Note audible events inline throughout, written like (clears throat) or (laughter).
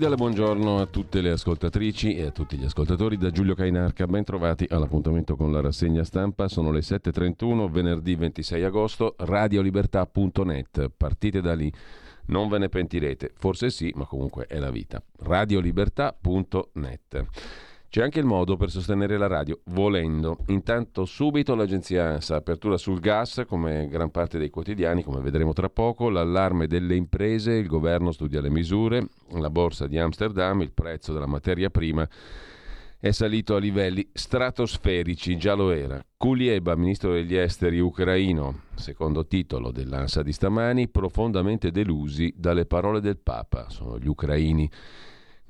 Cordiale buongiorno a tutte le ascoltatrici e a tutti gli ascoltatori da Giulio Cainarca. Ben trovati all'appuntamento con la rassegna stampa. Sono le 7.31, venerdì 26 agosto, radiolibertà.net. Partite da lì, non ve ne pentirete. Forse sì, ma comunque è la vita. radiolibertà.net. C'è anche il modo per sostenere la radio, volendo. Intanto subito l'agenzia ANSA, apertura sul gas, come gran parte dei quotidiani, come vedremo tra poco, l'allarme delle imprese, il governo studia le misure, la borsa di Amsterdam, il prezzo della materia prima è salito a livelli stratosferici, già lo era. Kulieba, ministro degli esteri ucraino, secondo titolo dell'ANSA di stamani, profondamente delusi dalle parole del Papa, sono gli ucraini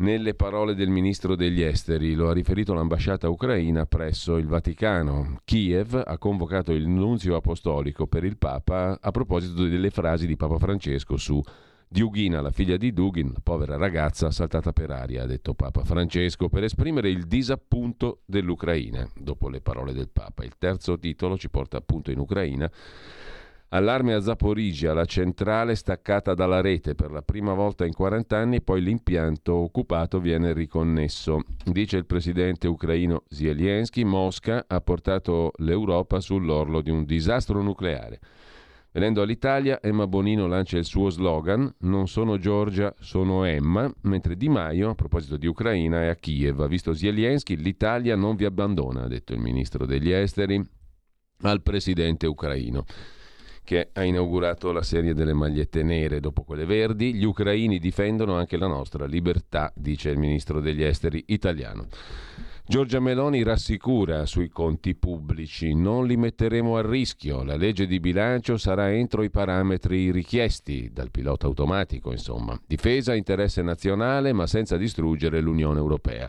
nelle parole del ministro degli esteri. Lo ha riferito l'ambasciata ucraina presso il Vaticano. Kiev ha convocato il nunzio apostolico per il Papa a proposito delle frasi di Papa Francesco su Diughina, la figlia di Dugin, la povera ragazza saltata per aria, ha detto Papa Francesco, per esprimere il disappunto dell'Ucraina. Dopo le parole del Papa, il terzo titolo ci porta appunto in Ucraina Allarme a Zaporizia, la centrale staccata dalla rete per la prima volta in 40 anni, poi l'impianto occupato viene riconnesso. Dice il presidente ucraino Zelensky, Mosca ha portato l'Europa sull'orlo di un disastro nucleare. Venendo all'Italia, Emma Bonino lancia il suo slogan Non sono Giorgia, sono Emma, mentre Di Maio, a proposito di Ucraina, è a Kiev. Ha visto Zelensky, l'Italia non vi abbandona, ha detto il ministro degli esteri al presidente ucraino che ha inaugurato la serie delle magliette nere dopo quelle verdi. Gli ucraini difendono anche la nostra libertà, dice il ministro degli esteri italiano. Giorgia Meloni rassicura sui conti pubblici, non li metteremo a rischio, la legge di bilancio sarà entro i parametri richiesti dal pilota automatico, insomma. Difesa, interesse nazionale, ma senza distruggere l'Unione Europea.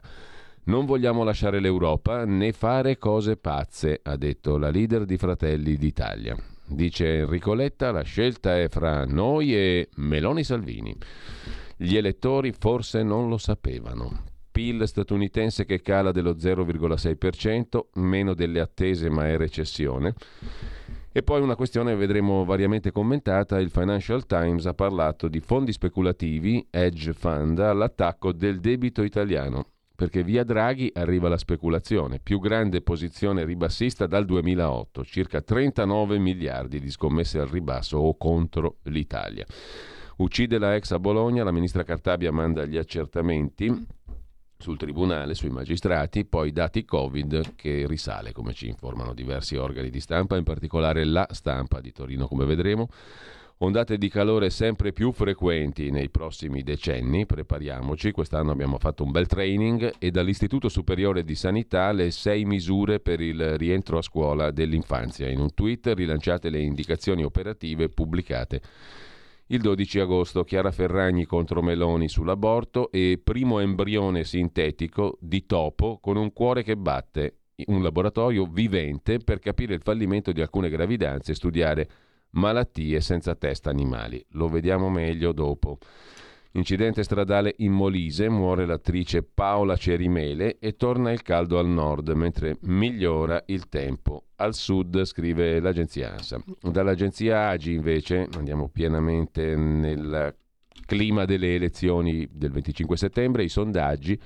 Non vogliamo lasciare l'Europa né fare cose pazze, ha detto la leader di Fratelli d'Italia. Dice Enrico Letta, la scelta è fra noi e Meloni Salvini. Gli elettori forse non lo sapevano. PIL statunitense che cala dello 0,6%, meno delle attese ma è recessione. E poi una questione vedremo variamente commentata, il Financial Times ha parlato di fondi speculativi, hedge fund, all'attacco del debito italiano perché via Draghi arriva la speculazione, più grande posizione ribassista dal 2008, circa 39 miliardi di scommesse al ribasso o contro l'Italia. Uccide la ex a Bologna, la ministra Cartabia manda gli accertamenti sul tribunale, sui magistrati, poi dati Covid che risale, come ci informano diversi organi di stampa, in particolare la stampa di Torino, come vedremo. Ondate di calore sempre più frequenti nei prossimi decenni, prepariamoci, quest'anno abbiamo fatto un bel training e dall'Istituto Superiore di Sanità le sei misure per il rientro a scuola dell'infanzia. In un tweet rilanciate le indicazioni operative pubblicate il 12 agosto. Chiara Ferragni contro Meloni sull'aborto e primo embrione sintetico di topo con un cuore che batte, un laboratorio vivente per capire il fallimento di alcune gravidanze e studiare malattie senza testa animali. Lo vediamo meglio dopo. Incidente stradale in Molise, muore l'attrice Paola Cerimele e torna il caldo al nord, mentre migliora il tempo al sud, scrive l'agenzia ANSA. Dall'agenzia AGI invece andiamo pienamente nel clima delle elezioni del 25 settembre, i sondaggi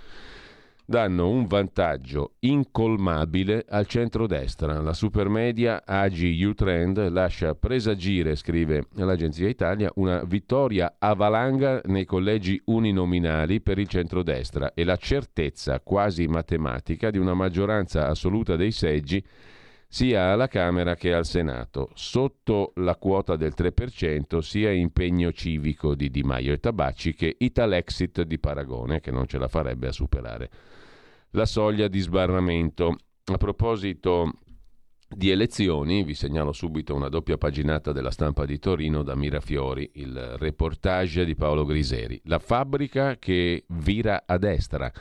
danno un vantaggio incolmabile al centrodestra. La supermedia AGI U-Trend lascia presagire, scrive l'agenzia Italia, una vittoria a valanga nei collegi uninominali per il centrodestra e la certezza quasi matematica di una maggioranza assoluta dei seggi sia alla Camera che al Senato, sotto la quota del 3% sia impegno civico di Di Maio e Tabacci che Italexit di Paragone, che non ce la farebbe a superare la soglia di sbarramento. A proposito di elezioni, vi segnalo subito una doppia paginata della stampa di Torino da Mirafiori, il reportage di Paolo Griseri. La fabbrica che vira a destra.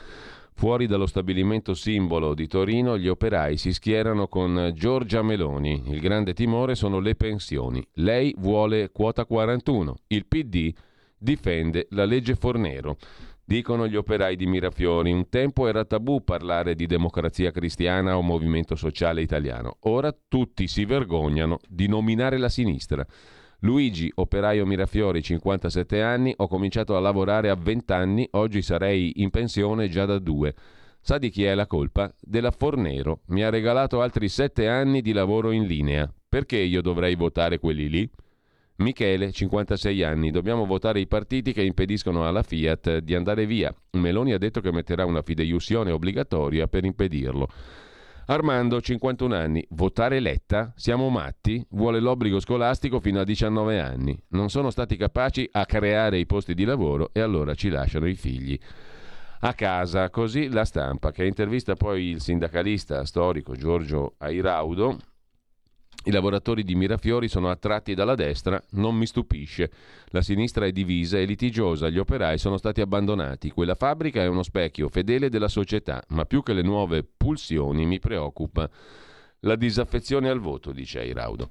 Fuori dallo stabilimento simbolo di Torino gli operai si schierano con Giorgia Meloni. Il grande timore sono le pensioni. Lei vuole quota 41. Il PD difende la legge Fornero. Dicono gli operai di Mirafiori, un tempo era tabù parlare di democrazia cristiana o movimento sociale italiano. Ora tutti si vergognano di nominare la sinistra. Luigi, operaio Mirafiori, 57 anni, ho cominciato a lavorare a 20 anni, oggi sarei in pensione già da due. Sa di chi è la colpa? Della Fornero. Mi ha regalato altri 7 anni di lavoro in linea. Perché io dovrei votare quelli lì? Michele, 56 anni, dobbiamo votare i partiti che impediscono alla Fiat di andare via. Meloni ha detto che metterà una fideiussione obbligatoria per impedirlo. Armando, 51 anni, votare Letta? Siamo matti? Vuole l'obbligo scolastico fino a 19 anni. Non sono stati capaci a creare i posti di lavoro e allora ci lasciano i figli a casa. Così la stampa, che intervista poi il sindacalista storico Giorgio Airaudo, i lavoratori di Mirafiori sono attratti dalla destra, non mi stupisce. La sinistra è divisa e litigiosa, gli operai sono stati abbandonati. Quella fabbrica è uno specchio fedele della società, ma più che le nuove pulsioni mi preoccupa la disaffezione al voto, dice Airaudo.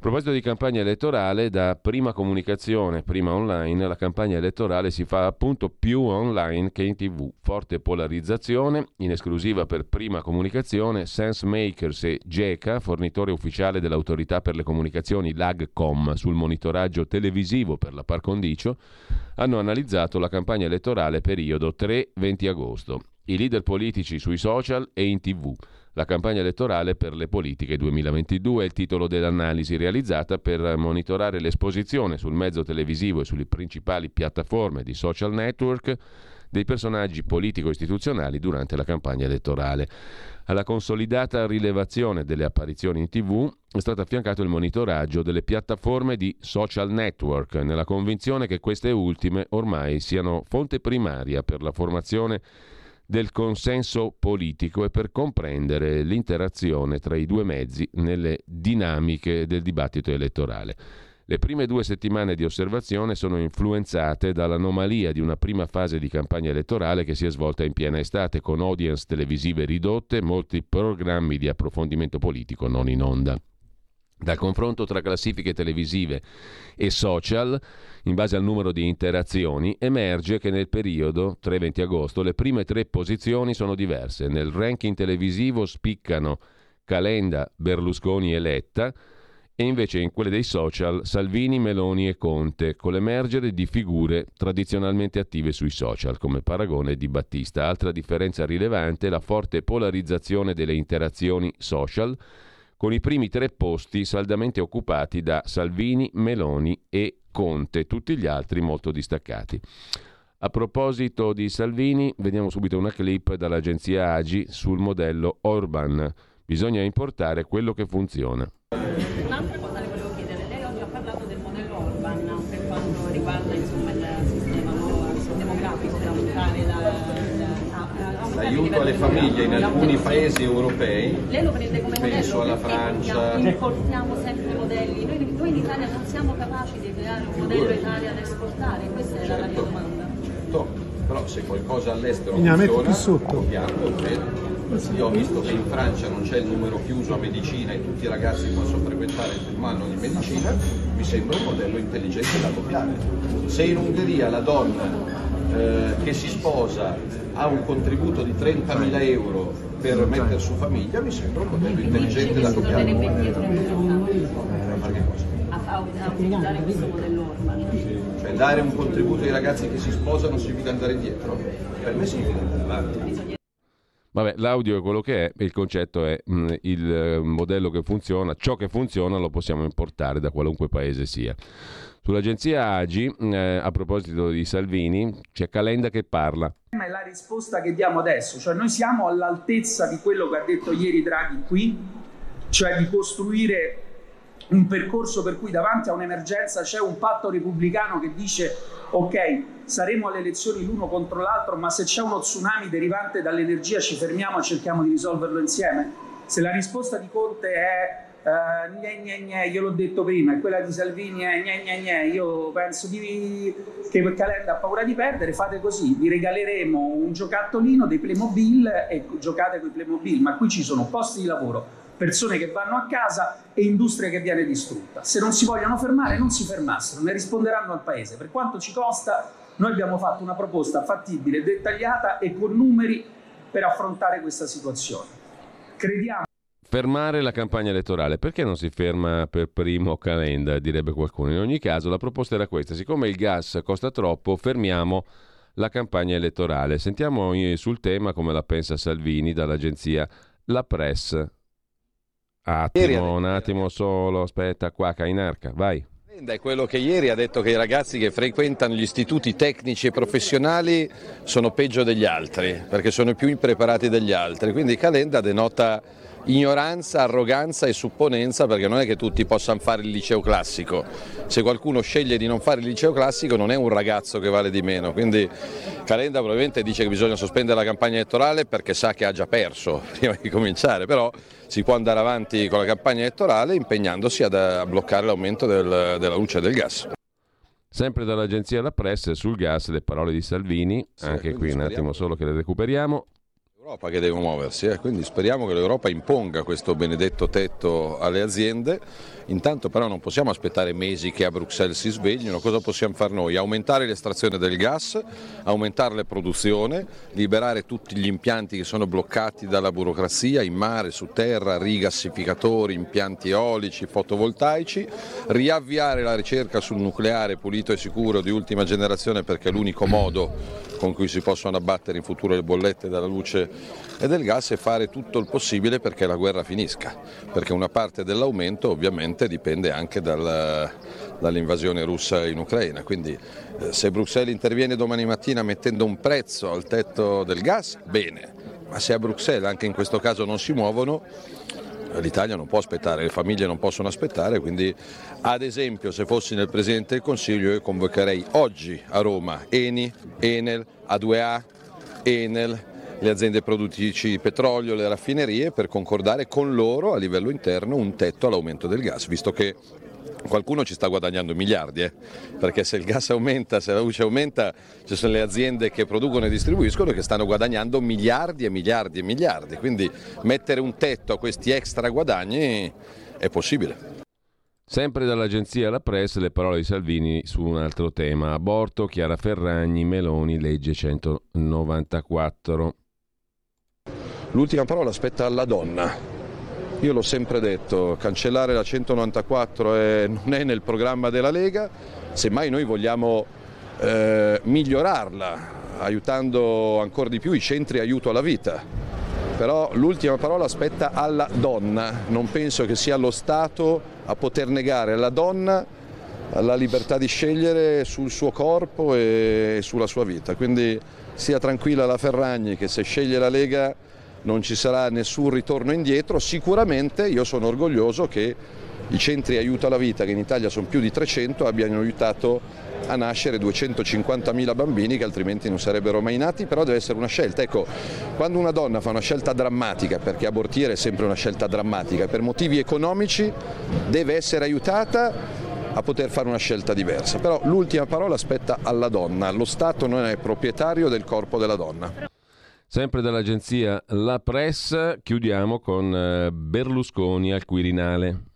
A proposito di campagna elettorale, da prima comunicazione, prima online, la campagna elettorale si fa appunto più online che in tv. Forte polarizzazione, in esclusiva per prima comunicazione, SenseMakers e GECA, fornitore ufficiale dell'autorità per le comunicazioni LAGCOM sul monitoraggio televisivo per la par condicio, hanno analizzato la campagna elettorale periodo 3-20 agosto. I leader politici sui social e in tv. La campagna elettorale per le politiche 2022 è il titolo dell'analisi realizzata per monitorare l'esposizione sul mezzo televisivo e sulle principali piattaforme di social network dei personaggi politico-istituzionali durante la campagna elettorale. Alla consolidata rilevazione delle apparizioni in tv è stato affiancato il monitoraggio delle piattaforme di social network, nella convinzione che queste ultime ormai siano fonte primaria per la formazione del consenso politico e per comprendere l'interazione tra i due mezzi nelle dinamiche del dibattito elettorale. Le prime due settimane di osservazione sono influenzate dall'anomalia di una prima fase di campagna elettorale che si è svolta in piena estate con audience televisive ridotte, molti programmi di approfondimento politico non in onda. Dal confronto tra classifiche televisive e social, in base al numero di interazioni, emerge che nel periodo 3-20 agosto le prime tre posizioni sono diverse. Nel ranking televisivo spiccano Calenda, Berlusconi e Letta, e invece in quelle dei social Salvini, Meloni e Conte, con l'emergere di figure tradizionalmente attive sui social, come Paragone e Di Battista. Altra differenza rilevante è la forte polarizzazione delle interazioni social con i primi tre posti saldamente occupati da Salvini, Meloni e Conte, tutti gli altri molto distaccati. A proposito di Salvini, vediamo subito una clip dall'agenzia Agi sul modello Orban. Bisogna importare quello che funziona. Un'altra cosa le volevo chiedere, lei oggi ha parlato del modello Orban per quanto riguarda insomma, il sistema demografico per aumentare la l'aiuto alle famiglie in alcuni paesi europei, Lei lo prende come penso alla Francia. Importiamo sempre modelli, noi, noi, in Italia non siamo capaci di creare un modello Italia da esportare, questa è certo. la mia domanda. Certo, però se qualcosa all'estero funziona, copiando, credo. Io ho visto che in Francia non c'è il numero chiuso a medicina e tutti i ragazzi possono frequentare il anno di medicina, mi sembra un modello intelligente da copiare. Se in Ungheria la donna eh, che si sposa ha un contributo di 30.000 euro per mettere su famiglia, mi sembra un modello intelligente da copiare. A, utilizzare questo modello Orban. Cioè dare un contributo ai ragazzi che si sposano significa andare indietro? Per me significa andare avanti. Vabbè, l'audio è quello che è il concetto è mh, mm, il eh, modello che funziona, ciò che funziona lo possiamo importare da qualunque paese sia. Sull'agenzia Agi, eh, a proposito di Salvini, c'è Calenda che parla. È la risposta che diamo adesso, cioè noi siamo all'altezza di quello che ha detto ieri Draghi qui, cioè di costruire un percorso per cui davanti a un'emergenza c'è un patto repubblicano che dice ok, saremo alle elezioni l'uno contro l'altro, ma se c'è uno tsunami derivante dall'energia ci fermiamo e cerchiamo di risolverlo insieme? Se la risposta di Conte è uh, gne, gne, gne, io l'ho detto prima, e quella di Salvini è gne, gne, gne, io penso di, che Calenda ha paura di perdere, fate così, vi regaleremo un giocattolino dei Playmobil e giocate con i Playmobil, ma qui ci sono posti di lavoro, persone che vanno a casa e industria che viene distrutta. Se non si vogliono fermare, non si fermassero, ne risponderanno al Paese. Per quanto ci costa, noi abbiamo fatto una proposta fattibile, dettagliata e con numeri per affrontare questa situazione. Crediamo fermare la campagna elettorale. Perché non si ferma per primo Calenda, direbbe qualcuno. In ogni caso la proposta era questa, siccome il gas costa troppo, fermiamo la campagna elettorale. Sentiamo sul tema come la pensa Salvini dall'agenzia La Press. Attimo, un attimo solo, aspetta qua, Cainarca, vai. È quello che ieri ha detto che i ragazzi che frequentano gli istituti tecnici e professionali sono peggio degli altri, perché sono più impreparati degli altri. Quindi Calenda denota ignoranza, arroganza e supponenza perché non è che tutti possano fare il liceo classico. Se qualcuno sceglie di non fare il liceo classico non è un ragazzo che vale di meno. Quindi Calenda probabilmente dice che bisogna sospendere la campagna elettorale perché sa che ha già perso (laughs) prima di cominciare, però si può andare avanti con la campagna elettorale impegnandosi a bloccare l'aumento del, della luce e del gas. Sempre dall'agenzia La Press sul gas le parole di Salvini, sì, anche qui un attimo solo che le recuperiamo l'Europa che deve muoversi, eh? quindi speriamo che l'Europa imponga questo benedetto tetto alle aziende, intanto però non possiamo aspettare mesi che a Bruxelles si sveglino, cosa possiamo fare noi? Aumentare l'estrazione del gas, aumentare la produzione, liberare tutti gli impianti che sono bloccati dalla burocrazia in mare, su terra, rigassificatori, impianti eolici, fotovoltaici, riavviare la ricerca sul nucleare pulito e sicuro di ultima generazione perché è l'unico modo con cui si possono abbattere in futuro le bollette della luce e del gas e fare tutto il possibile perché la guerra finisca, perché una parte dell'aumento ovviamente dipende anche dal, dall'invasione russa in Ucraina, quindi eh, se Bruxelles interviene domani mattina mettendo un prezzo al tetto del gas, bene, ma se a Bruxelles anche in questo caso non si muovono, l'Italia non può aspettare, le famiglie non possono aspettare, quindi ad esempio se fossi nel Presidente del Consiglio io convocherei oggi a Roma Eni, Enel, A2A, Enel, le aziende produttrici di petrolio, le raffinerie per concordare con loro a livello interno un tetto all'aumento del gas, visto che qualcuno ci sta guadagnando miliardi, eh? perché se il gas aumenta, se la luce aumenta, ci sono le aziende che producono e distribuiscono che stanno guadagnando miliardi e miliardi e miliardi, quindi mettere un tetto a questi extra guadagni è possibile. Sempre dall'agenzia La Press le parole di Salvini su un altro tema, aborto, Chiara Ferragni, Meloni, legge 194. L'ultima parola spetta alla donna, io l'ho sempre detto, cancellare la 194 è, non è nel programma della Lega, semmai noi vogliamo eh, migliorarla, aiutando ancora di più i centri aiuto alla vita. Però l'ultima parola spetta alla donna, non penso che sia lo Stato a poter negare alla donna la libertà di scegliere sul suo corpo e sulla sua vita. Quindi sia tranquilla la Ferragni che se sceglie la Lega non ci sarà nessun ritorno indietro, sicuramente io sono orgoglioso che i centri aiuto alla vita, che in Italia sono più di 300, abbiano aiutato a nascere 250.000 bambini che altrimenti non sarebbero mai nati, però deve essere una scelta. Ecco, quando una donna fa una scelta drammatica, perché abortire è sempre una scelta drammatica, per motivi economici deve essere aiutata a poter fare una scelta diversa. Però l'ultima parola spetta alla donna, lo Stato non è proprietario del corpo della donna. Sempre dall'agenzia La Press chiudiamo con eh, Berlusconi al Quirinale.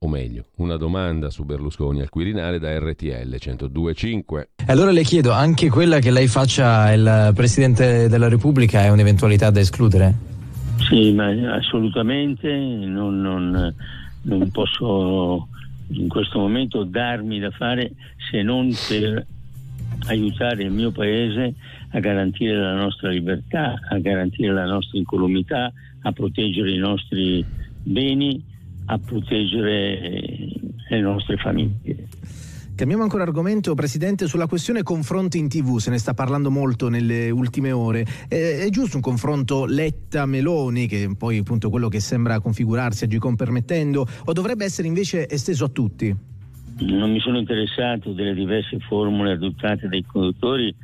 O meglio, una domanda su Berlusconi al Quirinale da RTL 102.5. Allora le chiedo, anche quella che lei faccia il Presidente della Repubblica è un'eventualità da escludere? Sì, ma assolutamente non, non, non posso in questo momento darmi da fare se non per aiutare il mio paese a garantire la nostra libertà, a garantire la nostra incolumità, a proteggere i nostri beni, a proteggere eh, le nostre famiglie. Cambiamo ancora argomento, Presidente, sulla questione confronti in tv, se ne sta parlando molto nelle ultime ore. Eh, è giusto un confronto Letta-Meloni, che è poi appunto quello che sembra configurarsi a Gicon permettendo, o dovrebbe essere invece esteso a tutti? Non mi sono interessato delle diverse formule adottate dai conduttori,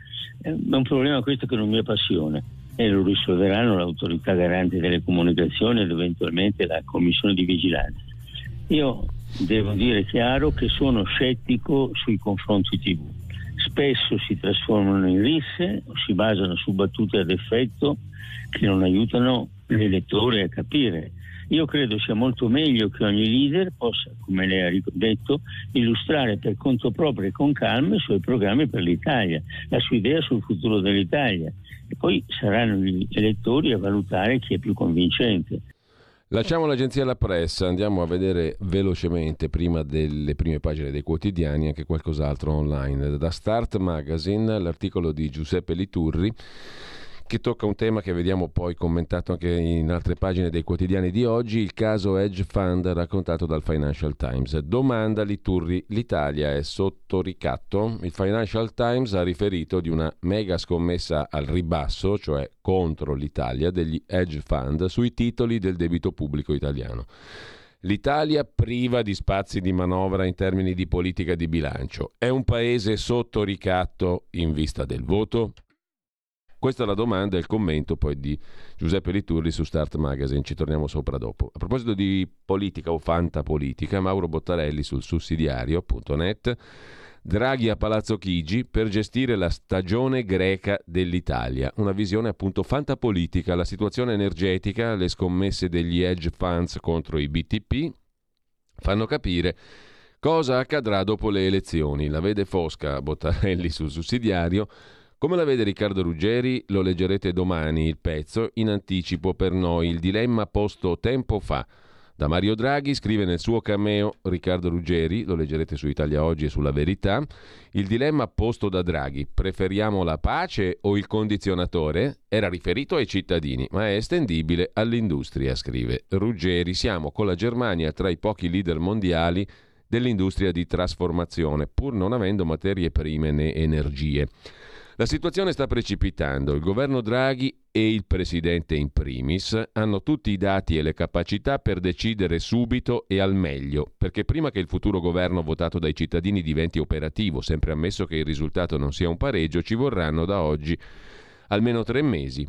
è un problema questo che non mi appassiona e lo risolveranno l'autorità garante delle comunicazioni ed eventualmente la commissione di vigilanza. Io devo dire chiaro che sono scettico sui confronti TV. Spesso si trasformano in risse o si basano su battute ad effetto che non aiutano l'elettore a capire. Io credo sia molto meglio che ogni leader possa, come lei ha detto, illustrare per conto proprio e con calma i suoi programmi per l'Italia, la sua idea sul futuro dell'Italia. E poi saranno gli elettori a valutare chi è più convincente. Lasciamo l'agenzia La Press, andiamo a vedere velocemente, prima delle prime pagine dei quotidiani, anche qualcos'altro online. Da Start Magazine, l'articolo di Giuseppe Liturri che tocca un tema che vediamo poi commentato anche in altre pagine dei quotidiani di oggi, il caso Hedge Fund raccontato dal Financial Times. Domanda Liturri, l'Italia è sotto ricatto? Il Financial Times ha riferito di una mega scommessa al ribasso, cioè contro l'Italia, degli hedge fund sui titoli del debito pubblico italiano. L'Italia priva di spazi di manovra in termini di politica di bilancio. È un paese sotto ricatto in vista del voto? Questa è la domanda e il commento poi di Giuseppe Liturri su Start Magazine, ci torniamo sopra dopo. A proposito di politica o fantapolitica, Mauro Bottarelli sul sussidiario.net Draghi a Palazzo Chigi per gestire la stagione greca dell'Italia. Una visione appunto fantapolitica, la situazione energetica, le scommesse degli hedge funds contro i BTP fanno capire cosa accadrà dopo le elezioni. La vede Fosca Bottarelli sul sussidiario come la vede Riccardo Ruggeri? Lo leggerete domani il pezzo in anticipo per noi. Il dilemma posto tempo fa. Da Mario Draghi scrive nel suo cameo Riccardo Ruggeri, lo leggerete su Italia Oggi e sulla Verità, il dilemma posto da Draghi, preferiamo la pace o il condizionatore? Era riferito ai cittadini, ma è estendibile all'industria, scrive Ruggeri. Siamo con la Germania tra i pochi leader mondiali dell'industria di trasformazione, pur non avendo materie prime né energie. La situazione sta precipitando. Il governo Draghi e il presidente in primis hanno tutti i dati e le capacità per decidere subito e al meglio, perché prima che il futuro governo votato dai cittadini diventi operativo, sempre ammesso che il risultato non sia un pareggio, ci vorranno da oggi almeno tre mesi.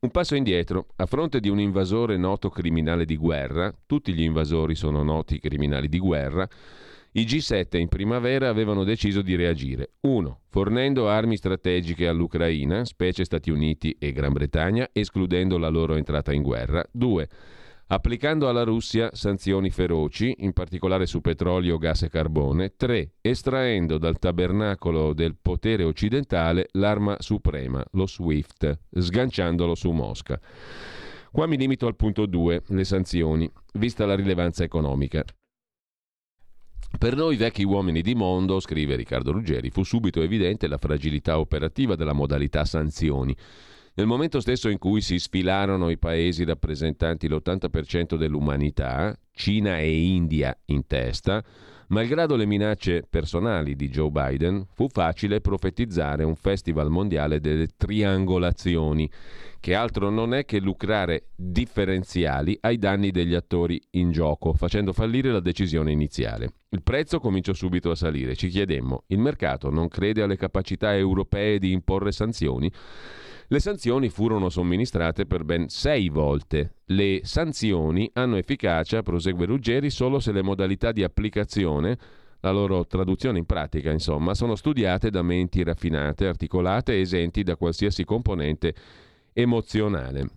Un passo indietro, a fronte di un invasore noto criminale di guerra, tutti gli invasori sono noti criminali di guerra, i G7 in primavera avevano deciso di reagire. 1. Fornendo armi strategiche all'Ucraina, specie Stati Uniti e Gran Bretagna, escludendo la loro entrata in guerra. 2. Applicando alla Russia sanzioni feroci, in particolare su petrolio, gas e carbone. 3. Estraendo dal tabernacolo del potere occidentale l'arma suprema, lo SWIFT, sganciandolo su Mosca. Qua mi limito al punto 2, le sanzioni, vista la rilevanza economica. Per noi vecchi uomini di mondo, scrive Riccardo Ruggeri, fu subito evidente la fragilità operativa della modalità sanzioni. Nel momento stesso in cui si sfilarono i paesi rappresentanti l'80% dell'umanità, Cina e India in testa, malgrado le minacce personali di Joe Biden, fu facile profetizzare un festival mondiale delle triangolazioni che altro non è che lucrare differenziali ai danni degli attori in gioco, facendo fallire la decisione iniziale. Il prezzo cominciò subito a salire. Ci chiedemmo, il mercato non crede alle capacità europee di imporre sanzioni? Le sanzioni furono somministrate per ben sei volte. Le sanzioni hanno efficacia, prosegue Ruggeri, solo se le modalità di applicazione la loro traduzione in pratica, insomma, sono studiate da menti raffinate, articolate e esenti da qualsiasi componente emozionale.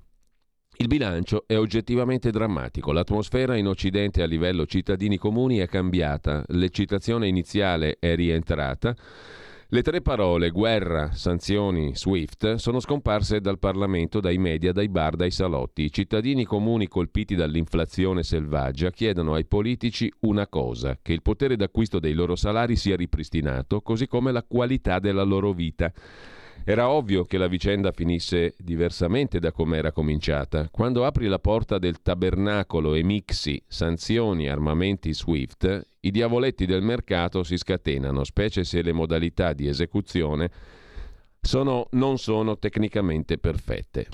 Il bilancio è oggettivamente drammatico. L'atmosfera in Occidente a livello cittadini comuni è cambiata, l'eccitazione iniziale è rientrata, Le tre parole guerra, sanzioni, SWIFT sono scomparse dal Parlamento, dai media, dai bar, dai salotti. I cittadini comuni colpiti dall'inflazione selvaggia chiedono ai politici una cosa, che il potere d'acquisto dei loro salari sia ripristinato, così come la qualità della loro vita. Era ovvio che la vicenda finisse diversamente da come era cominciata. Quando apri la porta del tabernacolo e mixi sanzioni, armamenti SWIFT, i diavoletti del mercato si scatenano, specie se le modalità di esecuzione sono, non sono tecnicamente perfette.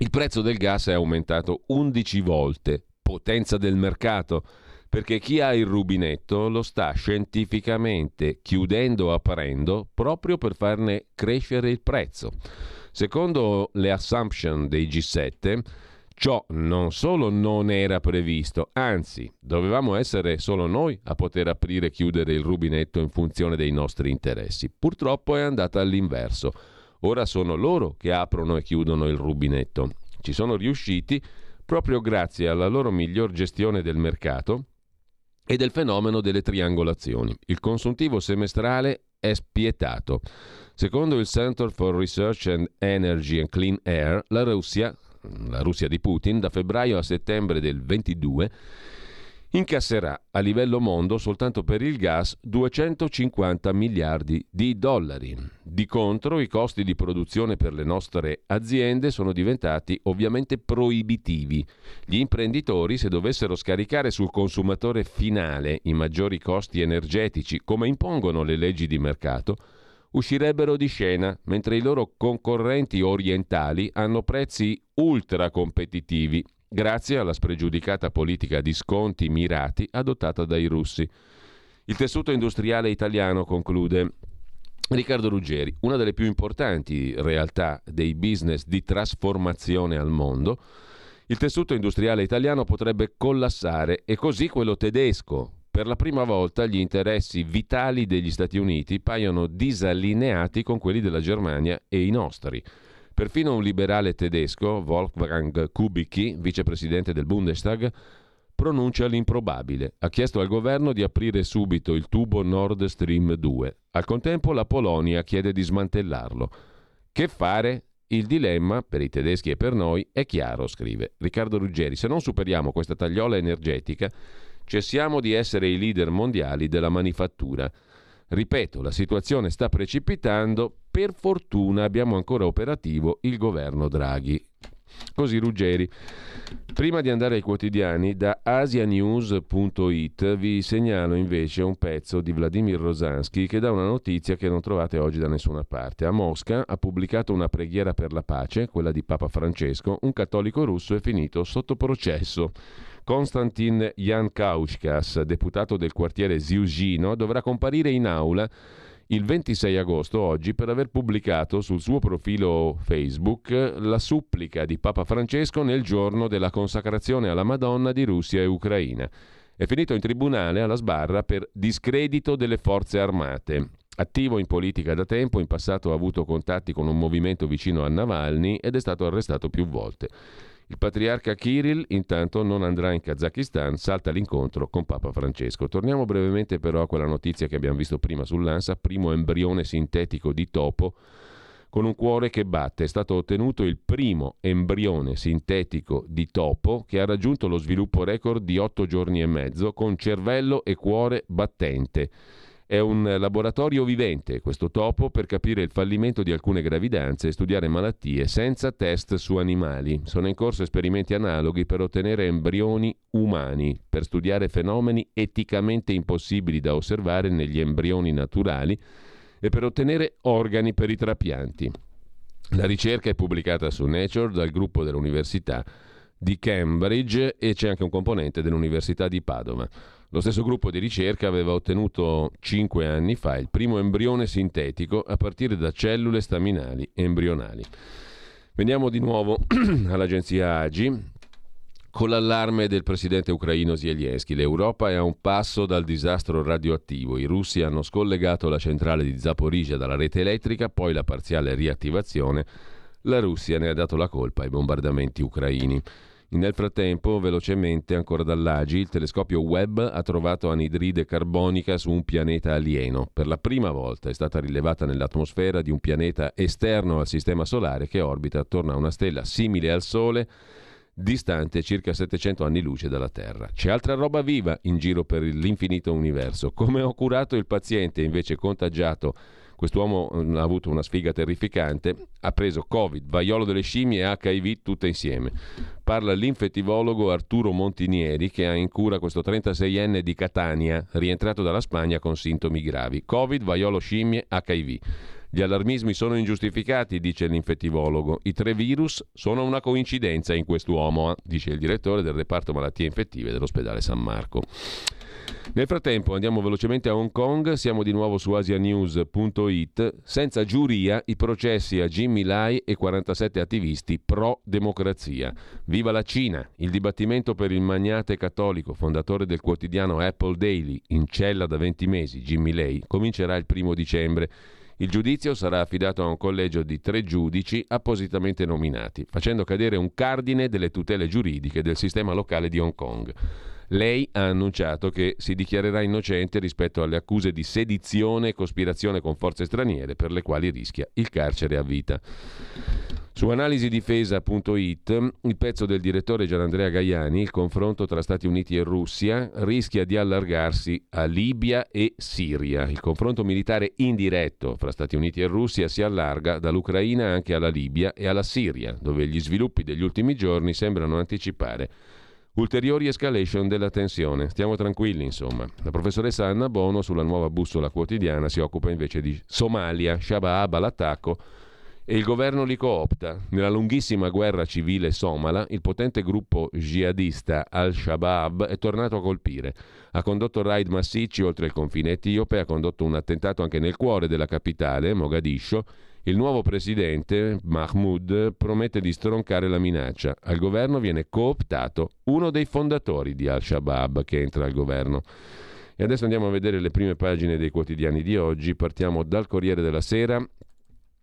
Il prezzo del gas è aumentato 11 volte, potenza del mercato perché chi ha il rubinetto lo sta scientificamente chiudendo o aprendo proprio per farne crescere il prezzo. Secondo le assumption dei G7, ciò non solo non era previsto, anzi, dovevamo essere solo noi a poter aprire e chiudere il rubinetto in funzione dei nostri interessi. Purtroppo è andata all'inverso. Ora sono loro che aprono e chiudono il rubinetto. Ci sono riusciti proprio grazie alla loro miglior gestione del mercato e del fenomeno delle triangolazioni. Il consuntivo semestrale è spietato. Secondo il Center for Research and Energy and Clean Air, la Russia, la Russia di Putin, da febbraio a settembre del 22 incasserà a livello mondo soltanto per il gas 250 miliardi di dollari. Di contro i costi di produzione per le nostre aziende sono diventati ovviamente proibitivi. Gli imprenditori se dovessero scaricare sul consumatore finale i maggiori costi energetici come impongono le leggi di mercato, uscirebbero di scena, mentre i loro concorrenti orientali hanno prezzi ultra competitivi grazie alla spregiudicata politica di sconti mirati adottata dai russi. Il tessuto industriale italiano conclude Riccardo Ruggeri, una delle più importanti realtà dei business di trasformazione al mondo, il tessuto industriale italiano potrebbe collassare e così quello tedesco. Per la prima volta gli interessi vitali degli Stati Uniti paiono disallineati con quelli della Germania e i nostri. Perfino un liberale tedesco, Wolfgang Kubicki, vicepresidente del Bundestag, pronuncia l'improbabile. Ha chiesto al governo di aprire subito il tubo Nord Stream 2. Al contempo la Polonia chiede di smantellarlo. Che fare? Il dilemma, per i tedeschi e per noi, è chiaro, scrive Riccardo Ruggeri. Se non superiamo questa tagliola energetica, cessiamo di essere i leader mondiali della manifattura. Ripeto, la situazione sta precipitando, per fortuna abbiamo ancora operativo il governo Draghi. Così Ruggeri. Prima di andare ai quotidiani, da asianews.it vi segnalo invece un pezzo di Vladimir Rosansky che dà una notizia che non trovate oggi da nessuna parte. A Mosca ha pubblicato una preghiera per la pace, quella di Papa Francesco, un cattolico russo è finito sotto processo. Konstantin Jankauskas, deputato del quartiere Ziugino, dovrà comparire in aula il 26 agosto, oggi, per aver pubblicato sul suo profilo Facebook la supplica di Papa Francesco nel giorno della consacrazione alla Madonna di Russia e Ucraina. È finito in tribunale alla sbarra per discredito delle forze armate. Attivo in politica da tempo, in passato ha avuto contatti con un movimento vicino a Navalny ed è stato arrestato più volte. Il patriarca Kirill intanto non andrà in Kazakistan, salta l'incontro con Papa Francesco. Torniamo brevemente però a quella notizia che abbiamo visto prima sull'ANSA, primo embrione sintetico di topo con un cuore che batte. È stato ottenuto il primo embrione sintetico di topo che ha raggiunto lo sviluppo record di 8 giorni e mezzo con cervello e cuore battente. È un laboratorio vivente questo topo per capire il fallimento di alcune gravidanze e studiare malattie senza test su animali. Sono in corso esperimenti analoghi per ottenere embrioni umani, per studiare fenomeni eticamente impossibili da osservare negli embrioni naturali e per ottenere organi per i trapianti. La ricerca è pubblicata su Nature dal gruppo dell'Università di Cambridge e c'è anche un componente dell'Università di Padova. Lo stesso gruppo di ricerca aveva ottenuto cinque anni fa il primo embrione sintetico a partire da cellule staminali embrionali. Veniamo di nuovo (clears throat) all'agenzia AGI. Con l'allarme del presidente ucraino Zelensky, l'Europa è a un passo dal disastro radioattivo. I russi hanno scollegato la centrale di Zaporizhia dalla rete elettrica, poi la parziale riattivazione. La Russia ne ha dato la colpa ai bombardamenti ucraini. Nel frattempo, velocemente, ancora dall'Agi, il telescopio Webb ha trovato anidride carbonica su un pianeta alieno. Per la prima volta è stata rilevata nell'atmosfera di un pianeta esterno al Sistema Solare che orbita attorno a una stella simile al Sole, distante circa 700 anni luce dalla Terra. C'è altra roba viva in giro per l'infinito universo. Come ho curato il paziente invece contagiato Quest'uomo mm, ha avuto una sfiga terrificante, ha preso Covid, vaiolo delle scimmie e HIV tutte insieme. Parla l'infettivologo Arturo Montinieri che ha in cura questo 36enne di Catania, rientrato dalla Spagna con sintomi gravi. Covid, vaiolo scimmie, HIV. Gli allarmismi sono ingiustificati, dice l'infettivologo. I tre virus sono una coincidenza in quest'uomo, dice il direttore del reparto malattie infettive dell'ospedale San Marco. Nel frattempo andiamo velocemente a Hong Kong, siamo di nuovo su asianews.it. Senza giuria i processi a Jimmy Lai e 47 attivisti pro democrazia. Viva la Cina! Il dibattimento per il magnate cattolico, fondatore del quotidiano Apple Daily, in cella da 20 mesi, Jimmy Lai, comincerà il primo dicembre. Il giudizio sarà affidato a un collegio di tre giudici appositamente nominati, facendo cadere un cardine delle tutele giuridiche del sistema locale di Hong Kong. Lei ha annunciato che si dichiarerà innocente rispetto alle accuse di sedizione e cospirazione con forze straniere per le quali rischia il carcere a vita. Su analisidifesa.it il pezzo del direttore Gianandrea Gaiani, il confronto tra Stati Uniti e Russia, rischia di allargarsi a Libia e Siria. Il confronto militare indiretto fra Stati Uniti e Russia si allarga dall'Ucraina anche alla Libia e alla Siria, dove gli sviluppi degli ultimi giorni sembrano anticipare Ulteriori escalation della tensione. Stiamo tranquilli, insomma. La professoressa Anna Bono sulla nuova bussola quotidiana si occupa invece di Somalia, Shabaab all'attacco e il governo li coopta. Nella lunghissima guerra civile somala, il potente gruppo jihadista Al-Shabaab è tornato a colpire. Ha condotto raid massicci oltre il confine etiope, ha condotto un attentato anche nel cuore della capitale, Mogadiscio, il nuovo presidente, Mahmoud, promette di stroncare la minaccia. Al governo viene cooptato uno dei fondatori di Al-Shabaab che entra al governo. E adesso andiamo a vedere le prime pagine dei quotidiani di oggi. Partiamo dal Corriere della Sera,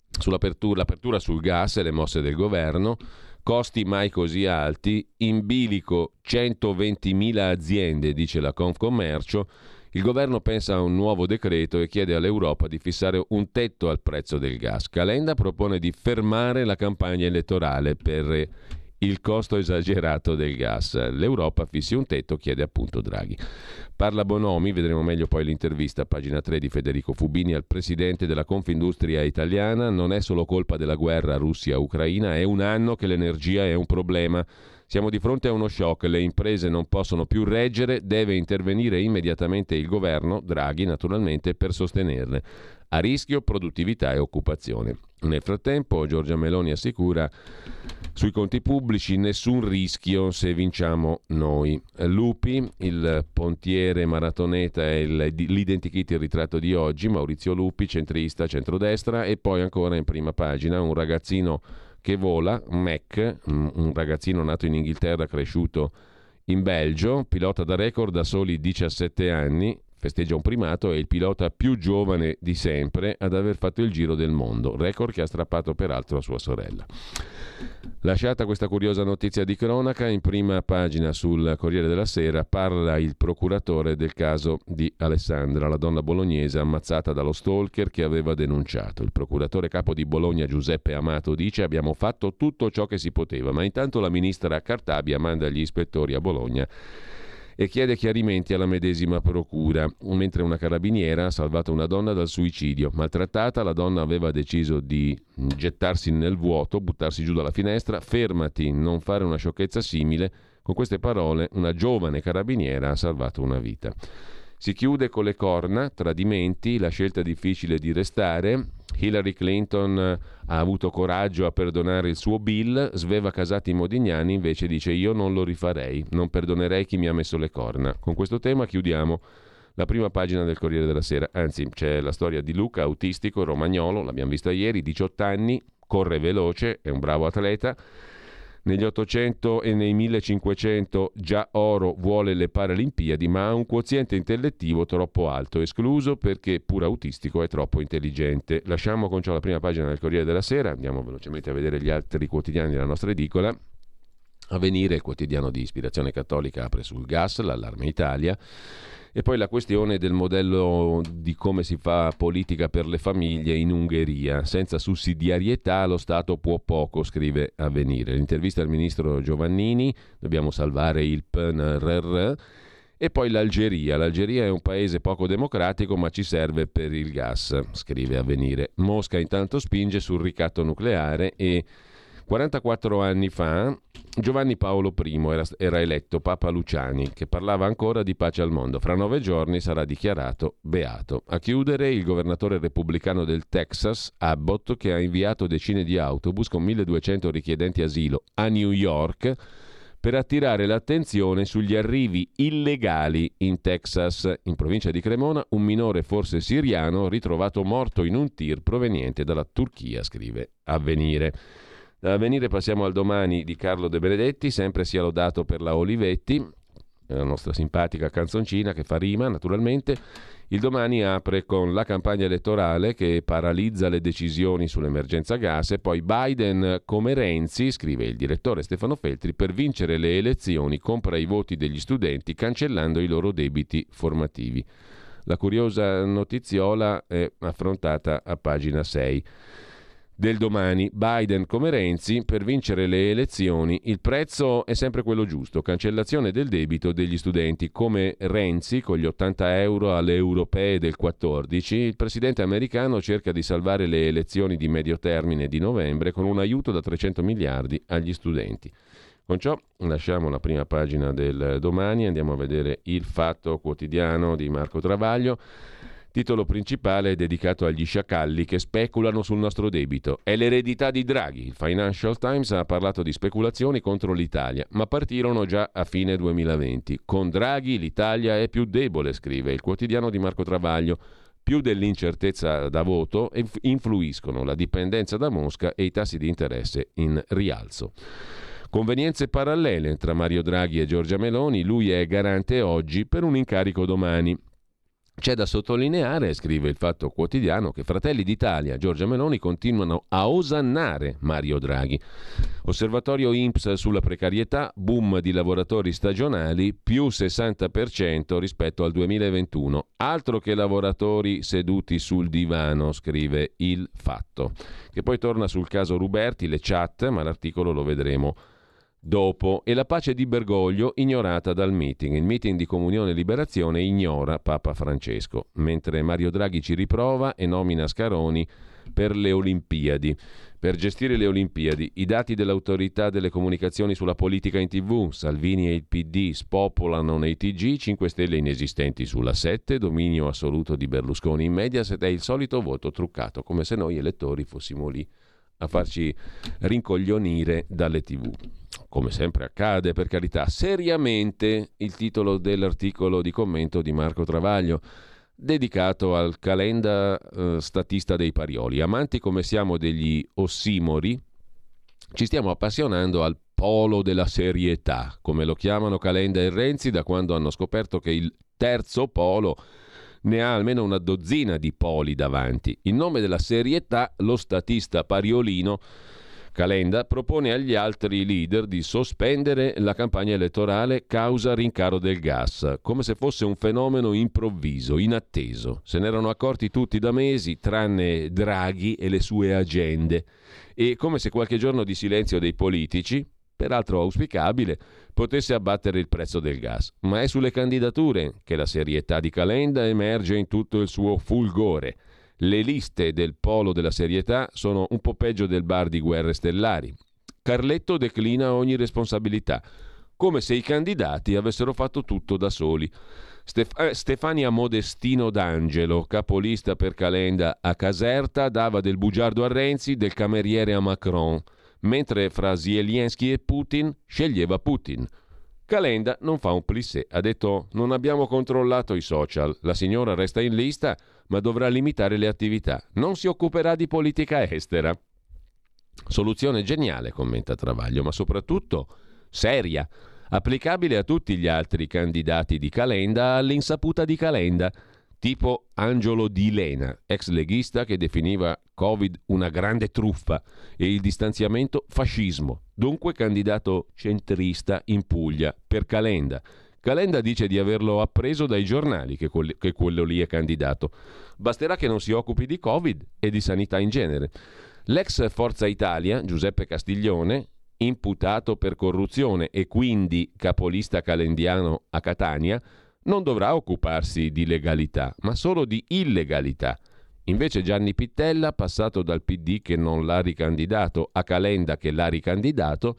sull'apertura l'apertura sul gas e le mosse del governo. Costi mai così alti, in bilico 120.000 aziende, dice la Confcommercio il governo pensa a un nuovo decreto e chiede all'Europa di fissare un tetto al prezzo del gas. Calenda propone di fermare la campagna elettorale per il costo esagerato del gas. L'Europa fissi un tetto, chiede appunto Draghi. Parla Bonomi, vedremo meglio poi l'intervista a pagina 3 di Federico Fubini al presidente della Confindustria italiana. Non è solo colpa della guerra Russia-Ucraina, è un anno che l'energia è un problema. Siamo di fronte a uno shock, le imprese non possono più reggere, deve intervenire immediatamente il governo, Draghi naturalmente, per sostenerle. A rischio produttività e occupazione. Nel frattempo Giorgia Meloni assicura sui conti pubblici nessun rischio se vinciamo noi. Lupi, il pontiere maratoneta e l'identikit il ritratto di oggi, Maurizio Lupi, centrista, centrodestra e poi ancora in prima pagina un ragazzino che vola, Mac, un ragazzino nato in Inghilterra, cresciuto in Belgio, pilota da record da soli 17 anni, festeggia un primato, è il pilota più giovane di sempre ad aver fatto il giro del mondo, record che ha strappato peraltro a sua sorella. Lasciata questa curiosa notizia di cronaca, in prima pagina sul Corriere della Sera parla il procuratore del caso di Alessandra, la donna bolognese ammazzata dallo stalker che aveva denunciato. Il procuratore capo di Bologna Giuseppe Amato dice abbiamo fatto tutto ciò che si poteva, ma intanto la ministra Cartabia manda gli ispettori a Bologna e chiede chiarimenti alla medesima procura. Mentre una carabiniera ha salvato una donna dal suicidio. Maltrattata, la donna aveva deciso di gettarsi nel vuoto, buttarsi giù dalla finestra. Fermati, non fare una sciocchezza simile. Con queste parole, una giovane carabiniera ha salvato una vita. Si chiude con le corna, tradimenti, la scelta difficile di restare. Hillary Clinton ha avuto coraggio a perdonare il suo Bill, Sveva Casati Modignani invece dice io non lo rifarei, non perdonerei chi mi ha messo le corna. Con questo tema chiudiamo la prima pagina del Corriere della Sera, anzi c'è la storia di Luca, autistico, romagnolo, l'abbiamo vista ieri, 18 anni, corre veloce, è un bravo atleta negli 800 e nei 1500 già oro vuole le Paralimpiadi, ma ha un quoziente intellettivo troppo alto, escluso perché pur autistico è troppo intelligente. Lasciamo con ciò la prima pagina del Corriere della Sera, andiamo velocemente a vedere gli altri quotidiani della nostra edicola. Avvenire, il quotidiano di ispirazione cattolica, apre sul gas, l'allarme Italia. E poi la questione del modello di come si fa politica per le famiglie in Ungheria. Senza sussidiarietà lo Stato può poco, scrive Avvenire. L'intervista al ministro Giovannini, dobbiamo salvare il PNRR. E poi l'Algeria. L'Algeria è un paese poco democratico ma ci serve per il gas, scrive Avvenire. Mosca intanto spinge sul ricatto nucleare e 44 anni fa Giovanni Paolo I era, era, eletto Papa Luciani, che parlava ancora di pace al mondo. Fra nove giorni sarà dichiarato beato. A chiudere il governatore repubblicano del Texas, Abbott, che ha inviato decine di autobus con 1200 richiedenti asilo a New York per attirare l'attenzione sugli arrivi illegali in Texas. In provincia di Cremona, un minore forse siriano ritrovato morto in un tir proveniente dalla Turchia, scrive Avvenire. Da avvenire passiamo al domani di Carlo De Benedetti, sempre sia lodato per la Olivetti, la nostra simpatica canzoncina che fa rima naturalmente. Il domani apre con la campagna elettorale che paralizza le decisioni sull'emergenza gas e poi Biden come Renzi, scrive il direttore Stefano Feltri, per vincere le elezioni compra i voti degli studenti cancellando i loro debiti formativi. La curiosa notiziola è affrontata a pagina 6 del domani, Biden come Renzi, per vincere le elezioni il prezzo è sempre quello giusto, cancellazione del debito degli studenti. Come Renzi, con gli 80 euro alle europee del 14, il presidente americano cerca di salvare le elezioni di medio termine di novembre con un aiuto da 300 miliardi agli studenti. Con ciò lasciamo la prima pagina del domani, andiamo a vedere il fatto quotidiano di Marco Travaglio. Titolo principale è dedicato agli sciacalli che speculano sul nostro debito. È l'eredità di Draghi. Il Financial Times ha parlato di speculazioni contro l'Italia, ma partirono già a fine 2020. Con Draghi l'Italia è più debole, scrive il quotidiano di Marco Travaglio. Più dell'incertezza da voto influiscono la dipendenza da Mosca e i tassi di interesse in rialzo. Convenienze parallele tra Mario Draghi e Giorgia Meloni, lui è garante oggi per un incarico domani. C'è da sottolineare, scrive il Fatto Quotidiano, che Fratelli d'Italia Giorgia Meloni continuano a osannare Mario Draghi. Osservatorio INPS sulla precarietà, boom di lavoratori stagionali, più 60% rispetto al 2021. Altro che lavoratori seduti sul divano, scrive il Fatto. Che poi torna sul caso Ruberti, le chat, ma l'articolo lo vedremo dopo e la pace di Bergoglio ignorata dal meeting. Il meeting di Comunione e Liberazione ignora Papa Francesco, mentre Mario Draghi ci riprova e nomina Scaroni per le Olimpiadi. Per gestire le Olimpiadi, i dati dell'autorità delle comunicazioni sulla politica in tv, Salvini e il PD spopolano nei TG, 5 stelle inesistenti sulla 7, dominio assoluto di Berlusconi in Mediaset è il solito voto truccato, come se noi elettori fossimo lì a farci rincoglionire dalle tv. Come sempre accade, per carità, seriamente il titolo dell'articolo di commento di Marco Travaglio dedicato al calenda eh, statista dei Parioli. Amanti come siamo degli ossimori, ci stiamo appassionando al polo della serietà, come lo chiamano Calenda e Renzi da quando hanno scoperto che il terzo polo ne ha almeno una dozzina di poli davanti. In nome della serietà, lo statista pariolino Calenda propone agli altri leader di sospendere la campagna elettorale causa rincaro del gas, come se fosse un fenomeno improvviso, inatteso. Se ne erano accorti tutti da mesi, tranne Draghi e le sue agende. E come se qualche giorno di silenzio dei politici, peraltro auspicabile, potesse abbattere il prezzo del gas. Ma è sulle candidature che la serietà di Calenda emerge in tutto il suo fulgore. Le liste del polo della serietà sono un po' peggio del bar di guerre stellari. Carletto declina ogni responsabilità, come se i candidati avessero fatto tutto da soli. Stef- eh, Stefania Modestino d'Angelo, capolista per Calenda a Caserta, dava del bugiardo a Renzi, del cameriere a Macron mentre fra Zelensky e Putin sceglieva Putin. Calenda non fa un plissé, ha detto non abbiamo controllato i social, la signora resta in lista ma dovrà limitare le attività, non si occuperà di politica estera. Soluzione geniale, commenta Travaglio, ma soprattutto seria, applicabile a tutti gli altri candidati di Calenda all'insaputa di Calenda tipo Angelo Di Lena, ex leghista che definiva Covid una grande truffa e il distanziamento fascismo. dunque candidato centrista in Puglia per Calenda. Calenda dice di averlo appreso dai giornali che, quel, che quello lì è candidato. Basterà che non si occupi di Covid e di sanità in genere. L'ex Forza Italia, Giuseppe Castiglione, imputato per corruzione e quindi capolista calendiano a Catania, non dovrà occuparsi di legalità, ma solo di illegalità. Invece Gianni Pittella, passato dal PD che non l'ha ricandidato a Calenda che l'ha ricandidato,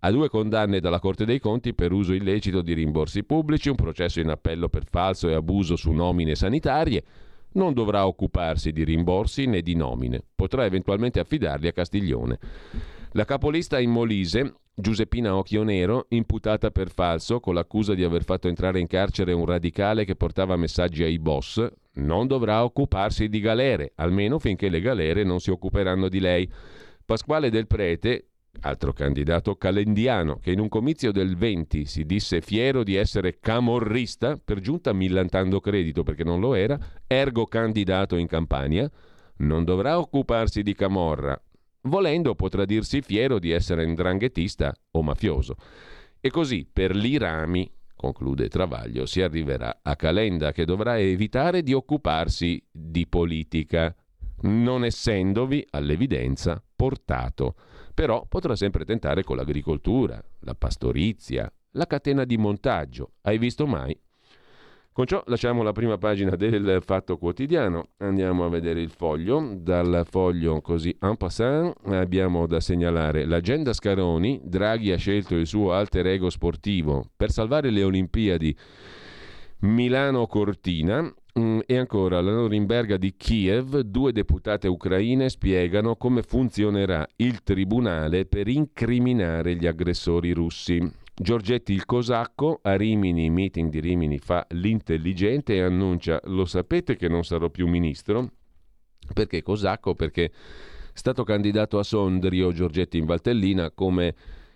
ha due condanne dalla Corte dei Conti per uso illecito di rimborsi pubblici, un processo in appello per falso e abuso su nomine sanitarie. Non dovrà occuparsi di rimborsi né di nomine, potrà eventualmente affidarli a Castiglione. La capolista in Molise, Giuseppina Occhio Nero, imputata per falso con l'accusa di aver fatto entrare in carcere un radicale che portava messaggi ai boss, non dovrà occuparsi di galere, almeno finché le galere non si occuperanno di lei. Pasquale Del Prete, altro candidato calendiano, che in un comizio del 20 si disse fiero di essere camorrista, per giunta millantando credito perché non lo era, ergo candidato in campagna, non dovrà occuparsi di camorra. Volendo potrà dirsi fiero di essere indranghetista o mafioso. E così per l'Irami conclude Travaglio, si arriverà a Calenda che dovrà evitare di occuparsi di politica, non essendovi all'evidenza portato. Però potrà sempre tentare con l'agricoltura, la pastorizia, la catena di montaggio. Hai visto mai? Con ciò lasciamo la prima pagina del Fatto Quotidiano, andiamo a vedere il foglio. Dal foglio così en passant abbiamo da segnalare l'agenda Scaroni, Draghi ha scelto il suo alter ego sportivo per salvare le Olimpiadi. Milano-Cortina mm, e ancora la Norimberga di Kiev, due deputate ucraine spiegano come funzionerà il tribunale per incriminare gli aggressori russi. Giorgetti il Cosacco a Rimini, meeting di Rimini, fa l'intelligente e annuncia lo sapete che non sarò più ministro? Perché Cosacco? Perché è stato candidato a Sondrio Giorgetti in Valtellina come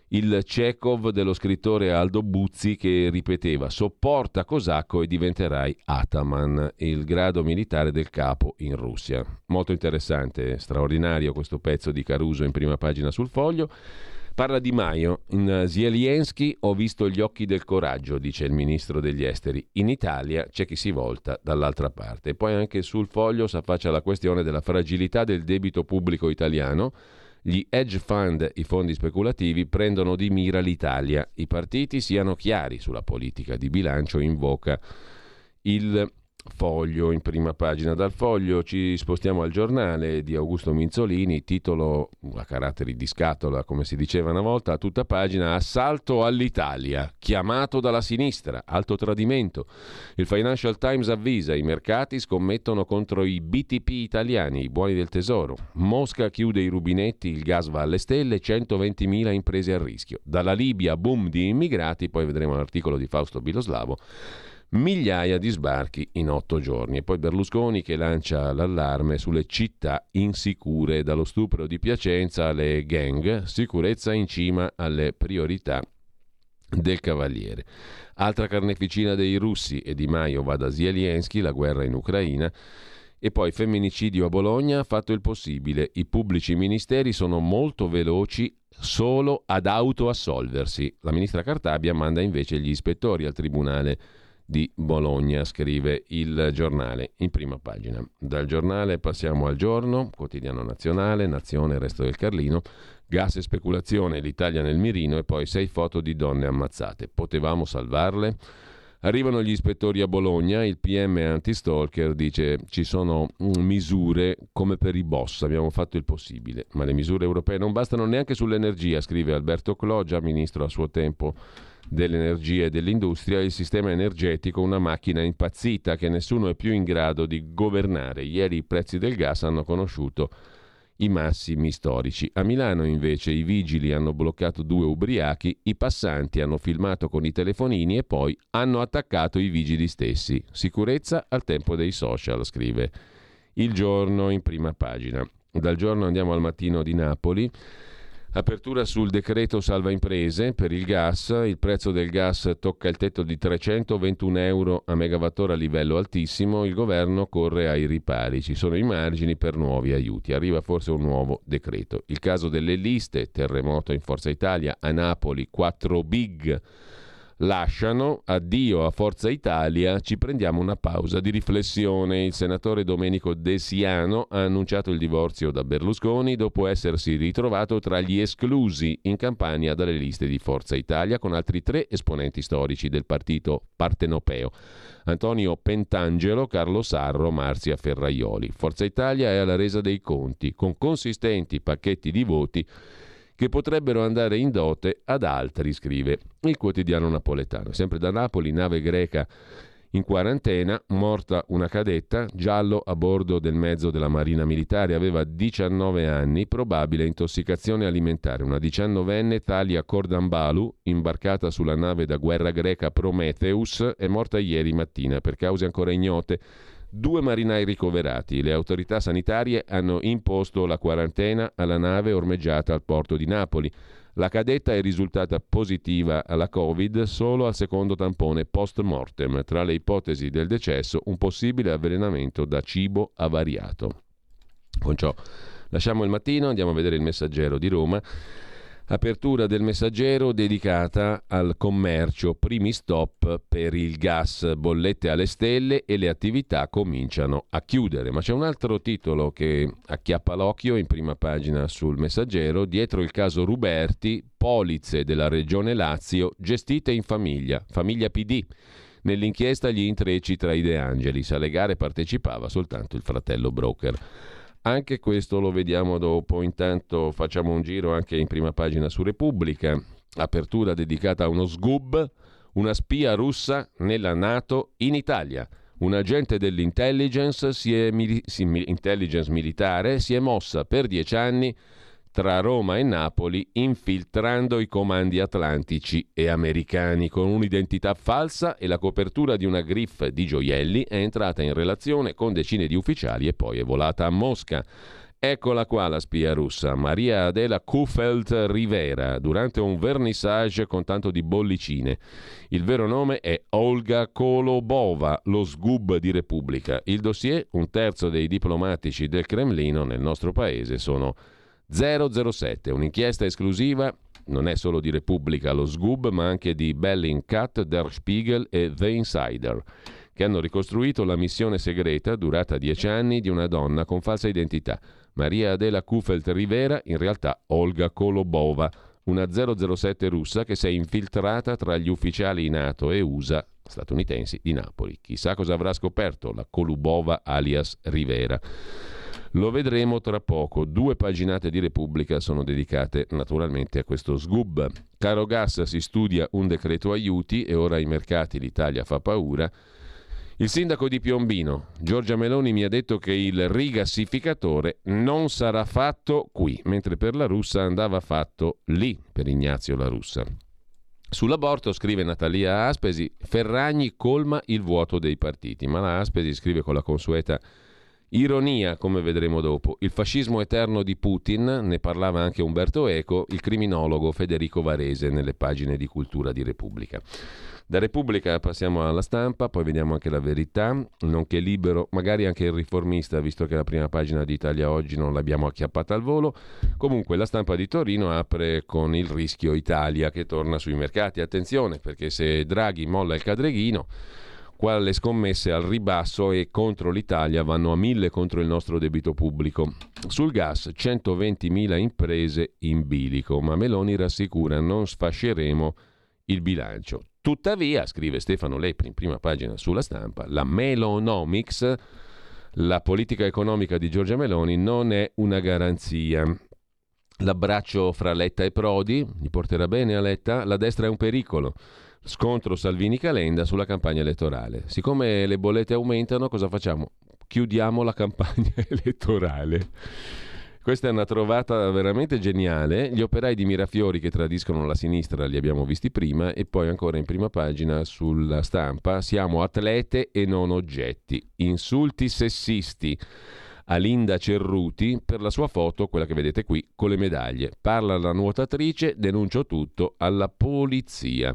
il Chekhov dello scrittore Aldo Buzzi che ripeteva sopporta Cosacco e diventerai Ataman, il grado militare del capo in Russia. Molto interessante, straordinario questo pezzo di Caruso in prima pagina sul foglio. Parla Di Maio. In Zelensky ho visto gli occhi del coraggio, dice il ministro degli esteri. In Italia c'è chi si volta dall'altra parte. Poi anche sul foglio si affaccia la questione della fragilità del debito pubblico italiano. Gli hedge fund, i fondi speculativi, prendono di mira l'Italia. I partiti siano chiari sulla politica di bilancio, invoca il Foglio in prima pagina. Dal foglio ci spostiamo al giornale di Augusto Minzolini, titolo a caratteri di scatola, come si diceva una volta, a tutta pagina, assalto all'Italia, chiamato dalla sinistra, alto tradimento. Il Financial Times avvisa, i mercati scommettono contro i BTP italiani, i buoni del tesoro. Mosca chiude i rubinetti, il gas va alle stelle, 120.000 imprese a rischio. Dalla Libia, boom di immigrati, poi vedremo l'articolo di Fausto Biloslavo migliaia di sbarchi in otto giorni. E poi Berlusconi che lancia l'allarme sulle città insicure, dallo stupro di Piacenza alle gang, sicurezza in cima alle priorità del Cavaliere. Altra carneficina dei russi e Di Maio va da Zelensky, la guerra in Ucraina. E poi femminicidio a Bologna ha fatto il possibile. I pubblici ministeri sono molto veloci solo ad autoassolversi. La ministra Cartabia manda invece gli ispettori al tribunale di Bologna, scrive il giornale in prima pagina. Dal giornale passiamo al giorno, quotidiano nazionale, Nazione, Resto del Carlino, gas e speculazione, l'Italia nel mirino e poi sei foto di donne ammazzate. Potevamo salvarle? Arrivano gli ispettori a Bologna, il PM anti-stalker dice ci sono misure come per i boss, abbiamo fatto il possibile, ma le misure europee non bastano neanche sull'energia, scrive Alberto Clo, già ministro a suo tempo dell'energia e dell'industria, il sistema energetico una macchina impazzita che nessuno è più in grado di governare. Ieri i prezzi del gas hanno conosciuto i massimi storici. A Milano invece i vigili hanno bloccato due ubriachi, i passanti hanno filmato con i telefonini e poi hanno attaccato i vigili stessi. Sicurezza al tempo dei social, scrive il giorno in prima pagina. Dal giorno andiamo al mattino di Napoli. Apertura sul decreto salva imprese per il gas, il prezzo del gas tocca il tetto di 321 euro a megawattora a livello altissimo, il governo corre ai ripari, ci sono i margini per nuovi aiuti, arriva forse un nuovo decreto. Il caso delle liste, terremoto in Forza Italia, a Napoli 4 big lasciano, addio a Forza Italia, ci prendiamo una pausa di riflessione. Il senatore Domenico De Siano ha annunciato il divorzio da Berlusconi dopo essersi ritrovato tra gli esclusi in campagna dalle liste di Forza Italia con altri tre esponenti storici del partito partenopeo. Antonio Pentangelo, Carlo Sarro, Marzia Ferraioli. Forza Italia è alla resa dei conti, con consistenti pacchetti di voti che potrebbero andare in dote ad altri, scrive il quotidiano napoletano. Sempre da Napoli, nave greca in quarantena, morta una cadetta, giallo a bordo del mezzo della Marina Militare, aveva 19 anni, probabile intossicazione alimentare. Una diciannovenne, Talia Cordambalu, imbarcata sulla nave da guerra greca Prometheus, è morta ieri mattina per cause ancora ignote due marinai ricoverati. Le autorità sanitarie hanno imposto la quarantena alla nave ormeggiata al porto di Napoli. La cadetta è risultata positiva alla Covid solo al secondo tampone post mortem. Tra le ipotesi del decesso, un possibile avvelenamento da cibo avariato. Con ciò lasciamo il mattino, andiamo a vedere il messaggero di Roma. Apertura del messaggero dedicata al commercio, primi stop per il gas, bollette alle stelle e le attività cominciano a chiudere. Ma c'è un altro titolo che acchiappa l'occhio in prima pagina sul messaggero, dietro il caso Ruberti, polizze della regione Lazio gestite in famiglia, famiglia PD. Nell'inchiesta gli intrecci tra i De Angelis, alle gare partecipava soltanto il fratello broker. Anche questo lo vediamo dopo, intanto facciamo un giro anche in prima pagina su Repubblica, apertura dedicata a uno sgub, una spia russa nella Nato in Italia. Un agente dell'intelligence si è, intelligence militare si è mossa per dieci anni tra Roma e Napoli infiltrando i comandi atlantici e americani con un'identità falsa e la copertura di una griffe di gioielli è entrata in relazione con decine di ufficiali e poi è volata a Mosca. Eccola qua la spia russa, Maria Adela Kufelt Rivera, durante un vernissage con tanto di bollicine. Il vero nome è Olga Kolobova, lo sgub di Repubblica. Il dossier, un terzo dei diplomatici del Cremlino nel nostro paese sono 007, un'inchiesta esclusiva non è solo di Repubblica lo SGUB, ma anche di Bellingcat, Der Spiegel e The Insider, che hanno ricostruito la missione segreta, durata dieci anni, di una donna con falsa identità. Maria Adela Kufelt Rivera, in realtà Olga Kolobova, una 007 russa che si è infiltrata tra gli ufficiali NATO e USA statunitensi di Napoli. Chissà cosa avrà scoperto la Kolubova alias Rivera. Lo vedremo tra poco. Due paginate di Repubblica sono dedicate naturalmente a questo sgub. Caro gas si studia un decreto aiuti e ora i mercati, l'Italia fa paura. Il sindaco di Piombino, Giorgia Meloni, mi ha detto che il rigassificatore non sarà fatto qui, mentre per la russa andava fatto lì, per Ignazio la russa. Sull'aborto scrive Natalia Aspesi, Ferragni colma il vuoto dei partiti, ma la Aspesi scrive con la consueta Ironia, come vedremo dopo. Il fascismo eterno di Putin, ne parlava anche Umberto Eco, il criminologo Federico Varese nelle pagine di cultura di Repubblica. Da Repubblica passiamo alla stampa, poi vediamo anche la verità, nonché libero, magari anche il riformista, visto che la prima pagina di Italia oggi non l'abbiamo acchiappata al volo. Comunque la stampa di Torino apre con il rischio Italia che torna sui mercati. Attenzione, perché se Draghi molla il cadreghino qua le scommesse al ribasso e contro l'Italia vanno a mille contro il nostro debito pubblico. Sul gas 120.000 imprese in bilico, ma Meloni rassicura non sfasceremo il bilancio. Tuttavia, scrive Stefano Lepri in prima pagina sulla stampa, la Melonomics, la politica economica di Giorgia Meloni, non è una garanzia. L'abbraccio fra Letta e Prodi gli porterà bene a Letta? La destra è un pericolo. Scontro Salvini-Calenda sulla campagna elettorale. Siccome le bollette aumentano, cosa facciamo? Chiudiamo la campagna (laughs) elettorale. Questa è una trovata veramente geniale. Gli operai di Mirafiori che tradiscono la sinistra li abbiamo visti prima e poi ancora in prima pagina sulla stampa siamo atlete e non oggetti. Insulti sessisti. a Linda Cerruti per la sua foto, quella che vedete qui, con le medaglie. Parla la nuotatrice, denuncio tutto alla polizia.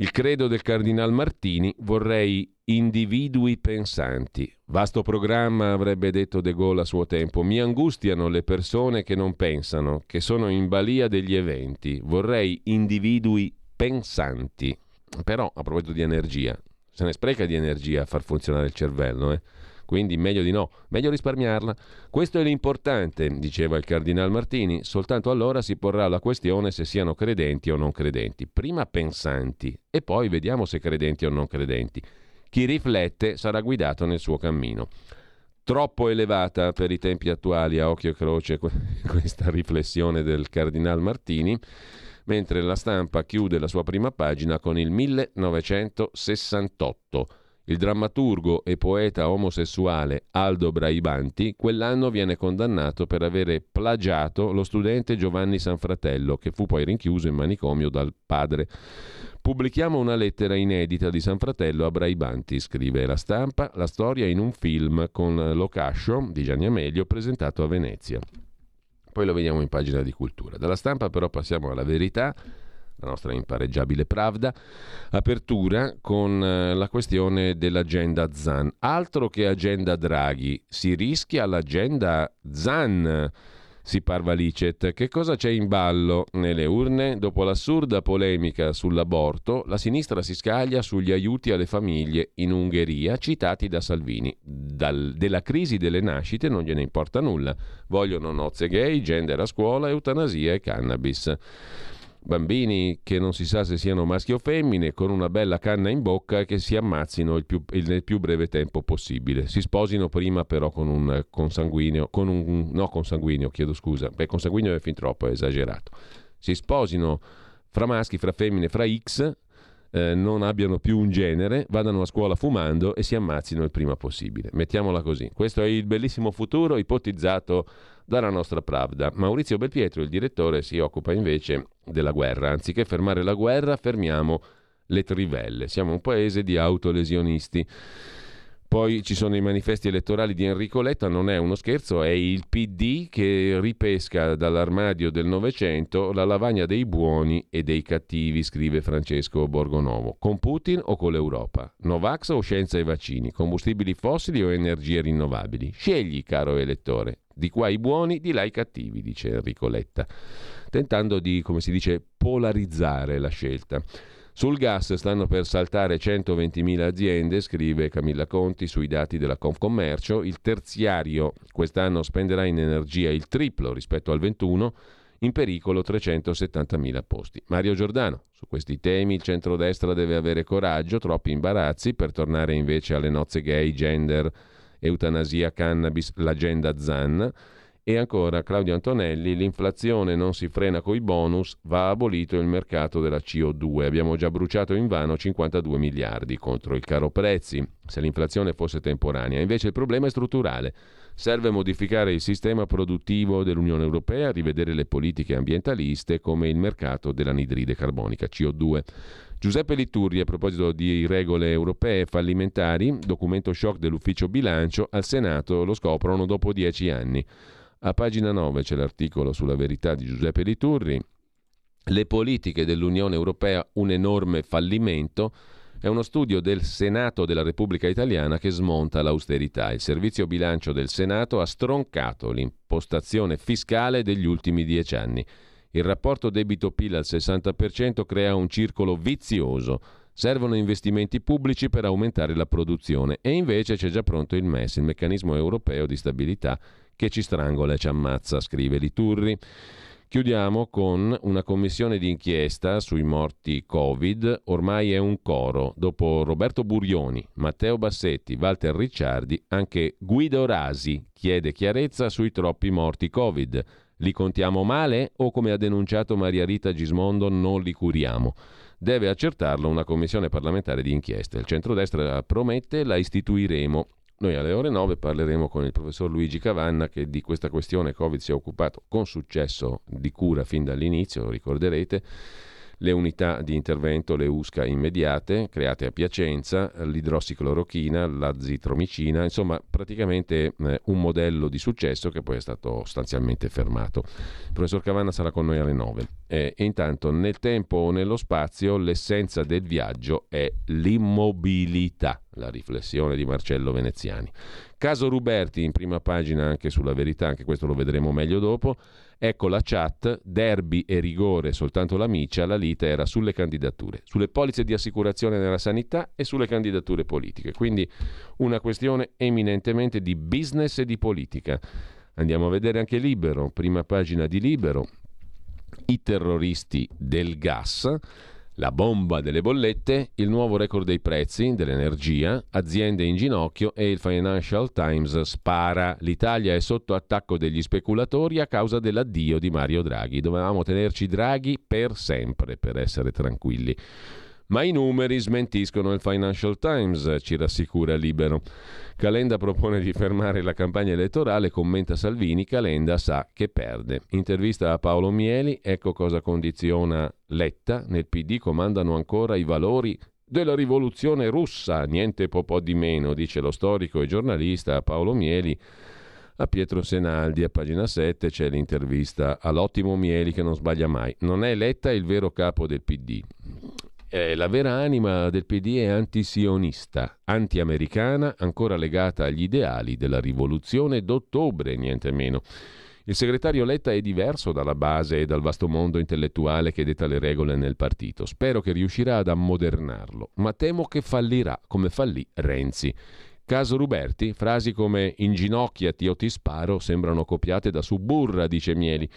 Il credo del Cardinal Martini vorrei individui pensanti. Vasto programma, avrebbe detto De Gaulle a suo tempo. Mi angustiano le persone che non pensano, che sono in balia degli eventi. Vorrei individui pensanti. Però, a proposito di energia, se ne spreca di energia a far funzionare il cervello, eh? Quindi meglio di no, meglio risparmiarla. Questo è l'importante, diceva il Cardinal Martini, soltanto allora si porrà la questione se siano credenti o non credenti, prima pensanti e poi vediamo se credenti o non credenti. Chi riflette sarà guidato nel suo cammino. Troppo elevata per i tempi attuali a occhio e croce (laughs) questa riflessione del Cardinal Martini mentre la stampa chiude la sua prima pagina con il 1968 il drammaturgo e poeta omosessuale Aldo Braibanti quell'anno viene condannato per avere plagiato lo studente Giovanni Sanfratello, che fu poi rinchiuso in manicomio dal padre. Pubblichiamo una lettera inedita di Sanfratello a Braibanti, scrive la stampa, la storia in un film con Locascio di Gianni Amelio presentato a Venezia. Poi lo vediamo in pagina di cultura. Dalla stampa però passiamo alla verità la nostra impareggiabile Pravda, apertura con eh, la questione dell'agenda ZAN. Altro che agenda Draghi, si rischia l'agenda ZAN. Si parva licet. Che cosa c'è in ballo nelle urne? Dopo l'assurda polemica sull'aborto, la sinistra si scaglia sugli aiuti alle famiglie in Ungheria, citati da Salvini. Dal, della crisi delle nascite non gliene importa nulla. Vogliono nozze gay, gender a scuola, eutanasia e cannabis bambini che non si sa se siano maschi o femmine, con una bella canna in bocca che si ammazzino il più, il, nel più breve tempo possibile. Si sposino prima però con un consanguineo, con un, no consanguineo, chiedo scusa, beh consanguineo è fin troppo, è esagerato. Si sposino fra maschi, fra femmine, fra X, eh, non abbiano più un genere, vadano a scuola fumando e si ammazzino il prima possibile. Mettiamola così. Questo è il bellissimo futuro ipotizzato dalla nostra Pravda. Maurizio Belpietro, il direttore, si occupa invece della guerra. Anziché fermare la guerra, fermiamo le trivelle. Siamo un paese di autolesionisti. Poi ci sono i manifesti elettorali di Enrico Letta, non è uno scherzo, è il PD che ripesca dall'armadio del Novecento la lavagna dei buoni e dei cattivi, scrive Francesco Borgonovo. Con Putin o con l'Europa? Novax o scienza e vaccini? Combustibili fossili o energie rinnovabili? Scegli, caro elettore. Di qua i buoni, di là i cattivi, dice Enrico Letta, tentando di, come si dice, polarizzare la scelta. Sul gas stanno per saltare 120.000 aziende, scrive Camilla Conti sui dati della Confcommercio. Il terziario quest'anno spenderà in energia il triplo rispetto al 21, in pericolo 370.000 posti. Mario Giordano, su questi temi il centrodestra deve avere coraggio, troppi imbarazzi per tornare invece alle nozze gay, gender, eutanasia, cannabis, l'agenda ZAN. E ancora Claudio Antonelli, l'inflazione non si frena coi bonus, va abolito il mercato della CO2. Abbiamo già bruciato in vano 52 miliardi contro il caro prezzi, se l'inflazione fosse temporanea. Invece il problema è strutturale. Serve modificare il sistema produttivo dell'Unione Europea, rivedere le politiche ambientaliste come il mercato dell'anidride carbonica CO2. Giuseppe Litturri, a proposito di regole europee fallimentari, documento shock dell'ufficio bilancio, al Senato lo scoprono dopo dieci anni. A pagina 9 c'è l'articolo sulla verità di Giuseppe Liturri. Le politiche dell'Unione Europea, un enorme fallimento. È uno studio del Senato della Repubblica Italiana che smonta l'austerità. Il servizio bilancio del Senato ha stroncato l'impostazione fiscale degli ultimi dieci anni. Il rapporto debito-PIL al 60% crea un circolo vizioso. Servono investimenti pubblici per aumentare la produzione e invece c'è già pronto il MES, il meccanismo europeo di stabilità, che ci strangola e ci ammazza, scrive Liturri. Chiudiamo con una commissione di inchiesta sui morti Covid, ormai è un coro. Dopo Roberto Burioni, Matteo Bassetti, Walter Ricciardi, anche Guido Rasi chiede chiarezza sui troppi morti Covid. Li contiamo male o come ha denunciato Maria Rita Gismondo non li curiamo? Deve accertarlo una commissione parlamentare di inchiesta. Il centrodestra promette, la istituiremo noi alle ore 9 parleremo con il professor Luigi Cavanna che di questa questione Covid si è occupato con successo di cura fin dall'inizio, ricorderete, le unità di intervento, le USCA immediate, create a Piacenza, l'idrossiclorochina, la zitromicina, insomma praticamente eh, un modello di successo che poi è stato sostanzialmente fermato. Il professor Cavanna sarà con noi alle 9 eh, e intanto nel tempo o nello spazio l'essenza del viaggio è l'immobilità, la riflessione di Marcello Veneziani. Caso Ruberti in prima pagina anche sulla verità, anche questo lo vedremo meglio dopo. Ecco la chat, derby e rigore, soltanto la miccia, la lite era sulle candidature, sulle polizze di assicurazione nella sanità e sulle candidature politiche. Quindi una questione eminentemente di business e di politica. Andiamo a vedere anche Libero, prima pagina di Libero, i terroristi del gas la bomba delle bollette, il nuovo record dei prezzi dell'energia, aziende in ginocchio e il Financial Times spara. L'Italia è sotto attacco degli speculatori a causa dell'addio di Mario Draghi. Dovevamo tenerci Draghi per sempre per essere tranquilli. Ma i numeri smentiscono il Financial Times, ci rassicura Libero. Calenda propone di fermare la campagna elettorale, commenta Salvini, Calenda sa che perde. Intervista a Paolo Mieli, ecco cosa condiziona Letta, nel PD comandano ancora i valori della rivoluzione russa, niente po' po' di meno, dice lo storico e giornalista Paolo Mieli. A Pietro Senaldi, a pagina 7, c'è l'intervista all'ottimo Mieli che non sbaglia mai. Non è Letta il vero capo del PD. Eh, la vera anima del PD è antisionista, anti-americana, ancora legata agli ideali della rivoluzione d'ottobre, niente meno. Il segretario Letta è diverso dalla base e dal vasto mondo intellettuale che detta le regole nel partito. Spero che riuscirà ad ammodernarlo, ma temo che fallirà come fallì Renzi. Caso Ruberti, frasi come inginocchiati o ti sparo sembrano copiate da Suburra, dice Mieli.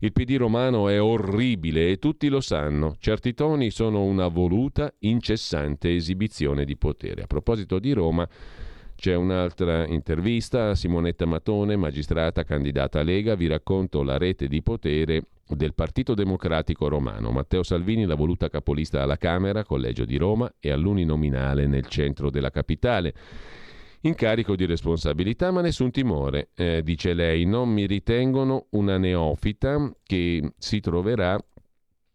Il PD romano è orribile e tutti lo sanno. Certi toni sono una voluta, incessante esibizione di potere. A proposito di Roma, c'è un'altra intervista a Simonetta Matone, magistrata candidata a Lega. Vi racconto la rete di potere del Partito Democratico Romano. Matteo Salvini l'ha voluta capolista alla Camera, Collegio di Roma e all'uninominale nel centro della capitale incarico di responsabilità, ma nessun timore, eh, dice lei, non mi ritengono una neofita che si troverà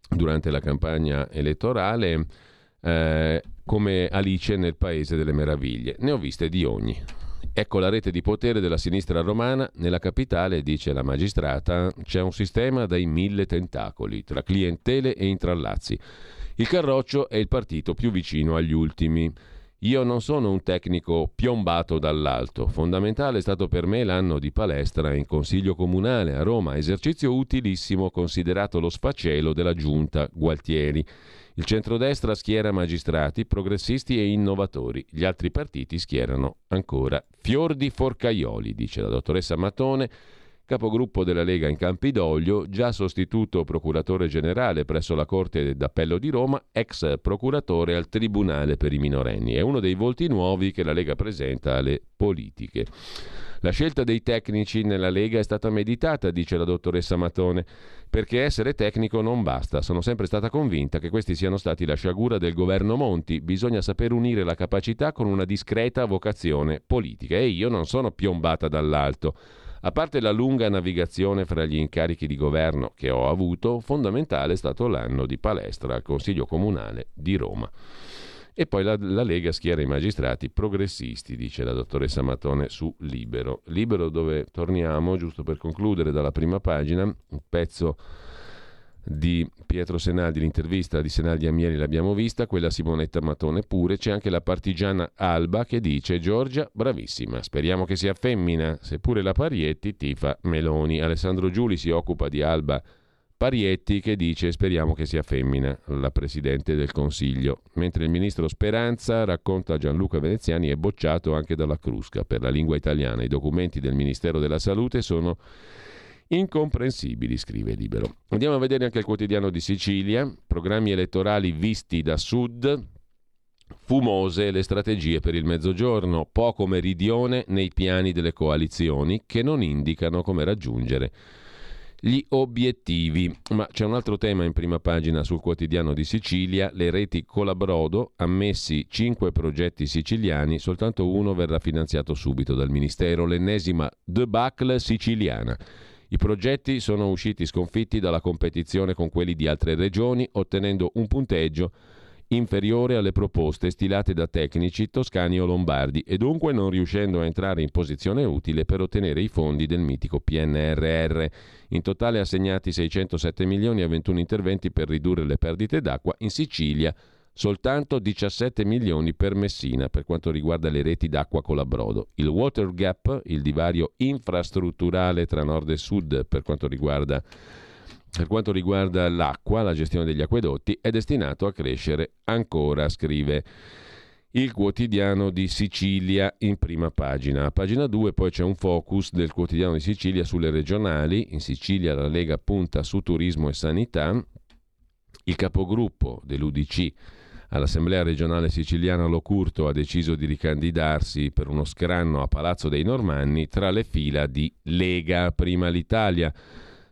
durante la campagna elettorale eh, come Alice nel Paese delle Meraviglie. Ne ho viste di ogni. Ecco la rete di potere della sinistra romana. Nella capitale, dice la magistrata, c'è un sistema dai mille tentacoli, tra clientele e intrallazzi. Il Carroccio è il partito più vicino agli ultimi. Io non sono un tecnico piombato dall'alto. Fondamentale è stato per me l'anno di palestra in Consiglio Comunale a Roma, esercizio utilissimo considerato lo sfacelo della giunta Gualtieri. Il centrodestra schiera magistrati, progressisti e innovatori. Gli altri partiti schierano ancora fior di forcaioli, dice la dottoressa Matone capogruppo della Lega in Campidoglio, già sostituto procuratore generale presso la Corte d'Appello di Roma, ex procuratore al Tribunale per i minorenni. È uno dei volti nuovi che la Lega presenta alle politiche. La scelta dei tecnici nella Lega è stata meditata, dice la dottoressa Matone, perché essere tecnico non basta. Sono sempre stata convinta che questi siano stati la sciagura del governo Monti. Bisogna saper unire la capacità con una discreta vocazione politica. E io non sono piombata dall'alto. A parte la lunga navigazione fra gli incarichi di governo che ho avuto, fondamentale è stato l'anno di palestra al Consiglio Comunale di Roma. E poi la, la, Lega schiera i magistrati progressisti, dice la dottoressa Matone su Libero. Libero dove torniamo, giusto per concludere dalla prima pagina, un pezzo di Pietro Senaldi, l'intervista di Senaldi a Mieri l'abbiamo vista, quella Simonetta Matone pure, c'è anche la partigiana Alba che dice Giorgia bravissima, speriamo che sia femmina, seppure la Parietti tifa Meloni. Alessandro Giuli si occupa di Alba Parietti che dice speriamo che sia femmina la Presidente del Consiglio, mentre il Ministro Speranza racconta Gianluca Veneziani è bocciato anche dalla Crusca per la lingua italiana. I documenti del Ministero della Salute sono Incomprensibili, scrive Libero. Andiamo a vedere anche il quotidiano di Sicilia, programmi elettorali visti da sud, fumose le strategie per il mezzogiorno, poco meridione nei piani delle coalizioni che non indicano come raggiungere gli obiettivi. Ma c'è un altro tema in prima pagina sul quotidiano di Sicilia, le reti Colabrodo, ammessi cinque progetti siciliani, soltanto uno verrà finanziato subito dal Ministero, l'ennesima debacle siciliana. I progetti sono usciti sconfitti dalla competizione con quelli di altre regioni, ottenendo un punteggio inferiore alle proposte stilate da tecnici toscani o lombardi e dunque non riuscendo a entrare in posizione utile per ottenere i fondi del mitico PNRR. In totale assegnati 607 milioni a 21 interventi per ridurre le perdite d'acqua in Sicilia. Soltanto 17 milioni per Messina per quanto riguarda le reti d'acqua colabrodo. Il water gap, il divario infrastrutturale tra nord e sud per quanto riguarda per quanto riguarda l'acqua, la gestione degli acquedotti, è destinato a crescere ancora, scrive il quotidiano di Sicilia in prima pagina. A pagina 2 poi c'è un focus del quotidiano di Sicilia sulle regionali. In Sicilia la Lega punta su turismo e sanità. Il capogruppo dell'UDC all'Assemblea regionale siciliana Locurto ha deciso di ricandidarsi per uno scranno a Palazzo dei Normanni tra le fila di Lega Prima l'Italia.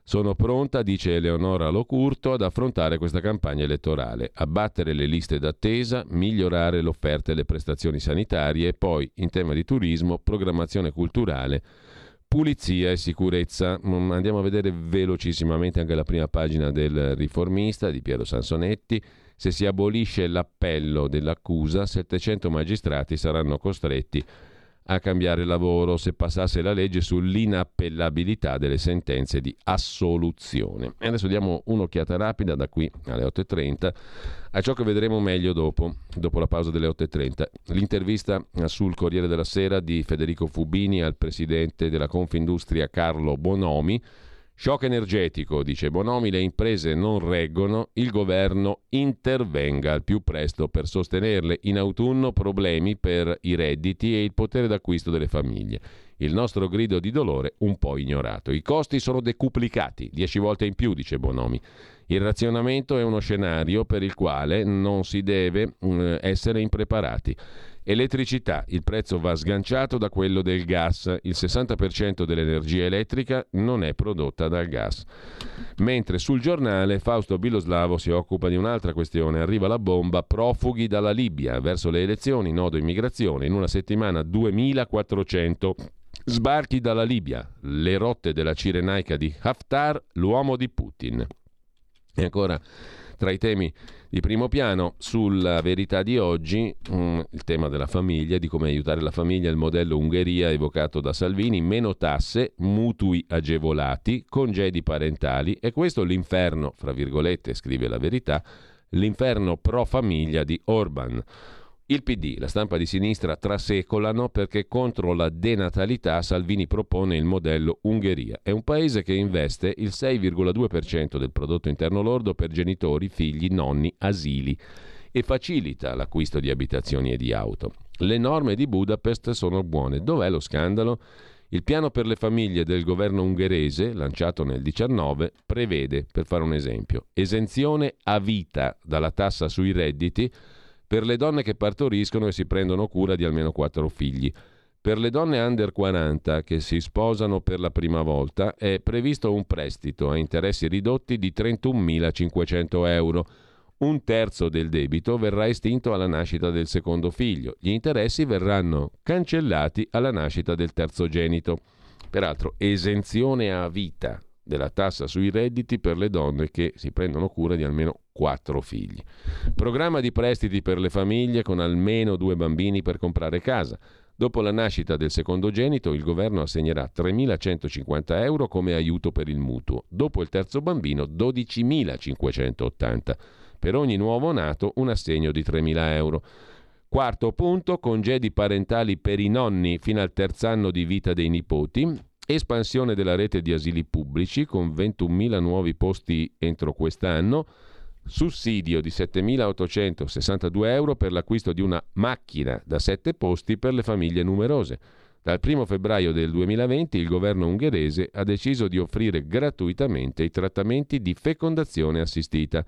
Sono pronta, dice Eleonora Locurto, ad affrontare questa campagna elettorale, abbattere le liste d'attesa, migliorare l'offerta e le prestazioni sanitarie e poi, in tema di turismo, programmazione culturale, pulizia e sicurezza. Mm, andiamo a vedere velocissimamente anche la prima pagina del riformista di Piero Sansonetti. Se si abolisce l'appello dell'accusa, 700 magistrati saranno costretti a cambiare lavoro se passasse la legge sull'inappellabilità delle sentenze di assoluzione. E adesso diamo un'occhiata rapida da qui alle 8.30 a ciò che vedremo meglio dopo, dopo la pausa delle 8.30. L'intervista sul Corriere della Sera di Federico Fubini al presidente della Confindustria Carlo Bonomi Shock energetico, dice Bonomi, le imprese non reggono, il governo intervenga al più presto per sostenerle. In autunno problemi per i redditi e il potere d'acquisto delle famiglie. Il nostro grido di dolore un po' ignorato. I costi sono decuplicati, dieci volte in più, dice Bonomi. Il razionamento è uno scenario per il quale non si deve eh, essere impreparati. Elettricità, il prezzo va sganciato da quello del gas, il 60% dell'energia elettrica non è prodotta dal gas. Mentre sul giornale Fausto Biloslavo si occupa di un'altra questione, arriva la bomba profughi dalla Libia. Verso le elezioni, nodo immigrazione, in una settimana 2400 sbarchi dalla Libia, le rotte della Cirenaica di Haftar, l'uomo di Putin. E ancora tra i temi di primo piano sulla verità di oggi, um, il tema della famiglia, di come aiutare la famiglia, il modello Ungheria evocato da Salvini, meno tasse, mutui agevolati, congedi parentali e questo l'inferno, fra virgolette, scrive la verità, l'inferno pro famiglia di Orban. Il PD, la stampa di sinistra, trasecolano perché contro la denatalità Salvini propone il modello Ungheria. È un paese che investe il 6,2% del prodotto interno lordo per genitori, figli, nonni, asili e facilita l'acquisto di abitazioni e di auto. Le norme di Budapest sono buone. Dov'è lo scandalo? Il piano per le famiglie del governo ungherese, lanciato nel 2019, prevede, per fare un esempio, esenzione a vita dalla tassa sui redditi per le donne che partoriscono e si prendono cura di almeno quattro figli. Per le donne under 40 che si sposano per la prima volta è previsto un prestito a interessi ridotti di 31.500 euro. Un terzo del debito verrà estinto alla nascita del secondo figlio. Gli interessi verranno cancellati alla nascita del terzogenito. Peraltro, esenzione a vita della tassa sui redditi per le donne che si prendono cura di almeno quattro figli. Programma di prestiti per le famiglie con almeno due bambini per comprare casa. Dopo la nascita del secondogenito il governo assegnerà 3.150 euro come aiuto per il mutuo. Dopo il terzo bambino 12.580. Per ogni nuovo nato un assegno di 3.000 euro. Quarto punto, congedi parentali per i nonni fino al terzo anno di vita dei nipoti espansione della rete di asili pubblici con 21.000 nuovi posti entro quest'anno, sussidio di 7.862 euro per l'acquisto di una macchina da 7 posti per le famiglie numerose. Dal 1 febbraio del 2020 il governo ungherese ha deciso di offrire gratuitamente i trattamenti di fecondazione assistita.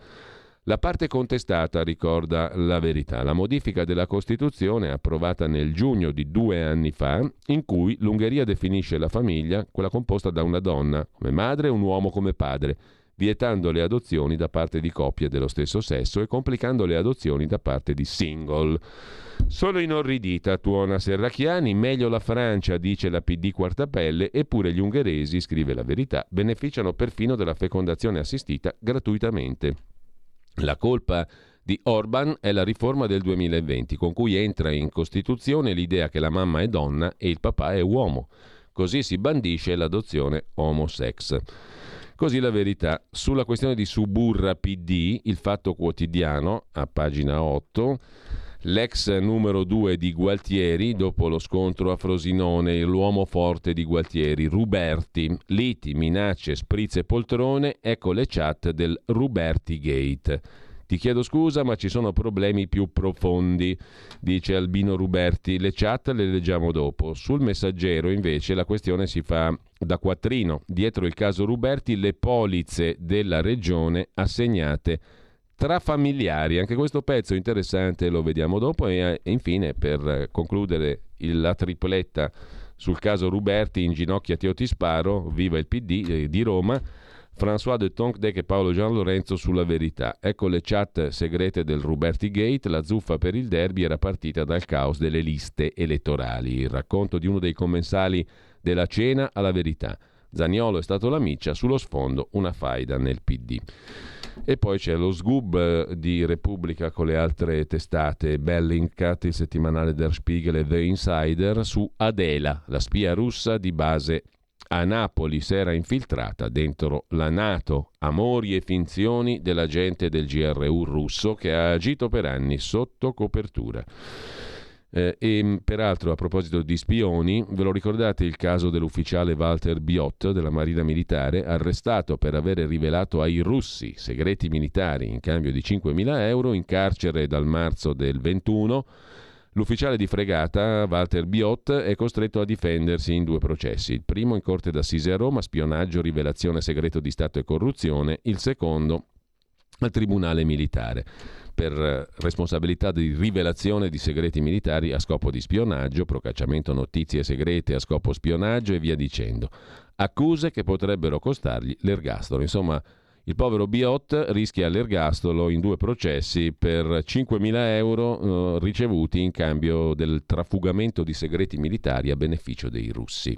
La parte contestata ricorda la verità, la modifica della Costituzione approvata nel giugno di due anni fa, in cui l'Ungheria definisce la famiglia quella composta da una donna come madre e un uomo come padre. vietando le adozioni da parte di coppie dello stesso sesso e complicando le adozioni da parte di single. Sono inorridita, tuona Serracchiani, meglio la Francia, dice la PD Quartapelle, eppure gli ungheresi, scrive la verità, beneficiano perfino della fecondazione assistita gratuitamente. La colpa di Orban è la riforma del 2020, con cui entra in Costituzione l'idea che la mamma è donna e il papà è uomo. Così si bandisce l'adozione homosex. Così la verità. Sulla questione di Suburra PD, il fatto quotidiano, a pagina 8, L'ex numero 2 di Gualtieri, dopo lo scontro a Frosinone, l'uomo forte di Gualtieri, Ruberti, liti, minacce, sprizze poltrone, ecco le chat del Ruberti Gate. Ti chiedo scusa, ma ci sono problemi più profondi, dice Albino Ruberti. Le chat le leggiamo dopo. Sul messaggero, invece, la questione si fa da quattrino. Dietro il caso Ruberti, le polizze della regione assegnate tra familiari. Anche questo pezzo interessante lo vediamo dopo e, e infine per concludere il, la tripletta sul caso Ruberti inginocchiati o ti sparo, viva il PD eh, di Roma. François de Tonquedec e Paolo Gian Lorenzo sulla verità. Ecco le chat segrete del Ruberti Gate, la zuffa per il derby era partita dal caos delle liste elettorali. Il racconto di uno dei commensali della cena alla verità. Zaniolo è stato la miccia, sullo sfondo una faida nel PD. E poi c'è lo sgub eh, di Repubblica con le altre testate, Bellingcat, il settimanale Der Spiegel e The Insider, su Adela, la spia russa di base a Napoli. Si era infiltrata dentro la Nato, amori e finzioni dell'agente del GRU russo che ha agito per anni sotto copertura. Eh, e peraltro, a proposito di spioni, ve lo ricordate il caso dell'ufficiale Walter Biot della Marina Militare, arrestato per aver rivelato ai russi segreti militari in cambio di 5.000 euro in carcere dal marzo del 21? L'ufficiale di fregata, Walter Biot, è costretto a difendersi in due processi. Il primo in corte d'assise a Roma, spionaggio, rivelazione segreto di Stato e corruzione. Il secondo al Tribunale Militare per responsabilità di rivelazione di segreti militari a scopo di spionaggio, procacciamento notizie segrete a scopo spionaggio e via dicendo. Accuse che potrebbero costargli l'ergastolo. Insomma, il povero Biot rischia l'ergastolo in due processi per 5.000 euro eh, ricevuti in cambio del trafugamento di segreti militari a beneficio dei russi.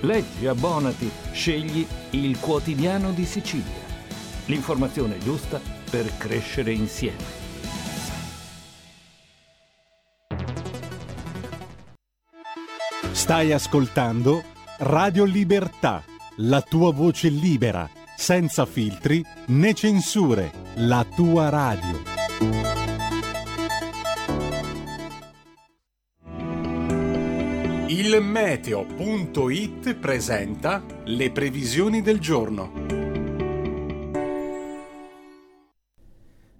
Leggi, abbonati, scegli il quotidiano di Sicilia. L'informazione giusta per crescere insieme. Stai ascoltando Radio Libertà, la tua voce libera, senza filtri né censure, la tua radio. Il meteo.it presenta le previsioni del giorno.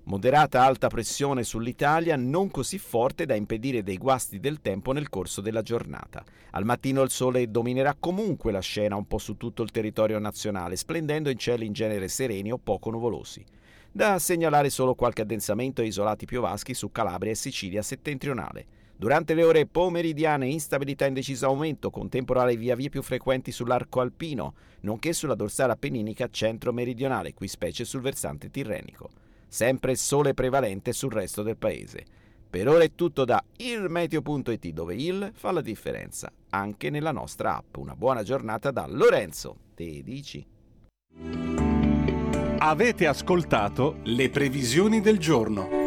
Moderata alta pressione sull'Italia, non così forte da impedire dei guasti del tempo nel corso della giornata. Al mattino il sole dominerà comunque la scena un po' su tutto il territorio nazionale, splendendo in cieli in genere sereni o poco nuvolosi. Da segnalare solo qualche addensamento e isolati piovaschi su Calabria e Sicilia settentrionale. Durante le ore pomeridiane instabilità in deciso aumento, con temporali via via più frequenti sull'arco alpino, nonché sulla dorsale appenninica centro-meridionale, qui specie sul versante tirrenico. Sempre sole prevalente sul resto del paese. Per ora è tutto da ilmeteo.it dove il fa la differenza, anche nella nostra app. Una buona giornata da Lorenzo, te dici. Avete ascoltato le previsioni del giorno.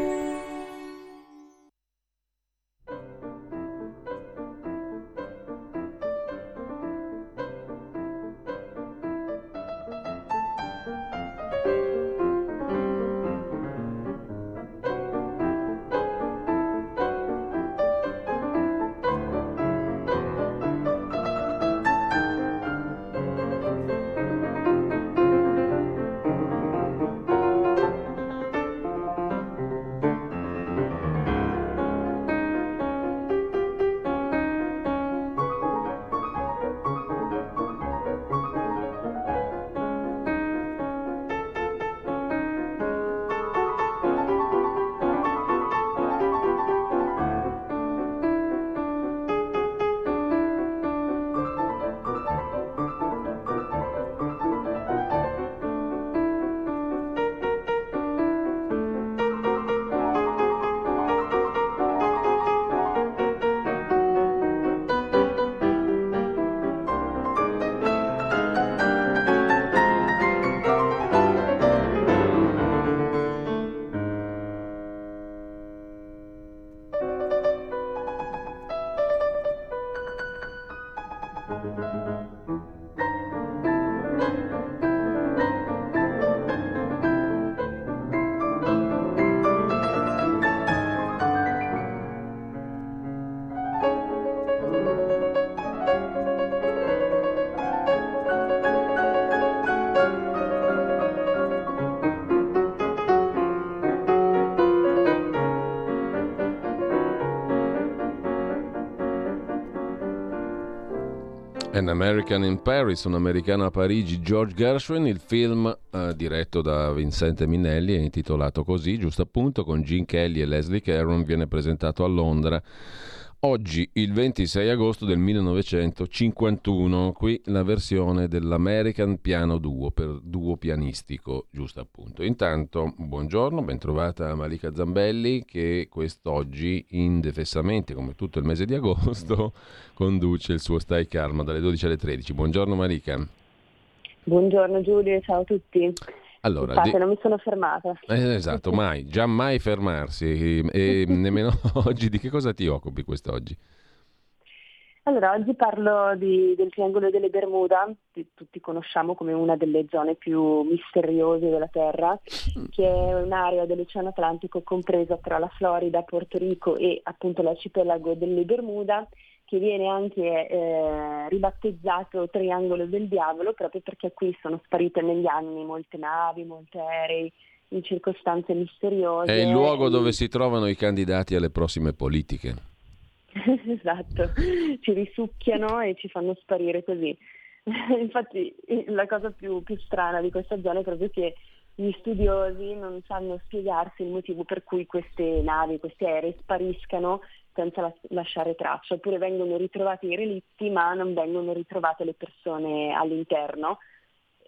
An American in Paris, un americano a Parigi, George Gershwin, il film eh, diretto da Vincente Minelli è intitolato così, giusto appunto, con Gene Kelly e Leslie Caron, viene presentato a Londra Oggi, il 26 agosto del 1951, qui la versione dell'American Piano Duo, per duo pianistico, giusto appunto. Intanto, buongiorno, bentrovata Malika Zambelli che quest'oggi, indefessamente, come tutto il mese di agosto, (laughs) conduce il suo Stai Calma dalle 12 alle 13. Buongiorno Malika. Buongiorno Giulio, ciao a tutti. Allora, Scusate, di... non mi sono fermata. Eh, esatto, mai, già mai fermarsi e (laughs) nemmeno oggi. Di che cosa ti occupi quest'oggi? Allora, oggi parlo di, del Triangolo delle Bermuda, che tutti conosciamo come una delle zone più misteriose della Terra, che è un'area dell'Oceano Atlantico compresa tra la Florida, Porto Rico e appunto l'arcipelago delle Bermuda che viene anche eh, ribattezzato Triangolo del Diavolo proprio perché qui sono sparite negli anni molte navi, molti aerei in circostanze misteriose. È il luogo dove si trovano i candidati alle prossime politiche. (laughs) esatto, ci risucchiano e ci fanno sparire così. (laughs) Infatti la cosa più, più strana di questa zona è proprio che gli studiosi non sanno spiegarsi il motivo per cui queste navi, questi aerei spariscano senza la- lasciare traccia, oppure vengono ritrovati i relitti ma non vengono ritrovate le persone all'interno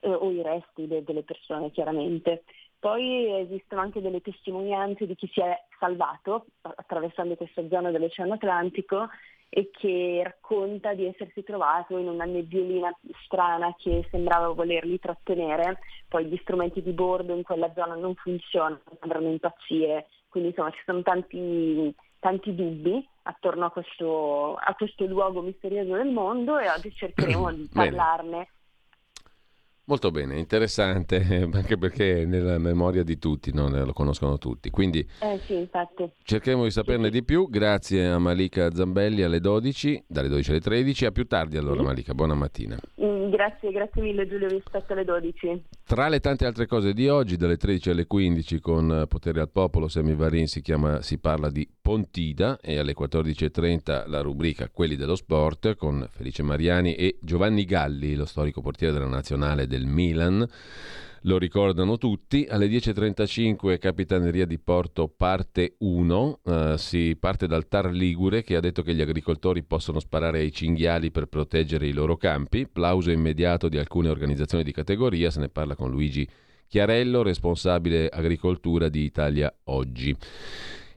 eh, o i resti de- delle persone chiaramente. Poi esistono anche delle testimonianze di chi si è salvato attraversando questa zona dell'Oceano Atlantico e che racconta di essersi trovato in una nebbiolina strana che sembrava volerli trattenere, poi gli strumenti di bordo in quella zona non funzionano, sembrano impazzire, quindi insomma ci sono tanti, tanti dubbi attorno a questo, a questo luogo misterioso del mondo e oggi cercheremo di parlarne Molto bene, interessante, (laughs) anche perché è nella memoria di tutti, no? lo conoscono tutti. Quindi eh sì, cercheremo di saperne di più. Grazie a Malika Zambelli alle 12, dalle 12 alle 13. A più tardi allora, sì. Malika. Buona mattina. Mm, grazie, grazie mille Giulio, vi aspetto alle 12. Tra le tante altre cose di oggi, dalle 13 alle 15 con Potere al Popolo, Semi Varin si, chiama, si parla di Pontida e alle 14.30 la rubrica Quelli dello Sport con Felice Mariani e Giovanni Galli, lo storico portiere della nazionale del Milan lo ricordano tutti. Alle 10.35 Capitaneria di Porto parte 1, eh, si parte dal Tar Ligure che ha detto che gli agricoltori possono sparare ai cinghiali per proteggere i loro campi. Plauso immediato di alcune organizzazioni di categoria, se ne parla con Luigi Chiarello, responsabile agricoltura di Italia Oggi.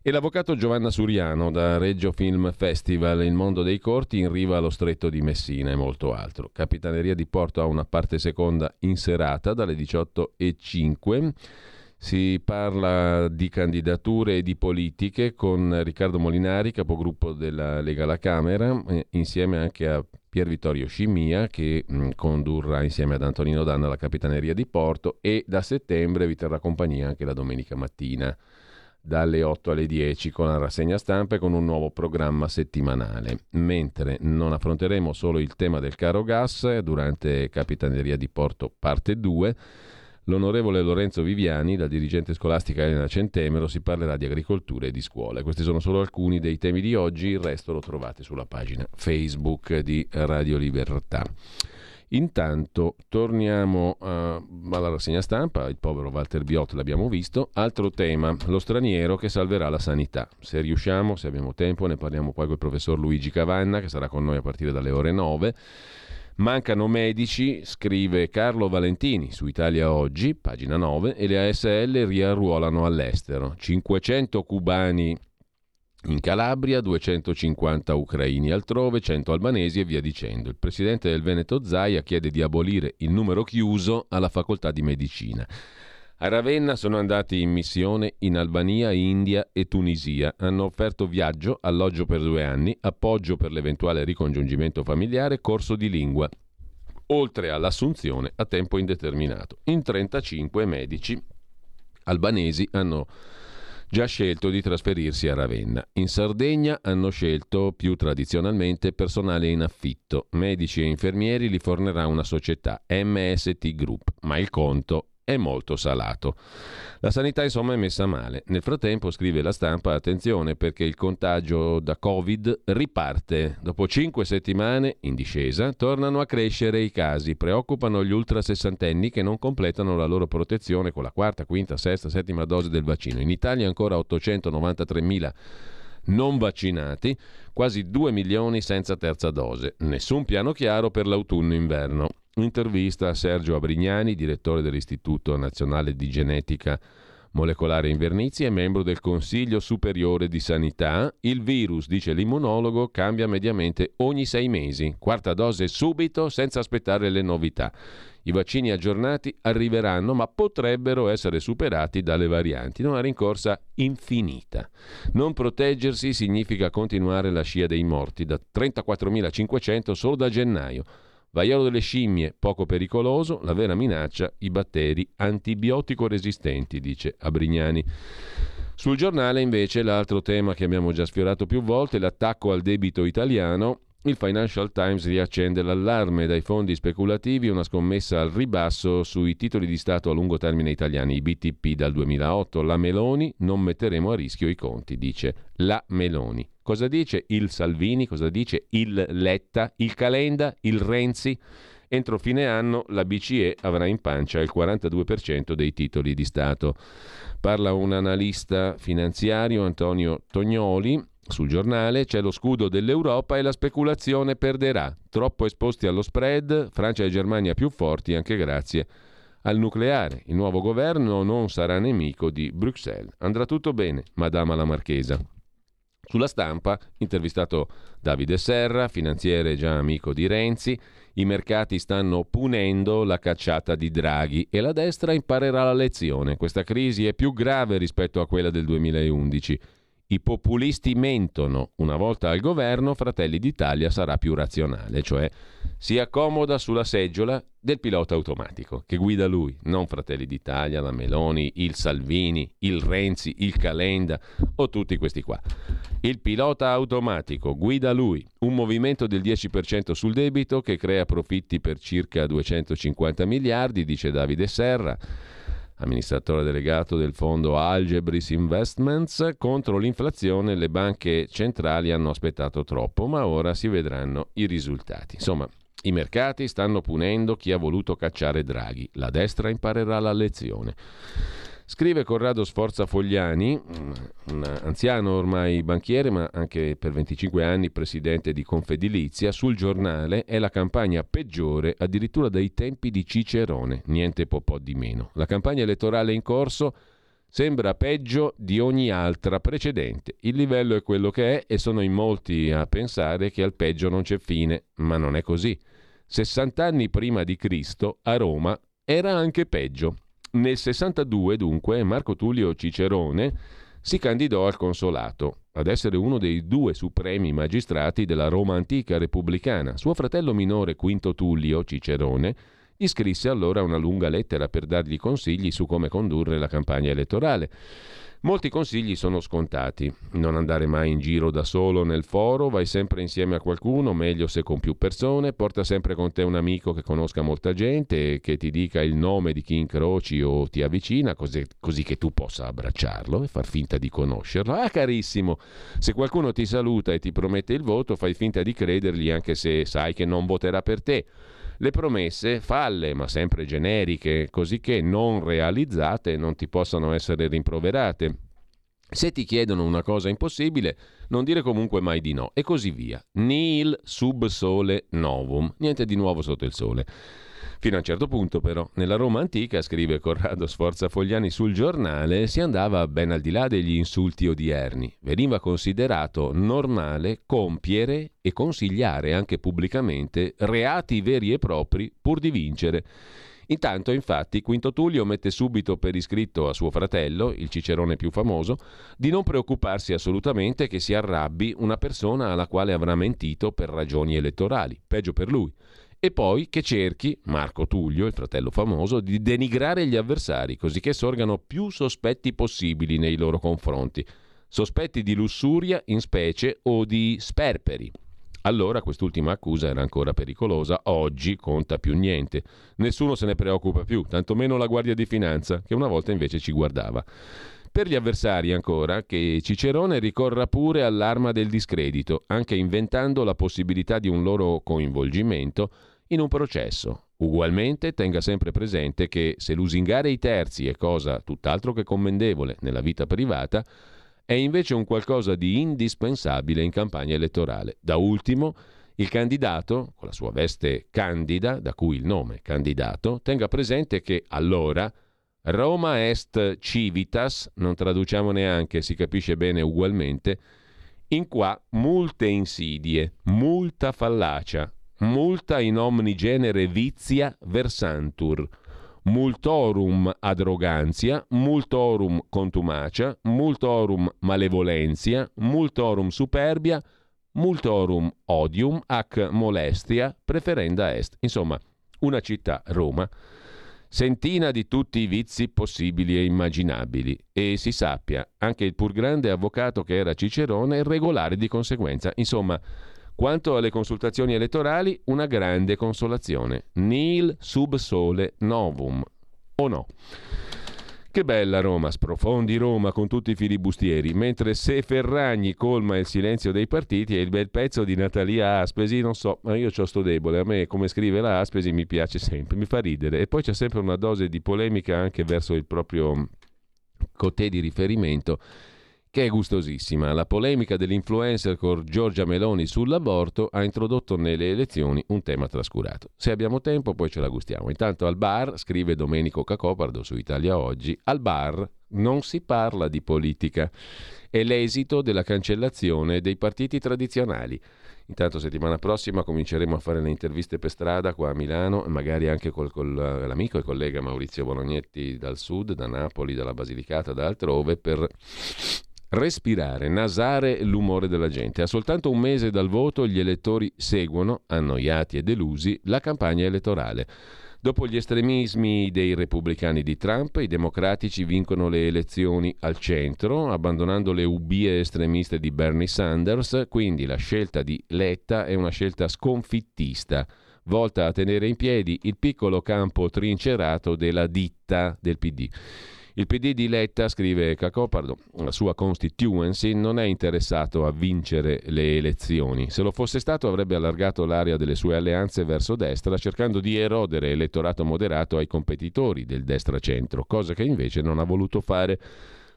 E l'avvocato Giovanna Suriano da Reggio Film Festival, Il mondo dei corti in riva allo stretto di Messina e molto altro. Capitaneria di Porto ha una parte seconda in serata dalle 18.05. Si parla di candidature e di politiche con Riccardo Molinari, capogruppo della Lega alla Camera, insieme anche a Pier Vittorio Scimia che mh, condurrà insieme ad Antonino Danna la Capitaneria di Porto e da settembre vi terrà compagnia anche la domenica mattina dalle 8 alle 10 con la rassegna stampa e con un nuovo programma settimanale. Mentre non affronteremo solo il tema del caro gas durante Capitaneria di Porto parte 2, l'onorevole Lorenzo Viviani, la dirigente scolastica Elena Centemero, si parlerà di agricoltura e di scuola. Questi sono solo alcuni dei temi di oggi, il resto lo trovate sulla pagina Facebook di Radio Libertà. Intanto torniamo uh, alla rassegna stampa, il povero Walter Biot l'abbiamo visto, altro tema, lo straniero che salverà la sanità. Se riusciamo, se abbiamo tempo, ne parliamo poi con il professor Luigi Cavanna che sarà con noi a partire dalle ore 9. Mancano medici, scrive Carlo Valentini su Italia Oggi, pagina 9, e le ASL riarruolano all'estero. 500 cubani in Calabria, 250 ucraini altrove, 100 albanesi e via dicendo. Il presidente del Veneto Zaia chiede di abolire il numero chiuso alla facoltà di medicina. A Ravenna sono andati in missione in Albania, India e Tunisia. Hanno offerto viaggio, alloggio per due anni, appoggio per l'eventuale ricongiungimento familiare, corso di lingua, oltre all'assunzione a tempo indeterminato. In 35 medici albanesi hanno già scelto di trasferirsi a Ravenna. In Sardegna hanno scelto più tradizionalmente personale in affitto. Medici e infermieri li fornerà una società, MST Group, ma il conto è molto salato. La sanità insomma è messa male. Nel frattempo, scrive la stampa, attenzione perché il contagio da Covid riparte. Dopo cinque settimane in discesa tornano a crescere i casi. Preoccupano gli ultra sessantenni che non completano la loro protezione con la quarta, quinta, sesta, settima dose del vaccino. In Italia ancora 893.000 non vaccinati, quasi 2 milioni senza terza dose. Nessun piano chiaro per l'autunno-inverno. Intervista a Sergio Abrignani, direttore dell'Istituto Nazionale di Genetica Molecolare Invernizi e membro del Consiglio Superiore di Sanità. Il virus, dice l'immunologo, cambia mediamente ogni sei mesi. Quarta dose subito, senza aspettare le novità. I vaccini aggiornati arriveranno, ma potrebbero essere superati dalle varianti. Una rincorsa infinita. Non proteggersi significa continuare la scia dei morti, da 34.500 solo da gennaio. Vaiolo delle scimmie, poco pericoloso, la vera minaccia, i batteri antibiotico resistenti, dice Abrignani. Sul giornale invece l'altro tema che abbiamo già sfiorato più volte, l'attacco al debito italiano, il Financial Times riaccende l'allarme dai fondi speculativi, una scommessa al ribasso sui titoli di Stato a lungo termine italiani, i BTP dal 2008. La Meloni, non metteremo a rischio i conti, dice la Meloni. Cosa dice il Salvini? Cosa dice il Letta? Il Calenda? Il Renzi? Entro fine anno la BCE avrà in pancia il 42% dei titoli di Stato. Parla un analista finanziario, Antonio Tognoli, sul giornale c'è lo scudo dell'Europa e la speculazione perderà. Troppo esposti allo spread, Francia e Germania più forti anche grazie al nucleare. Il nuovo governo non sarà nemico di Bruxelles. Andrà tutto bene, Madama la Marchesa. Sulla stampa, intervistato Davide Serra, finanziere già amico di Renzi, i mercati stanno punendo la cacciata di Draghi e la destra imparerà la lezione. Questa crisi è più grave rispetto a quella del 2011. I populisti mentono. Una volta al governo, Fratelli d'Italia sarà più razionale, cioè si accomoda sulla seggiola del pilota automatico che guida lui, non Fratelli d'Italia, la Meloni, il Salvini, il Renzi, il Calenda o tutti questi qua. Il pilota automatico guida lui, un movimento del 10% sul debito che crea profitti per circa 250 miliardi, dice Davide Serra amministratore delegato del fondo Algebris Investments, contro l'inflazione le banche centrali hanno aspettato troppo, ma ora si vedranno i risultati. Insomma, i mercati stanno punendo chi ha voluto cacciare Draghi. La destra imparerà la lezione. Scrive Corrado Sforza Fogliani, un anziano ormai banchiere, ma anche per 25 anni presidente di Confedilizia, sul giornale è la campagna peggiore addirittura dai tempi di Cicerone, niente po' di meno. La campagna elettorale in corso sembra peggio di ogni altra precedente. Il livello è quello che è e sono in molti a pensare che al peggio non c'è fine, ma non è così. 60 anni prima di Cristo a Roma era anche peggio. Nel 62, dunque, Marco Tullio Cicerone si candidò al consolato, ad essere uno dei due supremi magistrati della Roma antica repubblicana. Suo fratello minore Quinto Tullio Cicerone gli scrisse allora una lunga lettera per dargli consigli su come condurre la campagna elettorale. Molti consigli sono scontati. Non andare mai in giro da solo nel foro, vai sempre insieme a qualcuno, meglio se con più persone, porta sempre con te un amico che conosca molta gente e che ti dica il nome di chi incroci o ti avvicina, così, così che tu possa abbracciarlo e far finta di conoscerlo. Ah, carissimo, se qualcuno ti saluta e ti promette il voto, fai finta di credergli anche se sai che non voterà per te le promesse falle, ma sempre generiche, così che non realizzate non ti possano essere rimproverate. Se ti chiedono una cosa impossibile, non dire comunque mai di no, e così via. Nil sub sole novum, niente di nuovo sotto il sole. Fino a un certo punto, però, nella Roma antica, scrive Corrado Sforza Fogliani sul giornale, si andava ben al di là degli insulti odierni. Veniva considerato normale compiere e consigliare anche pubblicamente reati veri e propri pur di vincere. Intanto, infatti, Quinto Tullio mette subito per iscritto a suo fratello, il cicerone più famoso, di non preoccuparsi assolutamente che si arrabbi una persona alla quale avrà mentito per ragioni elettorali. Peggio per lui e poi che cerchi, Marco Tullio, il fratello famoso, di denigrare gli avversari, così che sorgano più sospetti possibili nei loro confronti. Sospetti di lussuria in specie o di sperperi. Allora quest'ultima accusa era ancora pericolosa, oggi conta più niente. Nessuno se ne preoccupa più, tantomeno la Guardia di Finanza, che una volta invece ci guardava. Per gli avversari ancora, che Cicerone ricorra pure all'arma del discredito, anche inventando la possibilità di un loro coinvolgimento in un processo. Ugualmente tenga sempre presente che se lusingare i terzi è cosa tutt'altro che commendevole nella vita privata, è invece un qualcosa di indispensabile in campagna elettorale. Da ultimo, il candidato, con la sua veste candida, da cui il nome candidato, tenga presente che allora Roma est civitas, non traduciamo neanche, si capisce bene ugualmente, in qua multe insidie, multa fallacia, multa in omni genere vizia versantur, multorum adrogantia, multorum contumacia, multorum malevolentia, multorum superbia, multorum odium ac molestia preferenda est. Insomma, una città, Roma, sentina di tutti i vizi possibili e immaginabili e si sappia, anche il pur grande avvocato che era Cicerone è regolare di conseguenza. Insomma, quanto alle consultazioni elettorali, una grande consolazione. Nil sub sole novum. O no? Che bella Roma, sprofondi Roma con tutti i filibustieri, mentre se Ferragni colma il silenzio dei partiti è il bel pezzo di Natalia Aspesi, non so, ma io ho sto debole, a me come scrive la Aspesi mi piace sempre, mi fa ridere e poi c'è sempre una dose di polemica anche verso il proprio cotè di riferimento che è gustosissima. La polemica dell'influencer con Giorgia Meloni sull'aborto ha introdotto nelle elezioni un tema trascurato. Se abbiamo tempo poi ce la gustiamo. Intanto al bar, scrive Domenico Cacopardo su Italia Oggi, al bar non si parla di politica. È l'esito della cancellazione dei partiti tradizionali. Intanto settimana prossima cominceremo a fare le interviste per strada qua a Milano magari anche con l'amico e collega Maurizio Bolognetti dal sud, da Napoli, dalla Basilicata, da altrove per respirare, nasare l'umore della gente. A soltanto un mese dal voto gli elettori seguono, annoiati e delusi, la campagna elettorale. Dopo gli estremismi dei repubblicani di Trump, i democratici vincono le elezioni al centro, abbandonando le ubie estremiste di Bernie Sanders, quindi la scelta di Letta è una scelta sconfittista volta a tenere in piedi il piccolo campo trincerato della ditta del PD. Il PD di Letta, scrive Cacopardo, la sua constituency non è interessato a vincere le elezioni. Se lo fosse stato avrebbe allargato l'area delle sue alleanze verso destra, cercando di erodere elettorato moderato ai competitori del destra-centro, cosa che invece non ha voluto fare.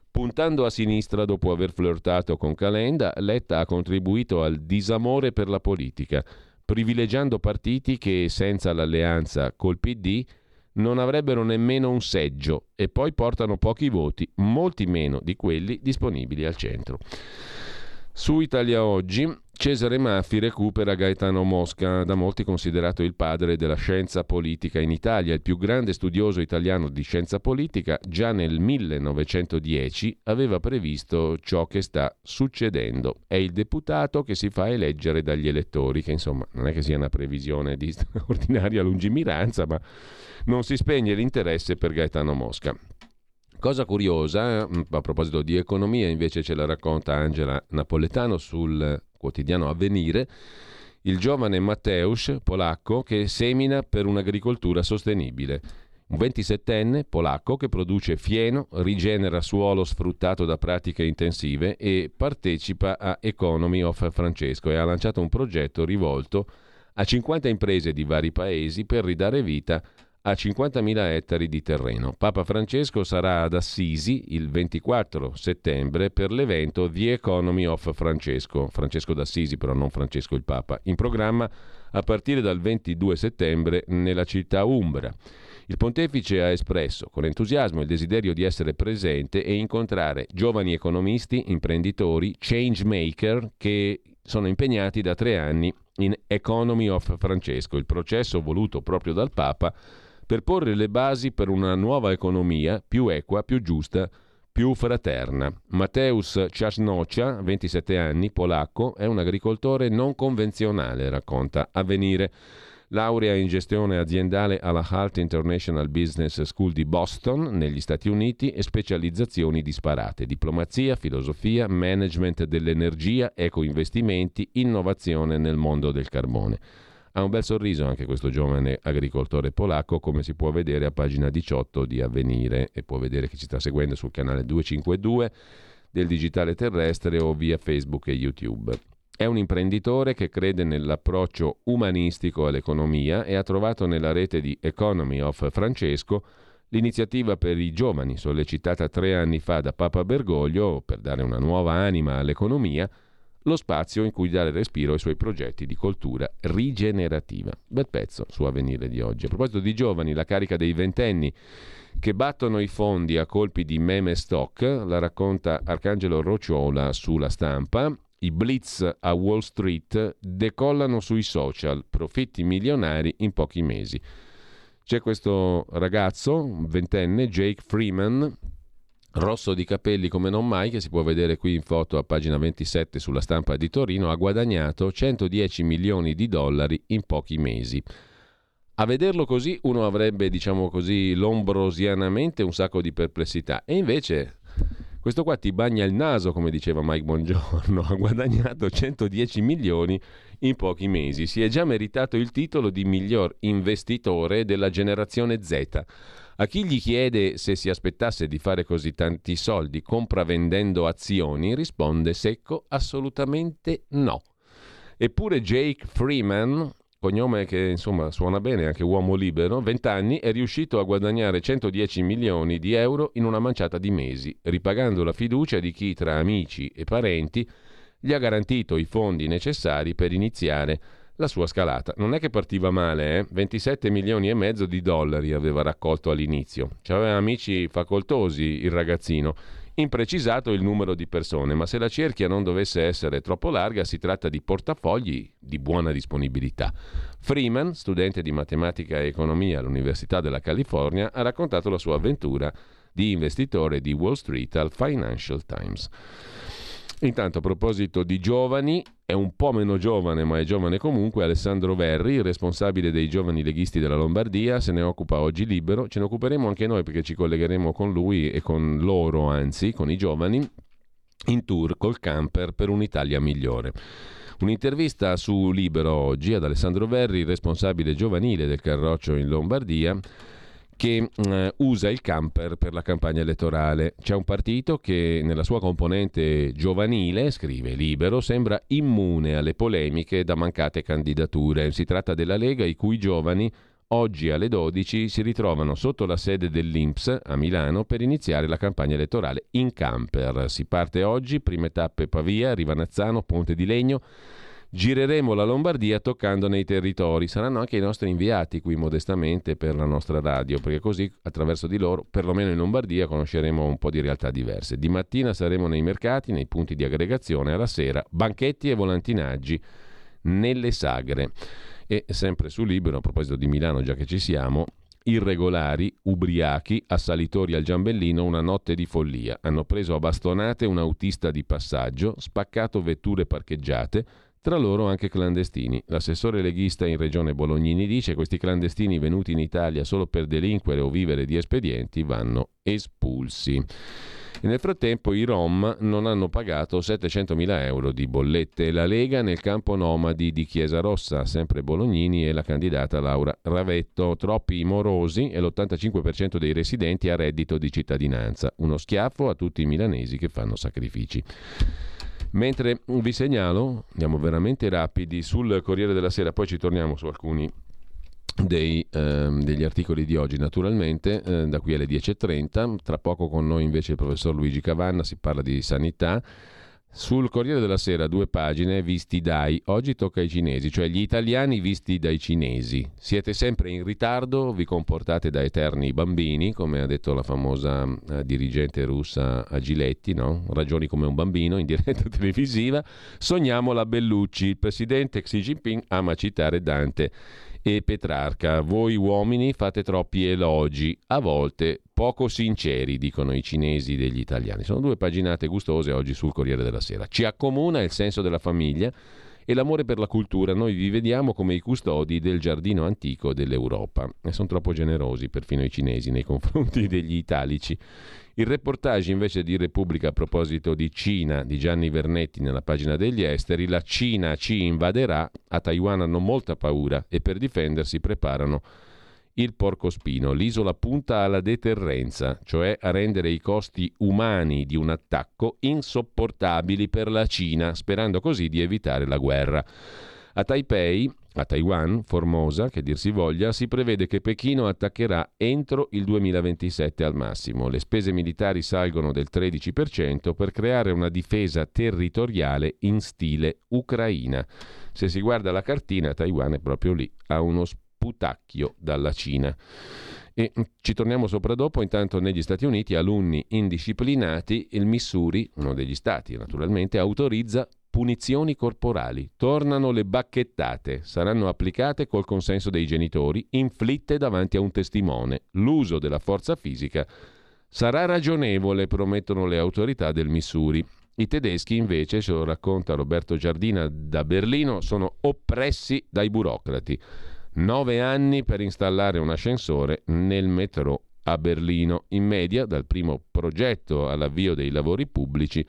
Puntando a sinistra dopo aver flirtato con Calenda, Letta ha contribuito al disamore per la politica, privilegiando partiti che, senza l'alleanza col PD, non avrebbero nemmeno un seggio e poi portano pochi voti, molti meno di quelli disponibili al centro. Su Italia Oggi, Cesare Maffi recupera Gaetano Mosca, da molti considerato il padre della scienza politica in Italia, il più grande studioso italiano di scienza politica, già nel 1910 aveva previsto ciò che sta succedendo. È il deputato che si fa eleggere dagli elettori, che insomma non è che sia una previsione di (laughs) straordinaria lungimiranza, ma non si spegne l'interesse per Gaetano Mosca. Cosa curiosa, mm, a proposito di economia, invece ce la racconta Angela Napoletano sul quotidiano Avvenire, il giovane Mateusz, polacco, che semina per un'agricoltura sostenibile. Un 27enne polacco che produce fieno, rigenera suolo sfruttato da pratiche intensive e partecipa a Economy of Francesco e ha lanciato un progetto rivolto a 50 imprese di vari paesi per ridare vita a a 50.000 ettari di terreno. Papa Francesco sarà ad Assisi il 24 settembre per l'evento The Economy of Francesco, Francesco d'Assisi però non Francesco il Papa, in programma a partire dal 22 settembre nella città umbra. Il pontefice ha espresso con entusiasmo il desiderio di essere presente e incontrare giovani economisti, imprenditori, change maker che sono impegnati da tre anni in Economy of Francesco, il processo voluto proprio dal Papa per porre le basi per una nuova economia più equa, più giusta, più fraterna. Mateusz Czasnocia, 27 anni, polacco, è un agricoltore non convenzionale, racconta Avvenire. Laurea in gestione aziendale alla Halt International Business School di Boston, negli Stati Uniti, e specializzazioni disparate: diplomazia, filosofia, management dell'energia, ecoinvestimenti, innovazione nel mondo del carbone. Ha un bel sorriso anche questo giovane agricoltore polacco, come si può vedere a pagina 18 di Avvenire e può vedere chi ci sta seguendo sul canale 252 del digitale terrestre o via Facebook e YouTube. È un imprenditore che crede nell'approccio umanistico all'economia e ha trovato nella rete di Economy of Francesco l'iniziativa per i giovani, sollecitata tre anni fa da Papa Bergoglio per dare una nuova anima all'economia, lo spazio in cui dare respiro ai suoi progetti di coltura rigenerativa. Bel pezzo su Avvenire di oggi. A proposito di giovani, la carica dei ventenni che battono i fondi a colpi di meme stock, la racconta Arcangelo Rocciola sulla stampa. I blitz a Wall Street decollano sui social, profitti milionari in pochi mesi. C'è questo ragazzo, ventenne, Jake Freeman, rosso di capelli come non mai, che si può vedere qui in foto a pagina 27 sulla stampa di Torino, ha guadagnato 110 milioni di dollari in pochi mesi. A vederlo così uno avrebbe, diciamo così, lombrosianamente un sacco di perplessità. E invece questo qua ti bagna il naso, come diceva Mike Bongiorno, (laughs) ha guadagnato 110 milioni in pochi mesi. Si è già meritato il titolo di miglior investitore della generazione Z. A chi gli chiede se si aspettasse di fare così tanti soldi compravendendo azioni, risponde secco assolutamente no. Eppure Jake Freeman, cognome che insomma suona bene, anche uomo libero, 20 anni, è riuscito a guadagnare 110 milioni di euro in una manciata di mesi, ripagando la fiducia di chi tra amici e parenti gli ha garantito i fondi necessari per iniziare la sua scalata. Non è che partiva male, eh? 27 milioni e mezzo di dollari aveva raccolto all'inizio. C'aveva amici facoltosi il ragazzino. Imprecisato il numero di persone, ma se la cerchia non dovesse essere troppo larga, si tratta di portafogli di buona disponibilità. Freeman, studente di matematica e economia all'Università della California, ha raccontato la sua avventura di investitore di Wall Street al Financial Times. Intanto a proposito di giovani, è un po' meno giovane, ma è giovane comunque, Alessandro Verri, responsabile dei giovani leghisti della Lombardia, se ne occupa oggi libero. Ce ne occuperemo anche noi perché ci collegheremo con lui e con loro, anzi, con i giovani. in tour col camper per un'Italia migliore. Un'intervista su Libero oggi ad Alessandro Verri, responsabile giovanile del Carroccio in Lombardia, che eh, usa il camper per la campagna elettorale. C'è un partito che nella sua componente giovanile, scrive Libero, sembra immune alle polemiche da mancate candidature. Si tratta della Lega i cui giovani oggi alle 12 si ritrovano sotto la sede dell'Inps a Milano per iniziare la campagna elettorale in camper. Si parte oggi, prime tappe Pavia, Rivanazzano, Ponte di Legno. Gireremo la Lombardia toccando nei territori. Saranno anche i nostri inviati qui modestamente per la nostra radio, perché così attraverso di loro, perlomeno in Lombardia, conosceremo un po' di realtà diverse. Di mattina saremo nei mercati, nei punti di aggregazione, alla sera banchetti e volantinaggi nelle sagre. E sempre su Libero, a proposito di Milano, già che ci siamo, irregolari, ubriachi, assalitori al Giambellino, una notte di follia. Hanno preso a bastonate un autista di passaggio, spaccato vetture parcheggiate, tra loro anche clandestini. L'assessore leghista in regione Bolognini dice che questi clandestini venuti in Italia solo per delinquere o vivere di espedienti vanno espulsi. E nel frattempo i Rom non hanno pagato 700.000 euro di bollette. La Lega nel campo nomadi di Chiesa Rossa, sempre Bolognini, e la candidata Laura Ravetto. Troppi morosi e l'85% dei residenti a reddito di cittadinanza. Uno schiaffo a tutti i milanesi che fanno sacrifici. Mentre vi segnalo, andiamo veramente rapidi, sul Corriere della Sera, poi ci torniamo su alcuni dei, ehm, degli articoli di oggi naturalmente, eh, da qui alle 10.30, tra poco con noi invece il professor Luigi Cavanna, si parla di sanità. Sul Corriere della Sera due pagine visti dai, oggi tocca ai cinesi, cioè gli italiani visti dai cinesi. Siete sempre in ritardo, vi comportate da eterni bambini, come ha detto la famosa eh, dirigente russa Agiletti, no? ragioni come un bambino in diretta (laughs) televisiva. Sogniamo la Bellucci, il presidente Xi Jinping ama citare Dante e Petrarca. Voi uomini fate troppi elogi, a volte poco sinceri, dicono i cinesi degli italiani. Sono due paginate gustose oggi sul Corriere della Sera. Ci accomuna il senso della famiglia e l'amore per la cultura. Noi vi vediamo come i custodi del giardino antico dell'Europa. E sono troppo generosi perfino i cinesi nei confronti (laughs) degli italici. Il reportage invece di Repubblica a proposito di Cina di Gianni Vernetti nella pagina degli esteri, la Cina ci invaderà, a Taiwan hanno molta paura e per difendersi preparano il porcospino. L'isola punta alla deterrenza, cioè a rendere i costi umani di un attacco insopportabili per la Cina, sperando così di evitare la guerra. A Taipei a Taiwan, Formosa, che dir si voglia, si prevede che Pechino attaccherà entro il 2027 al massimo. Le spese militari salgono del 13% per creare una difesa territoriale in stile ucraina. Se si guarda la cartina, Taiwan è proprio lì, a uno sputacchio dalla Cina. E mm, ci torniamo sopra dopo, intanto negli Stati Uniti alunni indisciplinati, il Missouri, uno degli stati naturalmente, autorizza punizioni corporali. Tornano le bacchettate, saranno applicate col consenso dei genitori, inflitte davanti a un testimone. L'uso della forza fisica sarà ragionevole, promettono le autorità del Missouri. I tedeschi invece, ce lo racconta Roberto Giardina da Berlino, sono oppressi dai burocrati. Nove anni per installare un ascensore nel metro a Berlino. In media, dal primo progetto all'avvio dei lavori pubblici,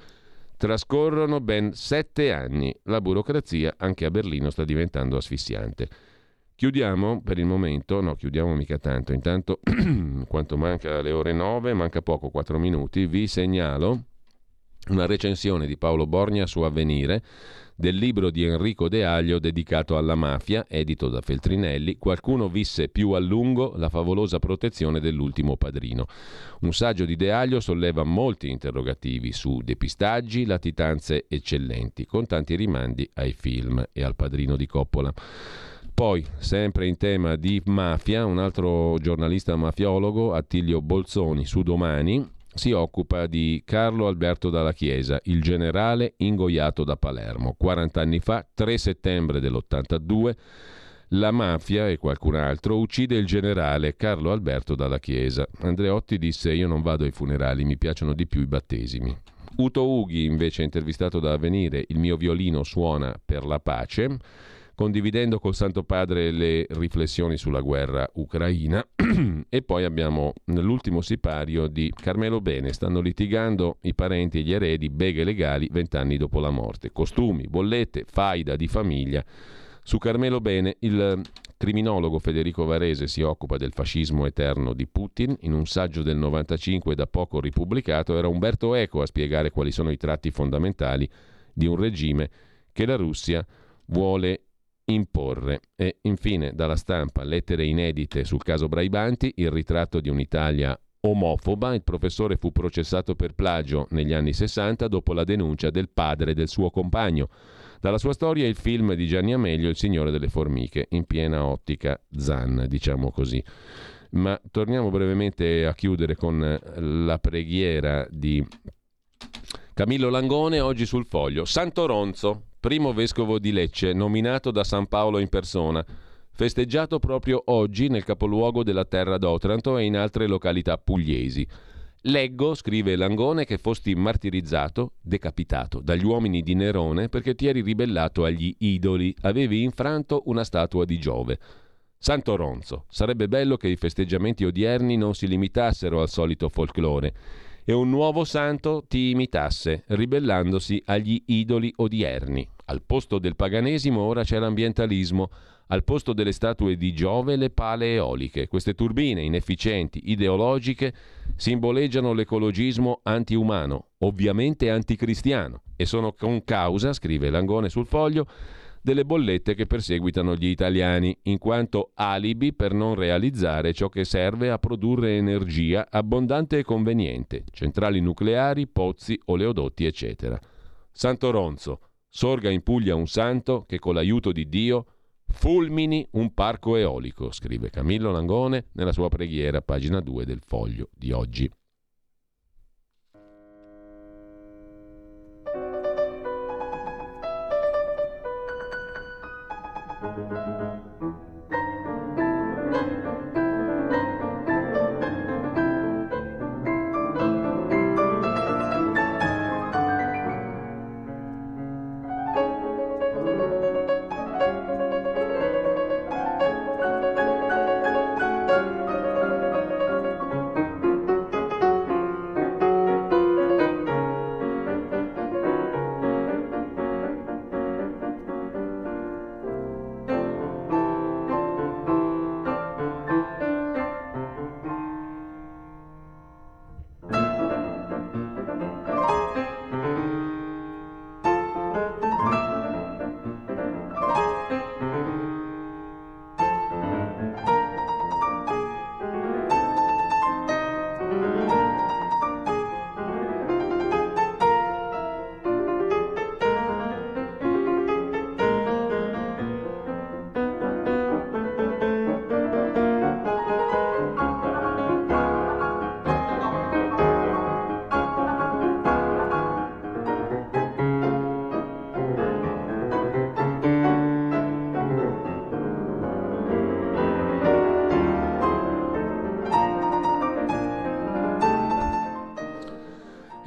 Trascorrono ben sette anni. La burocrazia anche a Berlino sta diventando asfissiante. Chiudiamo per il momento, no, chiudiamo mica tanto. Intanto, (clears throat) quanto manca alle ore 9, manca poco, 4 minuti, vi segnalo una recensione di Paolo Borgna su Avvenire del libro di Enrico De Aglio dedicato alla mafia, edito da Feltrinelli, Qualcuno visse più a lungo la favolosa protezione dell'ultimo padrino. Un saggio di De Aglio solleva molti interrogativi su depistaggi, latitanze eccellenti, con tanti rimandi ai film e al padrino di Coppola. Poi, sempre in tema di mafia, un altro giornalista mafiologo, Attilio Bolzoni, su Domani, si occupa di Carlo Alberto dalla Chiesa, il generale ingoiato da Palermo. 40 anni fa, 3 settembre dell'82, la mafia e qualcun altro uccide il generale Carlo Alberto dalla Chiesa. Andreotti disse io non vado ai funerali, mi piacciono di più i battesimi. Uto Ughi, invece intervistato da Avvenire, il mio violino suona per la pace. Condividendo col Santo Padre le riflessioni sulla guerra ucraina. (clears throat) e poi abbiamo l'ultimo sipario di Carmelo Bene. Stanno litigando i parenti e gli eredi, beghe legali, vent'anni dopo la morte. Costumi, bollette, faida di famiglia. Su Carmelo Bene, il criminologo Federico Varese si occupa del fascismo eterno di Putin. In un saggio del 95 da poco ripubblicato era Umberto Eco a spiegare quali sono i tratti fondamentali di un regime che la Russia vuole imporre. E infine dalla stampa lettere inedite sul caso Braibanti, il ritratto di un'Italia omofoba, il professore fu processato per plagio negli anni 60 dopo la denuncia del padre del suo compagno. Dalla sua storia il film di Gianni Amelio, Il Signore delle Formiche, in piena ottica Zan, diciamo così. Ma torniamo brevemente a chiudere con la preghiera di Camillo Langone, oggi sul foglio. Santo Ronzo, primo vescovo di Lecce, nominato da San Paolo in persona, festeggiato proprio oggi nel capoluogo della terra d'Otranto e in altre località pugliesi. Leggo, scrive Langone, che fosti martirizzato, decapitato dagli uomini di Nerone perché ti eri ribellato agli idoli, avevi infranto una statua di Giove. Santo Ronzo, sarebbe bello che i festeggiamenti odierni non si limitassero al solito folklore e un nuovo santo ti imitasse, ribellandosi agli idoli odierni. Al posto del paganesimo ora c'è l'ambientalismo, al posto delle statue di Giove le pale eoliche. Queste turbine inefficienti, ideologiche, simboleggiano l'ecologismo antiumano, ovviamente anticristiano, e sono con causa, scrive Langone sul foglio, delle bollette che perseguitano gli italiani, in quanto alibi per non realizzare ciò che serve a produrre energia abbondante e conveniente, centrali nucleari, pozzi, oleodotti, eccetera. Santo Ronzo, sorga in Puglia un santo che con l'aiuto di Dio fulmini un parco eolico, scrive Camillo Langone nella sua preghiera, pagina 2 del foglio di oggi.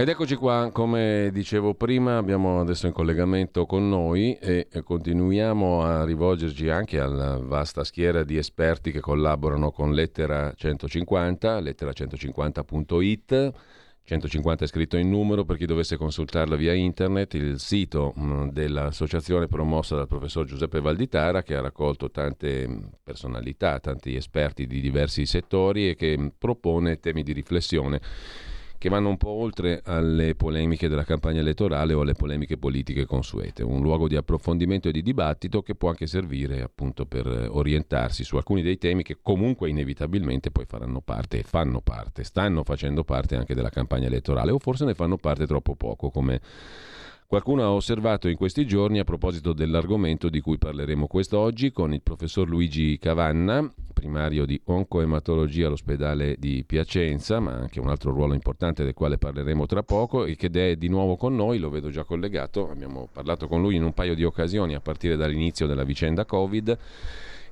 Ed eccoci qua, come dicevo prima, abbiamo adesso in collegamento con noi e continuiamo a rivolgerci anche alla vasta schiera di esperti che collaborano con Lettera 150, lettera150.it. 150 è scritto in numero per chi dovesse consultarla via internet, il sito mm, dell'associazione promossa dal professor Giuseppe Valditara che ha raccolto tante mm, personalità, tanti esperti di diversi settori e che propone temi di riflessione che vanno un po' oltre alle polemiche della campagna elettorale o alle polemiche politiche consuete, un luogo di approfondimento e di dibattito che può anche servire appunto per orientarsi su alcuni dei temi che comunque inevitabilmente poi faranno parte e fanno parte, stanno facendo parte anche della campagna elettorale o forse ne fanno parte troppo poco come Qualcuno ha osservato in questi giorni a proposito dell'argomento di cui parleremo quest'oggi con il professor Luigi Cavanna, primario di oncoematologia all'ospedale di Piacenza, ma anche un altro ruolo importante del quale parleremo tra poco e che è di nuovo con noi, lo vedo già collegato, abbiamo parlato con lui in un paio di occasioni a partire dall'inizio della vicenda Covid.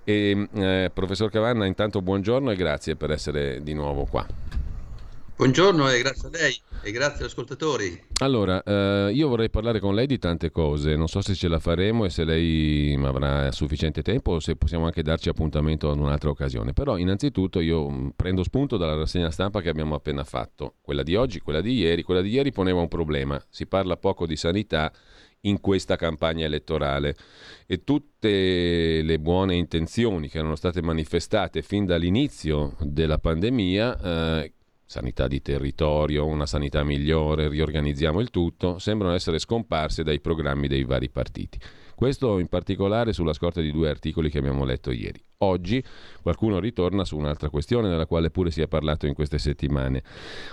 E, eh, professor Cavanna, intanto buongiorno e grazie per essere di nuovo qua. Buongiorno e grazie a lei e grazie agli ascoltatori. Allora, eh, io vorrei parlare con lei di tante cose, non so se ce la faremo e se lei avrà sufficiente tempo o se possiamo anche darci appuntamento ad un'altra occasione. Però innanzitutto io mm, prendo spunto dalla rassegna stampa che abbiamo appena fatto, quella di oggi, quella di ieri. Quella di ieri poneva un problema, si parla poco di sanità in questa campagna elettorale e tutte le buone intenzioni che erano state manifestate fin dall'inizio della pandemia eh, sanità di territorio, una sanità migliore, riorganizziamo il tutto, sembrano essere scomparse dai programmi dei vari partiti. Questo in particolare sulla scorta di due articoli che abbiamo letto ieri. Oggi qualcuno ritorna su un'altra questione della quale pure si è parlato in queste settimane,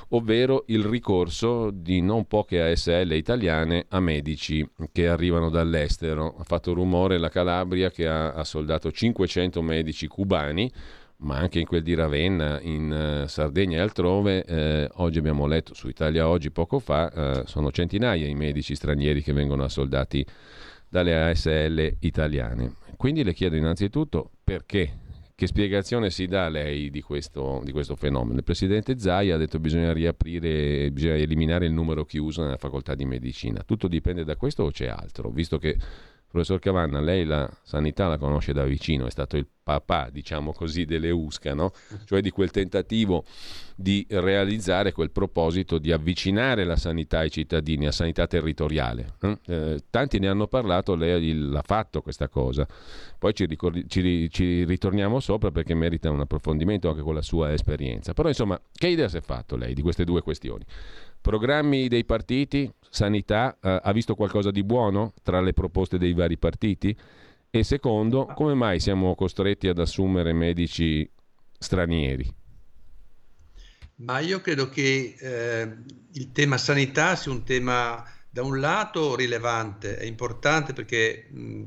ovvero il ricorso di non poche ASL italiane a medici che arrivano dall'estero. Ha fatto rumore la Calabria che ha assoldato 500 medici cubani ma anche in quel di Ravenna, in uh, Sardegna e altrove, eh, oggi abbiamo letto su Italia Oggi poco fa, eh, sono centinaia i medici stranieri che vengono assoldati dalle ASL italiane. Quindi le chiedo innanzitutto perché, che spiegazione si dà a lei di questo, di questo fenomeno? Il presidente Zai ha detto che bisogna riaprire, bisogna eliminare il numero chiuso nella facoltà di medicina. Tutto dipende da questo o c'è altro? Visto che Professor Cavanna, lei la sanità la conosce da vicino, è stato il papà, diciamo così, delle USCA, no? cioè di quel tentativo di realizzare quel proposito di avvicinare la sanità ai cittadini, a sanità territoriale. Eh tanti ne hanno parlato, lei l'ha fatto questa cosa. Poi ci, ricordi, ci, ci ritorniamo sopra perché merita un approfondimento anche con la sua esperienza. Però insomma, che idea si è fatto lei di queste due questioni? Programmi dei partiti, sanità, eh, ha visto qualcosa di buono tra le proposte dei vari partiti? E secondo, come mai siamo costretti ad assumere medici stranieri? Ma io credo che eh, il tema sanità sia un tema da un lato rilevante, è importante perché mh,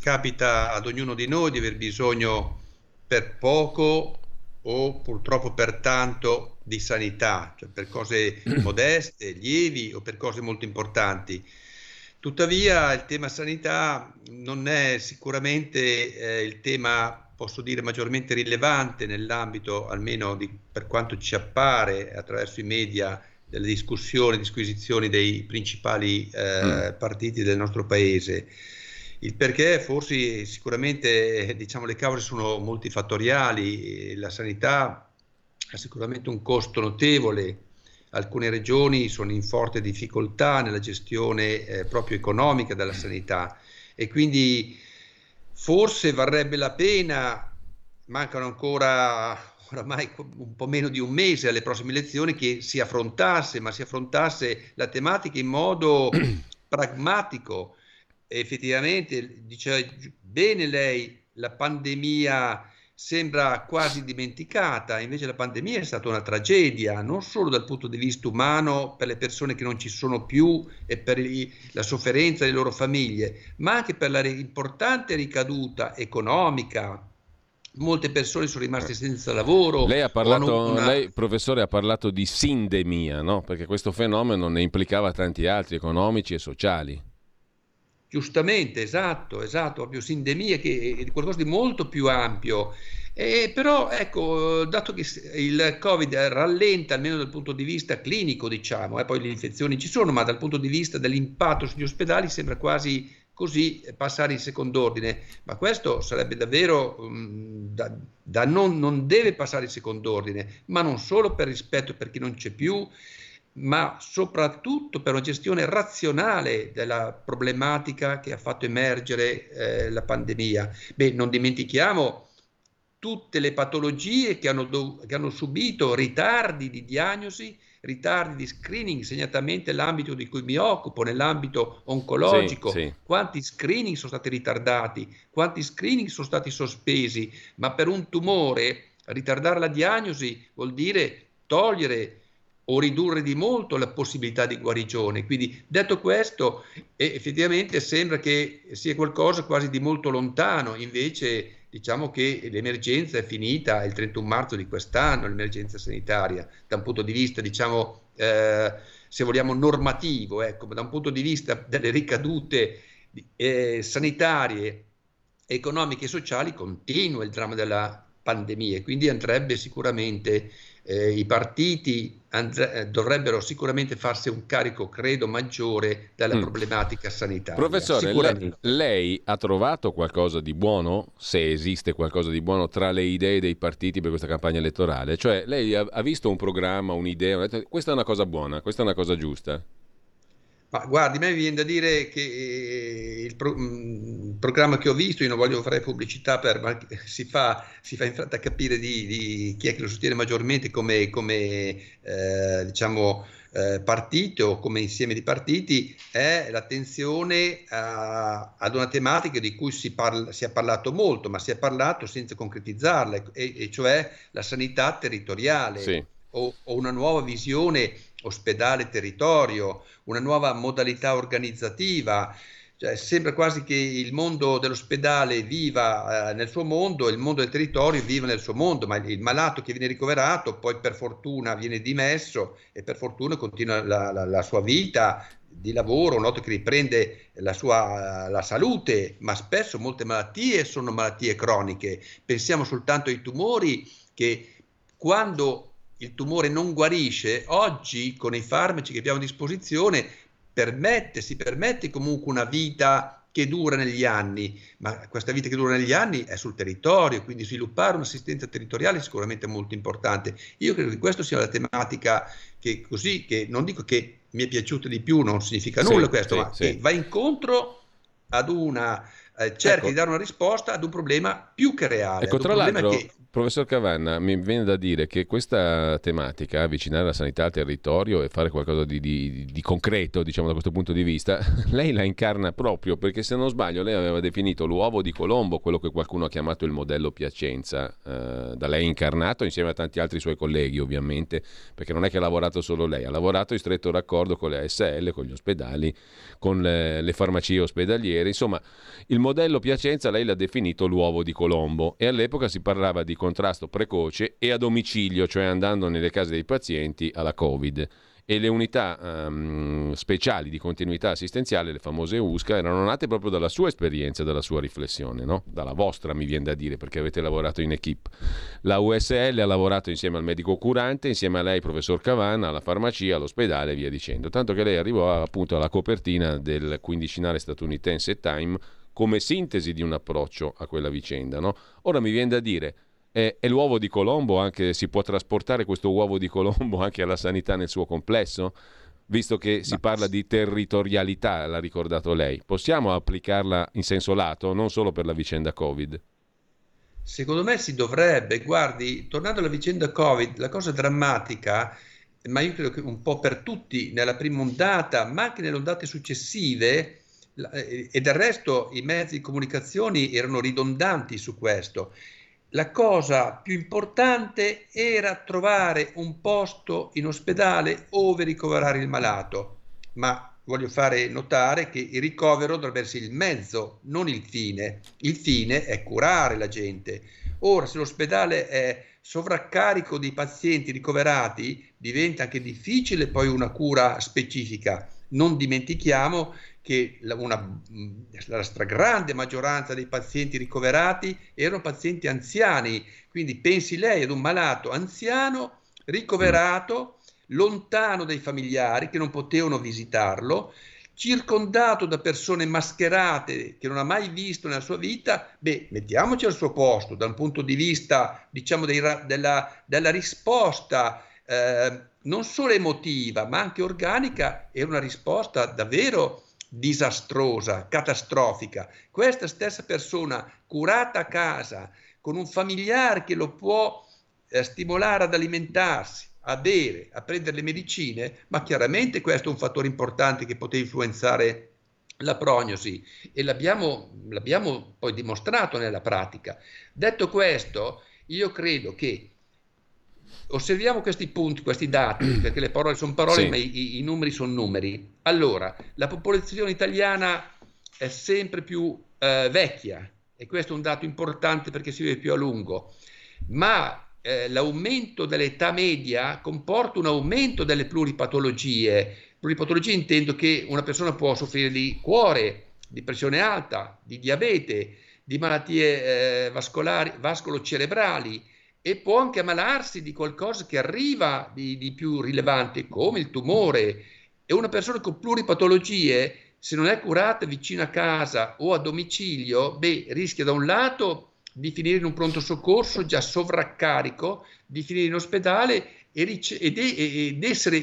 capita ad ognuno di noi di aver bisogno per poco o purtroppo per tanto di sanità, cioè per cose (clears throat) modeste, lievi o per cose molto importanti. Tuttavia il tema sanità non è sicuramente eh, il tema, posso dire, maggiormente rilevante nell'ambito, almeno di, per quanto ci appare attraverso i media, delle discussioni, disquisizioni dei principali eh, mm. partiti del nostro paese. Il perché forse sicuramente diciamo, le cause sono multifattoriali, la sanità ha sicuramente un costo notevole, alcune regioni sono in forte difficoltà nella gestione eh, proprio economica della sanità. E quindi forse varrebbe la pena, mancano ancora oramai un po' meno di un mese alle prossime elezioni, che si affrontasse, ma si affrontasse la tematica in modo (clears throat) pragmatico effettivamente, dice bene lei, la pandemia sembra quasi dimenticata, invece la pandemia è stata una tragedia, non solo dal punto di vista umano per le persone che non ci sono più e per la sofferenza delle loro famiglie, ma anche per la importante ricaduta economica. Molte persone sono rimaste senza lavoro. Lei, ha parlato, una... lei professore, ha parlato di sindemia, no? perché questo fenomeno ne implicava tanti altri, economici e sociali. Giustamente, esatto, esatto, proprio sindemia che è qualcosa di molto più ampio. Eh, però ecco, dato che il Covid rallenta almeno dal punto di vista clinico, diciamo, eh, poi le infezioni ci sono, ma dal punto di vista dell'impatto sugli ospedali sembra quasi così passare in secondo ordine. Ma questo sarebbe davvero um, da, da non, non deve passare in secondo ordine, ma non solo per rispetto per chi non c'è più, ma soprattutto per una gestione razionale della problematica che ha fatto emergere eh, la pandemia. Beh, non dimentichiamo tutte le patologie che hanno, dov- che hanno subito ritardi di diagnosi, ritardi di screening, segnatamente l'ambito di cui mi occupo, nell'ambito oncologico, sì, sì. quanti screening sono stati ritardati, quanti screening sono stati sospesi, ma per un tumore ritardare la diagnosi vuol dire togliere o ridurre di molto la possibilità di guarigione. Quindi detto questo, effettivamente sembra che sia qualcosa quasi di molto lontano, invece diciamo che l'emergenza è finita il 31 marzo di quest'anno, l'emergenza sanitaria, da un punto di vista, diciamo, eh, se vogliamo, normativo, ecco, ma da un punto di vista delle ricadute eh, sanitarie, economiche e sociali continua il dramma della pandemia, quindi andrebbe sicuramente eh, i partiti andre- eh, dovrebbero sicuramente farsi un carico, credo, maggiore della mm. problematica sanitaria. Professore, lei, lei, ha trovato qualcosa di buono, se esiste qualcosa di buono, tra le idee dei partiti per questa campagna elettorale? Cioè, lei ha, ha visto un programma, un'idea, ha detto, questa è una cosa buona, questa è una cosa giusta? Ma guardi, a me viene da dire che eh, il, pro, mm, il, programma che ho visto, io non voglio fare pubblicità per, ma (laughs) si fa, si fa in fretta a capire di, di, chi è che lo sostiene maggiormente come, come eh, diciamo, eh, partito o come insieme di partiti, è l'attenzione a, ad una tematica di cui si, parla, si, è parlato molto, ma si è parlato senza concretizzarla, e, e cioè la sanità territoriale sì. o, o una nuova visione ospedale territorio, una nuova modalità organizzativa. Cioè, sembra quasi che il mondo dell'ospedale viva eh, nel suo mondo e il mondo del territorio viva nel suo mondo, ma il malato che viene ricoverato poi per fortuna viene dimesso e per fortuna continua la, la, la sua vita di lavoro, noto che riprende la sua la salute, ma spesso molte malattie sono malattie croniche. Pensiamo soltanto ai tumori che quando il tumore non guarisce, oggi con i farmaci che abbiamo a disposizione permette, si permette comunque una vita che dura negli anni, ma questa vita che dura negli anni è sul territorio, quindi sviluppare un'assistenza territoriale è sicuramente molto importante. Io credo che questa sia la tematica che così, che non dico che mi è piaciuta di più, non significa nulla sì, questo, sì, ma sì. che va incontro ad una eh, cerca ecco. di dare una risposta ad un problema più che reale. Ecco, tra l'altro, che Professor Cavanna, mi viene da dire che questa tematica, avvicinare la sanità al territorio e fare qualcosa di, di, di, concreto, diciamo da questo punto di vista, (laughs) lei la incarna proprio perché se non sbaglio lei aveva definito l'uovo di Colombo, quello che qualcuno ha chiamato il modello Piacenza, eh, da lei incarnato insieme a tanti altri suoi colleghi ovviamente, perché non è che ha lavorato solo lei, ha lavorato in stretto raccordo con le ASL, con gli ospedali, con le, le farmacie ospedaliere, insomma il modello Piacenza lei l'ha definito l'uovo di Colombo e all'epoca si parlava di contrasto precoce e a domicilio, cioè andando nelle case dei pazienti alla Covid. E le unità um, speciali di continuità assistenziale, le famose USCA, erano nate proprio dalla sua esperienza, dalla sua riflessione, no? dalla vostra mi viene da dire, perché avete lavorato in equip. La USL ha lavorato insieme al medico curante, insieme a lei, professor Cavanna, alla farmacia, all'ospedale e via dicendo. Tanto che lei arrivò appunto alla copertina del quindicinale statunitense Time come sintesi di un approccio a quella vicenda. No? Ora mi viene da dire è, è l'uovo di Colombo, anche, si può trasportare questo uovo di Colombo anche alla sanità nel suo complesso? Visto che si parla di territorialità, l'ha ricordato lei, possiamo applicarla in senso lato, non solo per la vicenda Covid? Secondo me si dovrebbe. Guardi, tornando alla vicenda Covid, la cosa drammatica, ma io credo che un po' per tutti nella prima ondata, ma anche nelle ondate successive, e del resto i mezzi di comunicazione erano ridondanti su questo la cosa più importante era trovare un posto in ospedale ove ricoverare il malato, ma voglio fare notare che il ricovero dovrebbe essere il mezzo, non il fine. Il fine è curare la gente. Ora, se l'ospedale è sovraccarico di pazienti ricoverati, diventa anche difficile poi una cura specifica. Non dimentichiamo che la, una, la stragrande maggioranza dei pazienti ricoverati erano pazienti anziani, quindi pensi lei ad un malato anziano ricoverato lontano dai familiari che non potevano visitarlo, circondato da persone mascherate che non ha mai visto nella sua vita, beh, mettiamoci al suo posto da un punto di vista, diciamo, dei, della, della, risposta eh, non solo emotiva, ma anche organica, era una risposta davvero disastrosa, catastrofica. Questa stessa persona curata a casa con un familiare che lo può eh, stimolare ad alimentarsi, a bere, a prendere le medicine, ma chiaramente questo è un fattore importante che poteva influenzare la prognosi e l'abbiamo, l'abbiamo poi dimostrato nella pratica. Detto questo, io credo che osserviamo questi punti, questi dati, (clears throat) perché le parole sono parole, sì. ma i, i, numeri sono numeri. Allora, la popolazione italiana è sempre più eh, vecchia e questo è un dato importante perché si vive più a lungo, ma eh, l'aumento dell'età media comporta un aumento delle pluripatologie. Pluripatologie intendo che una persona può soffrire di cuore, di pressione alta, di diabete, di malattie eh, vascolari, vascolo-cerebrali, e può anche ammalarsi di qualcosa che arriva di, di più rilevante, come il tumore. E una persona con pluripatologie, se non è curata vicino a casa o a domicilio, beh, rischia da un lato di finire in un pronto soccorso già sovraccarico, di finire in ospedale e ed essere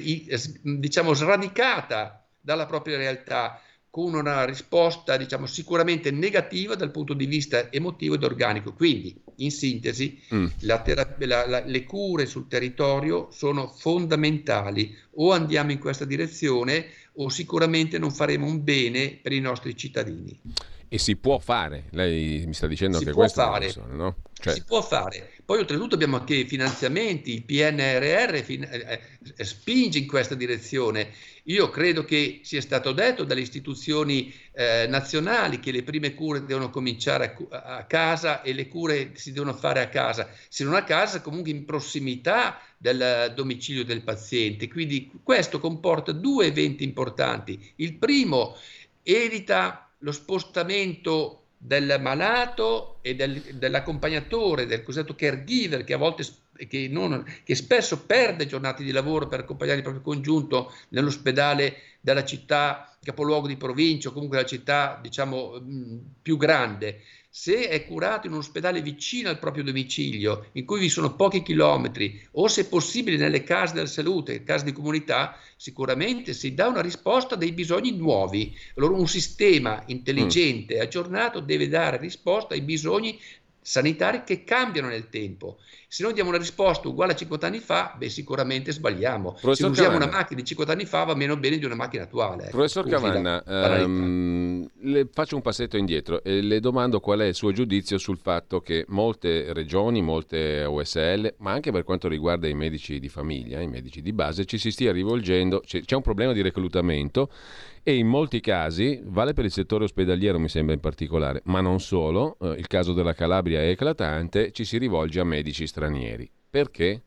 diciamo, sradicata dalla propria realtà con una risposta diciamo, sicuramente negativa dal punto di vista emotivo ed organico. Quindi, in sintesi, mm. la terapia, la, la, le cure sul territorio sono fondamentali. O andiamo in questa direzione o sicuramente non faremo un bene per i nostri cittadini. E si può fare, lei mi sta dicendo si che questo fare. È no? cioè... Si può fare. Poi oltretutto abbiamo anche finanziamenti, il PNRR fin- eh, eh, spinge in questa direzione. Io credo che sia stato detto dalle istituzioni eh, nazionali che le prime cure devono cominciare a, a, casa e le cure si devono fare a casa, se non a casa comunque in prossimità del domicilio del paziente. Quindi questo comporta due eventi importanti. Il primo evita lo spostamento del malato e del, dell'accompagnatore, del cosiddetto caregiver, che a volte che, non, che, spesso perde giornate di lavoro per accompagnare il proprio congiunto nell'ospedale della città capoluogo di provincia o comunque la città diciamo più grande se è curato in un ospedale vicino al proprio domicilio, in cui vi sono pochi chilometri, o se possibile nelle case della salute, case di comunità, sicuramente si dà una risposta a dei bisogni nuovi. Allora un sistema intelligente e aggiornato deve dare risposta ai bisogni sanitari che cambiano nel tempo. Se noi diamo una risposta uguale a 50 anni fa, beh, sicuramente sbagliamo. Professor Se usiamo Cavanna. una macchina di 50 anni fa va meno bene di una macchina attuale. Professor Cavanna, ehm, le faccio un passetto indietro e le domando qual è il suo giudizio sul fatto che molte regioni, molte OSL, ma anche per quanto riguarda i medici di famiglia, i medici di base, ci si stia rivolgendo, c'è un problema di reclutamento e in molti casi, vale per il settore ospedaliero mi sembra in particolare, ma non solo, eh, il caso della Calabria è eclatante, ci si rivolge a medici stranieri. Perché?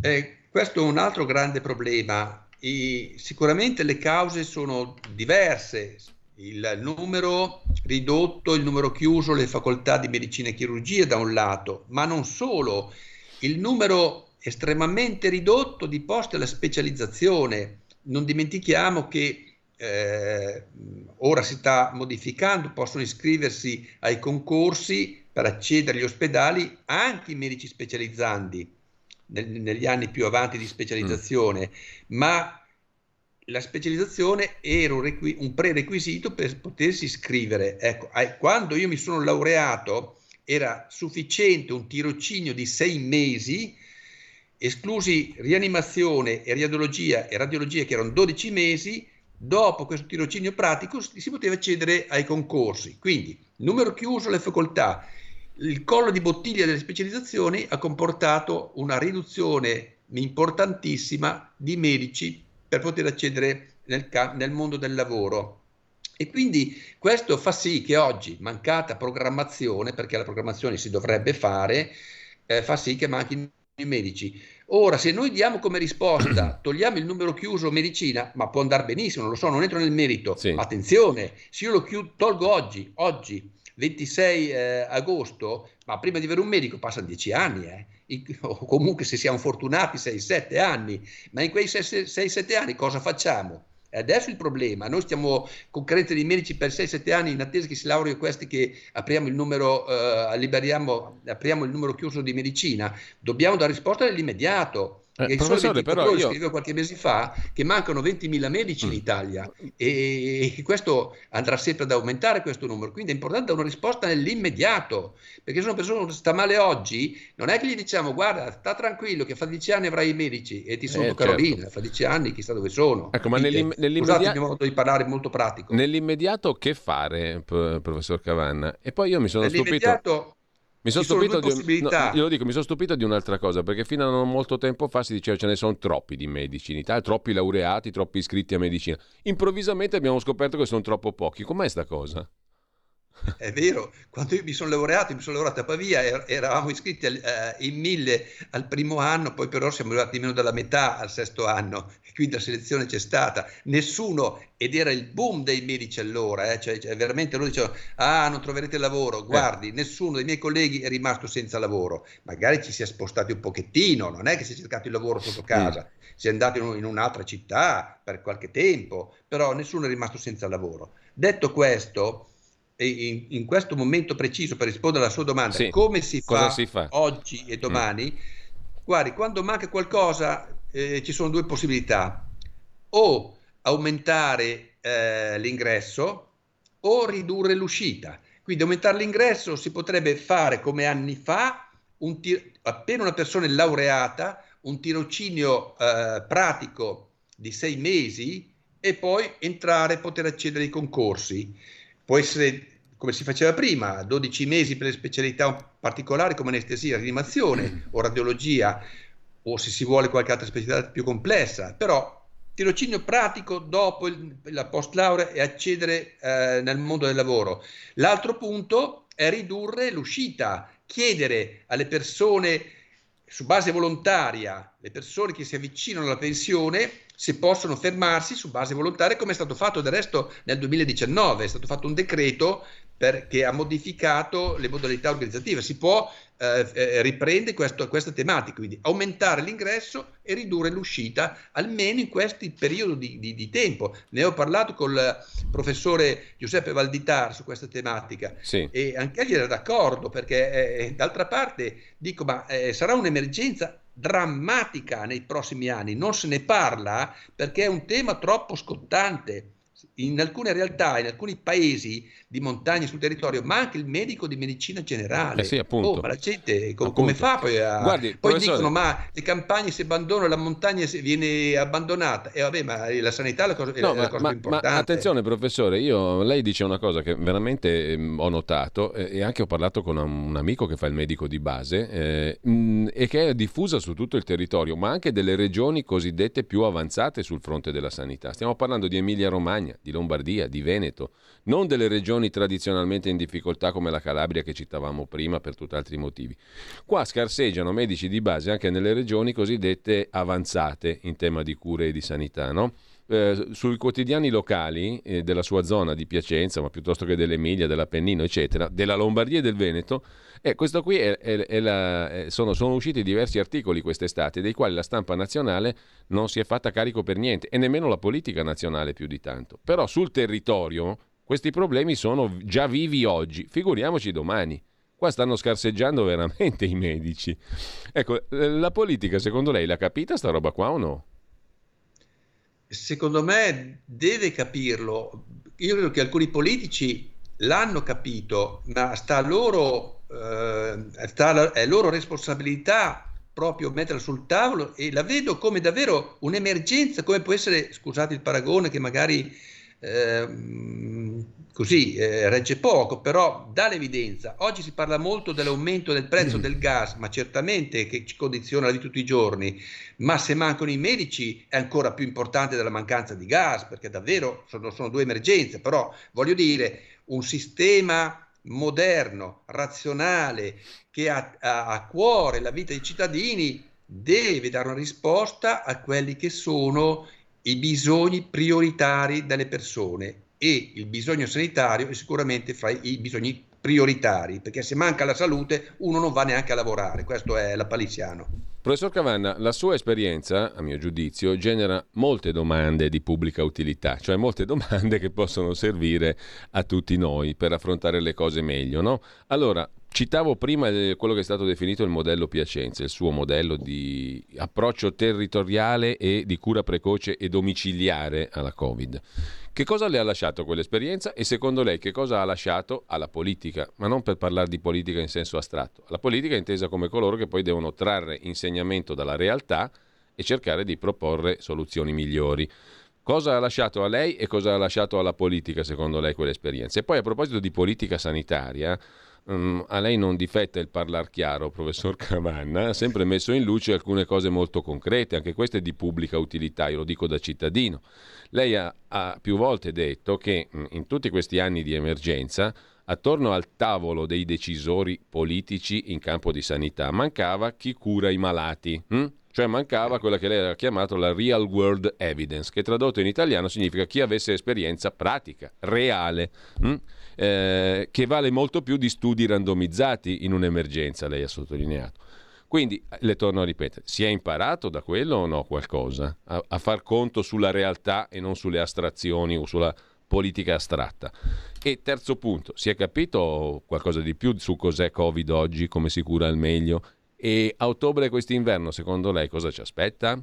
Eh, questo è un altro grande problema. I, sicuramente le cause sono diverse, il numero ridotto, il numero chiuso, le facoltà di medicina e chirurgia da un lato, ma non solo, il numero estremamente ridotto di posti alla specializzazione non dimentichiamo che eh, ora si sta modificando, possono iscriversi ai concorsi per accedere agli ospedali anche i medici specializzanti nel, negli anni più avanti di specializzazione, mm. ma la specializzazione era un, requi- un, prerequisito per potersi iscrivere. Ecco, quando io mi sono laureato era sufficiente un tirocinio di sei mesi esclusi rianimazione e radiologia e radiologia che erano 12 mesi, dopo questo tirocinio pratico si poteva accedere ai concorsi. Quindi, numero chiuso le facoltà, il collo di bottiglia delle specializzazioni ha comportato una riduzione importantissima di medici per poter accedere nel, nel mondo del lavoro. E quindi questo fa sì che oggi, mancata programmazione, perché la programmazione si dovrebbe fare, eh, fa sì che manchino i medici. Ora, se noi diamo come risposta, (clears throat) togliamo il numero chiuso medicina, ma può andare benissimo, non lo so, non entro nel merito. Sì. Attenzione, se io lo chiud- tolgo oggi, oggi, 26 eh, agosto, ma prima di avere un medico passano 10 anni, eh. o comunque se siamo fortunati 6-7 anni, ma in quei 6-7 anni cosa facciamo? E adesso il problema, noi stiamo con carenza di medici per 6-7 anni in attesa che si laurei questi che apriamo il numero, eh, liberiamo, apriamo il numero chiuso di medicina, dobbiamo dare risposta nell'immediato. Eh, il professore, però io... scriveva qualche mese fa che mancano 20.000 medici mm. in Italia e, e, questo andrà sempre ad aumentare questo numero, quindi è importante una risposta nell'immediato, perché se una persona sta male oggi, non è che gli diciamo guarda, sta tranquillo che fra dieci anni avrai i medici e ti sono eh, Carolina, certo. fra dieci anni chissà dove sono. Ecco, ma nell'im- nell'immediato... Scusate, modo di parlare molto pratico. Nell'immediato che fare, professor Cavanna? E poi io mi sono stupito... Mi sono, stupito di, no, dico, mi sono stupito di un'altra cosa, perché fino a non molto tempo fa si diceva ce ne sono troppi di medici in Italia, troppi laureati, troppi iscritti a medicina. Improvvisamente abbiamo scoperto che sono troppo pochi. Com'è sta cosa? (laughs) È vero, quando io mi sono laureato, mi sono laureato a Pavia, er- eravamo iscritti al, uh, in mille al primo anno, poi però siamo arrivati meno della metà al sesto anno, e quindi la selezione c'è stata. Nessuno, ed era il boom dei medici allora, eh, cioè, cioè, veramente loro dicevano, ah non troverete lavoro, guardi, eh. nessuno dei miei colleghi è rimasto senza lavoro, magari ci si è spostati un pochettino, non è che si è cercato il lavoro sotto casa, mm. si è andato in, in un'altra città per qualche tempo, però nessuno è rimasto senza lavoro. Detto questo, in, in, questo momento preciso per rispondere alla sua domanda, sì. come si fa, si fa, oggi e mm. domani? Mm. Guardi, quando manca qualcosa eh, ci sono due possibilità, o aumentare eh, l'ingresso o ridurre l'uscita. Quindi aumentare l'ingresso si potrebbe fare come anni fa, un tir- appena una persona è laureata, un tirocinio eh, pratico di sei mesi e poi entrare e poter accedere ai concorsi può essere come si faceva prima, 12 mesi per le specialità particolari come anestesia, rianimazione o radiologia, o se si vuole qualche altra specialità più complessa, però tirocinio pratico dopo il, la post laurea e accedere eh, nel mondo del lavoro. L'altro punto è ridurre l'uscita, chiedere alle persone su base volontaria, le persone che si avvicinano alla pensione, se possono fermarsi su base volontaria, come è stato fatto del resto nel 2019, è stato fatto un decreto per, che ha modificato le modalità organizzative. Si può eh, eh, riprendere questo, questa tematica, quindi aumentare l'ingresso e ridurre l'uscita, almeno in questo periodo di, di, di, tempo. Ne ho parlato col professore Giuseppe Valditar su questa tematica sì. e anche egli era d'accordo perché eh, d'altra parte dico ma eh, sarà un'emergenza drammatica nei prossimi anni, non se ne parla perché è un tema troppo scottante in alcune realtà, in alcuni paesi di montagna sul territorio, ma anche il medico di medicina generale. Eh sì, appunto. Oh, ma la gente com- come fa poi a... Guardi, poi professore... dicono, ma le campagne si abbandonano, la montagna viene abbandonata. E vabbè, ma la sanità è la cosa, no, è la cosa ma, più importante. Ma attenzione professore, io, lei dice una cosa che veramente eh, ho notato eh, e anche ho parlato con un, amico che fa il medico di base eh, e che è diffusa su tutto il territorio, ma anche delle regioni cosiddette più avanzate sul fronte della sanità. Stiamo parlando di Emilia Romagna, di Lombardia, di Veneto, non delle regioni tradizionalmente in difficoltà come la Calabria che citavamo prima per tutt'altri motivi. Qua scarseggiano medici di base anche nelle regioni cosiddette avanzate in tema di cure e di sanità, no? Eh, sui quotidiani locali eh, della sua zona di Piacenza, ma piuttosto che dell'Emilia, dell'Appennino, eccetera, della Lombardia e del Veneto, eh, questo qui è, è, è la, sono, sono, usciti diversi articoli quest'estate, dei quali la stampa nazionale non si è fatta carico per niente, e nemmeno la politica nazionale più di tanto. Però sul territorio questi problemi sono già vivi oggi, figuriamoci domani. Qua stanno scarseggiando veramente i medici. Ecco, la politica secondo lei l'ha capita sta roba qua o no? Secondo me deve capirlo. Io credo che alcuni politici l'hanno capito, ma sta loro, eh, sta, è loro responsabilità proprio metterla sul tavolo e la vedo come davvero un'emergenza, come può essere, scusate il paragone che magari Ehm, così eh, regge poco, però dà l'evidenza. Oggi si parla molto dell'aumento del prezzo mm. del gas, ma certamente che ci condiziona la vita tutti i giorni, ma se mancano i medici è ancora più importante della mancanza di gas, perché davvero sono, sono due emergenze, però voglio dire, un sistema moderno, razionale, che ha, ha a cuore la vita dei cittadini, deve dare una risposta a quelli che sono i bisogni prioritari delle persone e il bisogno sanitario è sicuramente fra i bisogni prioritari, perché se manca la salute uno non va neanche a lavorare, questo è la paliziano. Professor Cavanna, la sua esperienza, a mio giudizio, genera molte domande di pubblica utilità, cioè molte domande che possono servire a tutti noi per affrontare le cose meglio, no? Allora, Citavo prima quello che è stato definito il modello Piacenza, il suo modello di approccio territoriale e di cura precoce e domiciliare alla Covid. Che cosa le ha lasciato quell'esperienza e secondo lei che cosa ha lasciato alla politica? Ma non per parlare di politica in senso astratto, la politica è intesa come coloro che poi devono trarre insegnamento dalla realtà e cercare di proporre soluzioni migliori. Cosa ha lasciato a lei e cosa ha lasciato alla politica, secondo lei, quell'esperienza? E poi a proposito di politica sanitaria, um, a lei non difetta il parlar chiaro, professor Cavanna, ha sempre messo in luce alcune cose molto concrete, anche queste di pubblica utilità, io lo dico da cittadino. Lei ha, ha più volte detto che mm, in tutti questi anni di emergenza, attorno al tavolo dei decisori politici in campo di sanità, mancava chi cura i malati. Hm? Cioè mancava quella che lei ha chiamato la real world evidence, che tradotto in italiano significa chi avesse esperienza pratica, reale. Hm? Eh, che vale molto più di studi randomizzati in un'emergenza, lei ha sottolineato. Quindi, le torno a ripetere, si è imparato da quello o no qualcosa? A, a far conto sulla realtà e non sulle astrazioni o sulla politica astratta. E terzo punto, si è capito qualcosa di più su cos'è Covid oggi, come si cura al meglio? E a ottobre quest'inverno, secondo lei, cosa ci aspetta?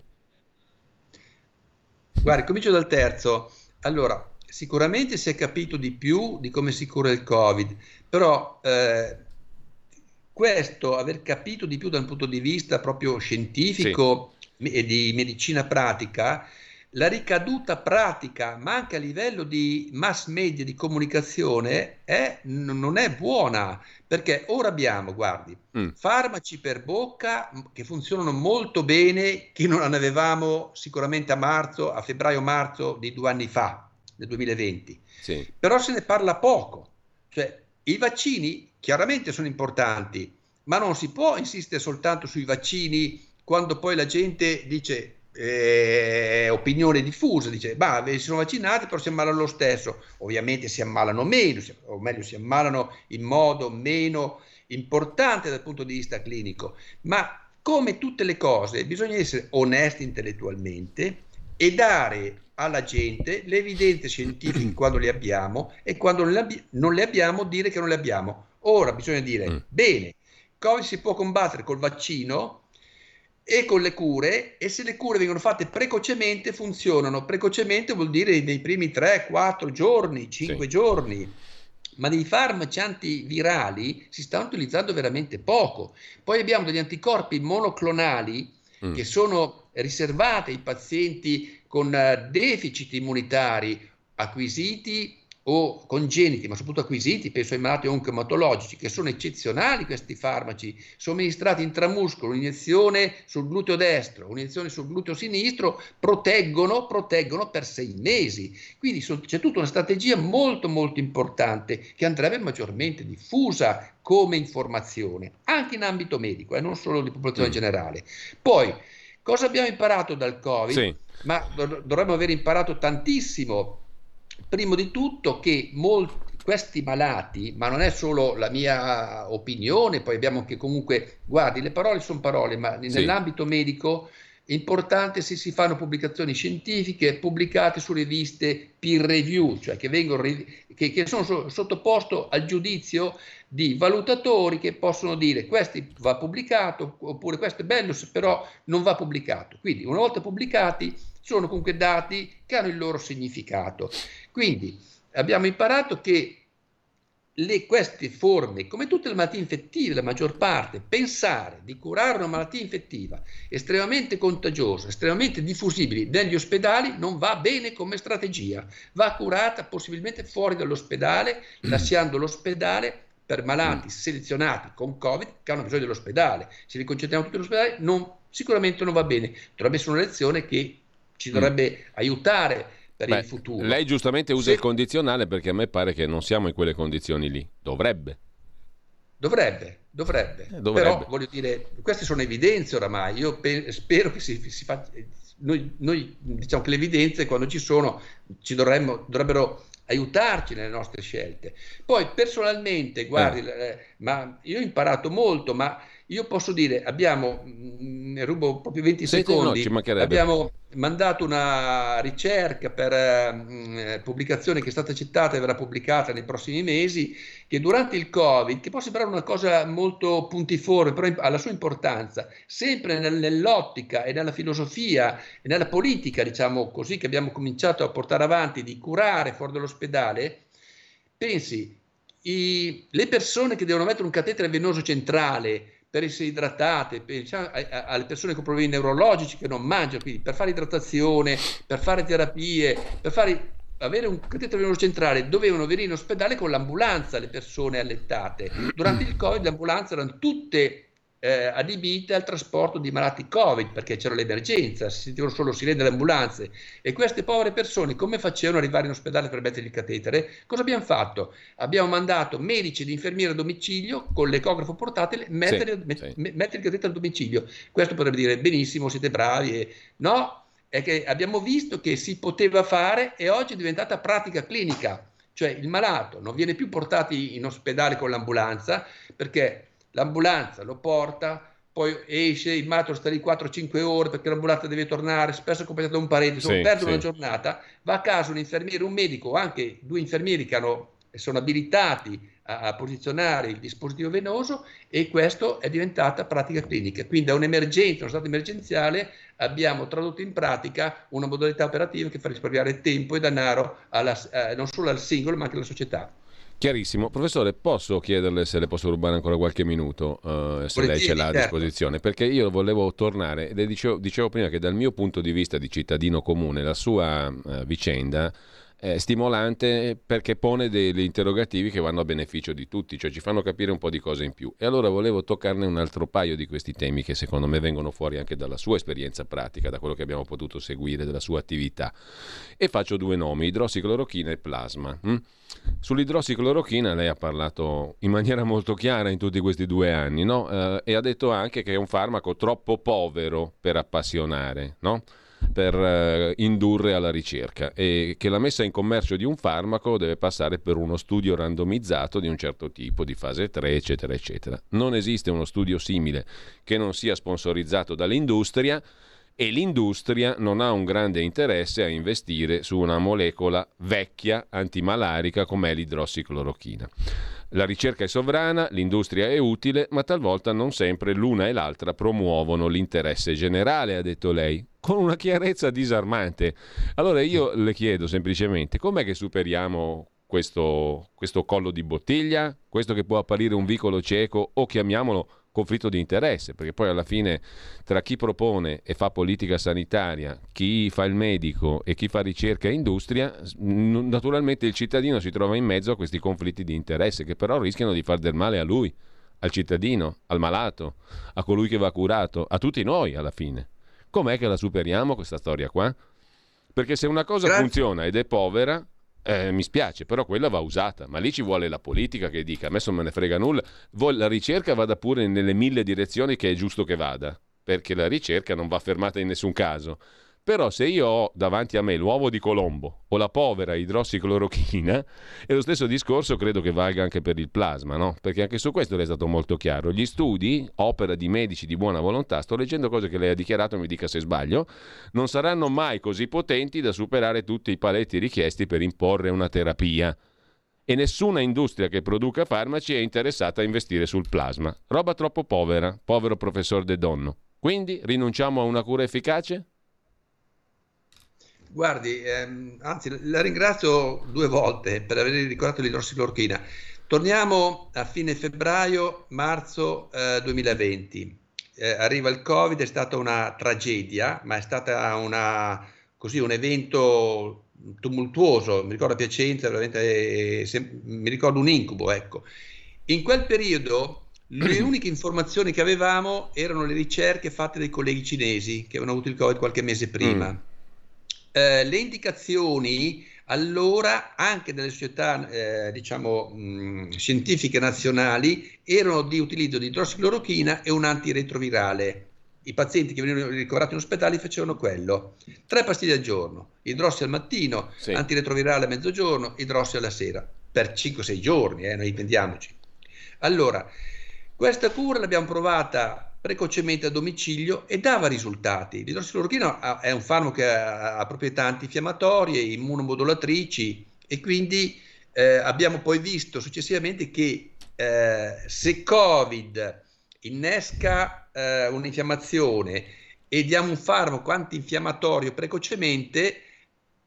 Guardi, comincio dal terzo. Allora, sicuramente si è capito di più di come si cura il Covid, però eh, questo, aver capito di più dal punto di vista proprio scientifico sì. e di medicina pratica, la ricaduta pratica, ma anche a livello di mass media, di comunicazione, è, non è buona, perché ora abbiamo, guardi, mm. farmaci per bocca che funzionano molto bene, che non ne avevamo sicuramente a marzo, a febbraio-marzo di due anni fa nel 2020. Sì. Però se ne parla poco. Cioè, i vaccini chiaramente sono importanti, ma non si può insistere soltanto sui vaccini quando poi la gente dice eh, opinione diffusa, dice, bah, si sono vaccinati, però si ammalano lo stesso. Ovviamente si ammalano meno, o meglio, si ammalano in modo meno importante dal punto di vista clinico, ma come tutte le cose bisogna essere onesti intellettualmente e dare alla gente le evidenze scientifiche (clears throat) quando le abbiamo e quando non le abbiamo dire che non le abbiamo. Ora bisogna dire, mm. bene, Covid si può combattere col vaccino e con le cure e se le cure vengono fatte precocemente funzionano. Precocemente vuol dire nei primi 3, 4 giorni, 5 sì. giorni. Ma dei farmaci antivirali si stanno utilizzando veramente poco. Poi abbiamo degli anticorpi monoclonali mm. che sono riservati ai pazienti con eh, deficit immunitari acquisiti o congeniti, ma soprattutto acquisiti, penso ai malati oncomatologici, che sono eccezionali questi farmaci, somministrati intramuscolo, un'iniezione sul gluteo destro, un'iniezione sul gluteo sinistro, proteggono, proteggono per sei mesi. Quindi so, c'è tutta una strategia molto molto importante che andrebbe maggiormente diffusa come informazione, anche in ambito medico e eh, non solo di popolazione mm. generale. Poi, cosa abbiamo imparato dal Covid? Sì. Ma do- dovremmo aver imparato tantissimo primo di tutto che molti questi malati, ma non è solo la mia opinione, poi abbiamo anche comunque, guardi, le parole sono parole, ma sì. nell'ambito medico è importante se si fanno pubblicazioni scientifiche pubblicate su riviste peer review, cioè che, vengono, che, che sono sottoposte al giudizio di valutatori che possono dire questo va pubblicato oppure questo è bello, però non va pubblicato. Quindi una volta pubblicati sono comunque dati che hanno il loro significato. Quindi abbiamo imparato che le, queste forme, come tutte le malattie infettive, la maggior parte, pensare di curare una malattia infettiva estremamente contagiosa, estremamente diffusibile negli ospedali non va bene come strategia. Va curata possibilmente fuori dall'ospedale, lasciando l'ospedale per malati selezionati con Covid che hanno bisogno dell'ospedale. Se li concentriamo tutti all'ospedale, non, sicuramente non va bene. Dovrebbe essere una lezione che ci dovrebbe mm. aiutare per Beh, il futuro. Lei giustamente usa Se... il condizionale perché a me pare che non siamo in quelle condizioni lì. Dovrebbe. Dovrebbe, dovrebbe. Eh, dovrebbe. Però voglio dire, queste sono evidenze oramai. Io pe- spero che si, si faccia. Noi, noi, diciamo che le evidenze, quando ci sono, ci dovremmo, dovrebbero aiutarci nelle nostre scelte. Poi personalmente, guardi, eh. Eh, ma io ho imparato molto, ma io posso dire, abbiamo, ne mm, rubo proprio 20 sì, secondi, no, abbiamo mandato una ricerca per eh, pubblicazione che è stata accettata e verrà pubblicata nei prossimi mesi, che durante il Covid, che può sembrare una cosa molto puntiforme, però ha la sua importanza, sempre nell'ottica e nella filosofia e nella politica, diciamo così, che abbiamo cominciato a portare avanti di curare fuori dall'ospedale, pensi, i, le persone che devono mettere un catetere venoso centrale, per essere idratate, pensiamo alle persone con problemi neurologici che non mangiano, quindi per fare idratazione, per fare terapie, per fare avere un catetere venoso centrale dovevano venire in ospedale con l'ambulanza le persone allettate. Durante il Covid le ambulanze erano tutte eh, adibite al trasporto di malati Covid perché c'era l'emergenza, si sentivano solo sirene delle ambulanze e queste povere persone come facevano ad arrivare in ospedale per mettere il catetere? Cosa abbiamo fatto? Abbiamo mandato medici ed infermieri a domicilio con l'ecografo portatile mettere, sì, met- sì. mettere il catetere a domicilio. Questo potrebbe dire benissimo, siete bravi. E... No, è che abbiamo visto che si poteva fare e oggi è diventata pratica clinica. Cioè il malato non viene più portato in ospedale con l'ambulanza perché l'ambulanza lo porta, poi esce, il malato sta lì 4-5 ore perché l'ambulanza deve tornare, spesso accompagnato da un parente, insomma, sì, perde sì. una giornata, va a casa un infermiere, un medico, anche due infermieri che hanno, sono abilitati a, a, posizionare il dispositivo venoso e questo è diventata pratica clinica. Quindi da un'emergenza, uno stato emergenziale, abbiamo tradotto in pratica una modalità operativa che fa risparmiare tempo e denaro alla, eh, non solo al singolo ma anche alla società. Chiarissimo. Professore, posso chiederle se le posso rubare ancora qualche minuto, uh, se lei ce l'ha a certo. disposizione? Perché io volevo tornare, le dicevo, dicevo, prima che dal mio punto di vista di cittadino comune, la sua uh, vicenda è stimolante perché pone degli interrogativi che vanno a beneficio di tutti, cioè ci fanno capire un po' di cose in più. E allora volevo toccarne un altro paio di questi temi che secondo me vengono fuori anche dalla sua esperienza pratica, da quello che abbiamo potuto seguire, della sua attività. E faccio due nomi, idrossiclorochina e plasma. Hm? Sull'idrossiclorochina lei ha parlato in maniera molto chiara in tutti questi due anni, no? eh, e ha detto anche che è un farmaco troppo povero per appassionare, no? per eh, indurre alla ricerca e che la messa in commercio di un farmaco deve passare per uno studio randomizzato di un certo tipo, di fase 3, eccetera, eccetera. Non esiste uno studio simile che non sia sponsorizzato dall'industria e l'industria non ha un grande interesse a investire su una molecola vecchia antimalarica come è l'idrossiclorochina. La ricerca è sovrana, l'industria è utile, ma talvolta non sempre l'una e l'altra promuovono l'interesse generale, ha detto lei, con una chiarezza disarmante. Allora io le chiedo semplicemente, com'è che superiamo questo, questo collo di bottiglia, questo che può apparire un vicolo cieco o chiamiamolo conflitto di interesse, perché poi alla fine tra chi propone e fa politica sanitaria, chi fa il medico e chi fa ricerca e industria, naturalmente il cittadino si trova in mezzo a questi conflitti di interesse che però rischiano di far del male a lui, al cittadino, al malato, a colui che va curato, a tutti noi alla fine. Com'è che la superiamo questa storia qua? Perché se una cosa Grazie. funziona ed è povera, eh, mi spiace, però quella va usata, ma lì ci vuole la politica che dica, a me non me ne frega nulla, la ricerca vada pure nelle mille direzioni che è giusto che vada, perché la ricerca non va fermata in nessun caso. Però se io ho davanti a me l'uovo di Colombo o la povera idrossiclorochina, è lo stesso discorso credo che valga anche per il plasma, no? Perché anche su questo lei è stato molto chiaro. Gli studi, opera di medici di buona volontà, sto leggendo cose che lei ha dichiarato, mi dica se sbaglio, non saranno mai così potenti da superare tutti i paletti richiesti per imporre una terapia e nessuna industria che produca farmaci è interessata a investire sul plasma. Roba troppo povera, povero professor De Donno. Quindi rinunciamo a una cura efficace? Guardi, ehm, anzi, la ringrazio due volte per aver ricordato l'idrossiclorochina. Torniamo a fine febbraio, marzo eh, 2020. Eh, arriva il Covid, è stata una tragedia, ma è stata una, così, un evento tumultuoso. Mi ricordo a Piacenza, veramente, eh, se, mi ricordo un incubo, ecco. In quel periodo le (clears throat) uniche informazioni che avevamo erano le ricerche fatte dai colleghi cinesi che avevano avuto il Covid qualche mese prima. Mm eh, le indicazioni allora anche delle società eh, diciamo mh, scientifiche nazionali erano di utilizzo di idrossiclorochina e un antiretrovirale. I pazienti che venivano ricoverati in ospedale facevano quello. Tre pastiglie al giorno, idrossi al mattino, sì. antiretrovirale a mezzogiorno, idrossi alla sera, per 5-6 giorni, eh, noi intendiamoci. Allora, questa cura l'abbiamo provata precocemente a domicilio e dava risultati. L'idrossiclorochina è un farmaco che ha, proprietà antinfiammatorie, immunomodulatrici e quindi eh, abbiamo poi visto successivamente che eh, se Covid innesca eh, un'infiammazione e diamo un farmaco antinfiammatorio precocemente,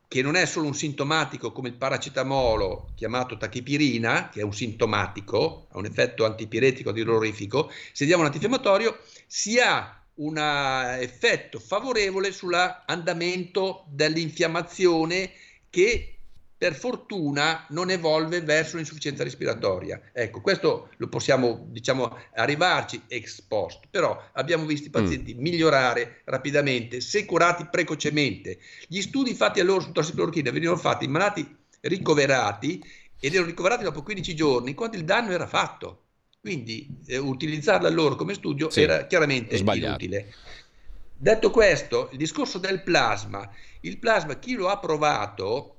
che non è solo un sintomatico come il paracetamolo chiamato tachipirina, che è un sintomatico, ha un effetto antipiretico antirolorifico, se diamo un antinfiammatorio si ha un effetto favorevole sull'andamento dell'infiammazione che per fortuna non evolve verso l'insufficienza respiratoria. Ecco, questo lo possiamo, diciamo, arrivarci ex post, però abbiamo visto i pazienti mm. migliorare rapidamente se curati precocemente. Gli studi fatti allora su tossiclorochina venivano fatti in malati ricoverati ed erano ricoverati dopo 15 giorni, quando il danno era fatto. Quindi eh, utilizzarla loro come studio sì, era chiaramente sbagliato. inutile. Detto questo, il discorso del plasma, il plasma chi lo ha provato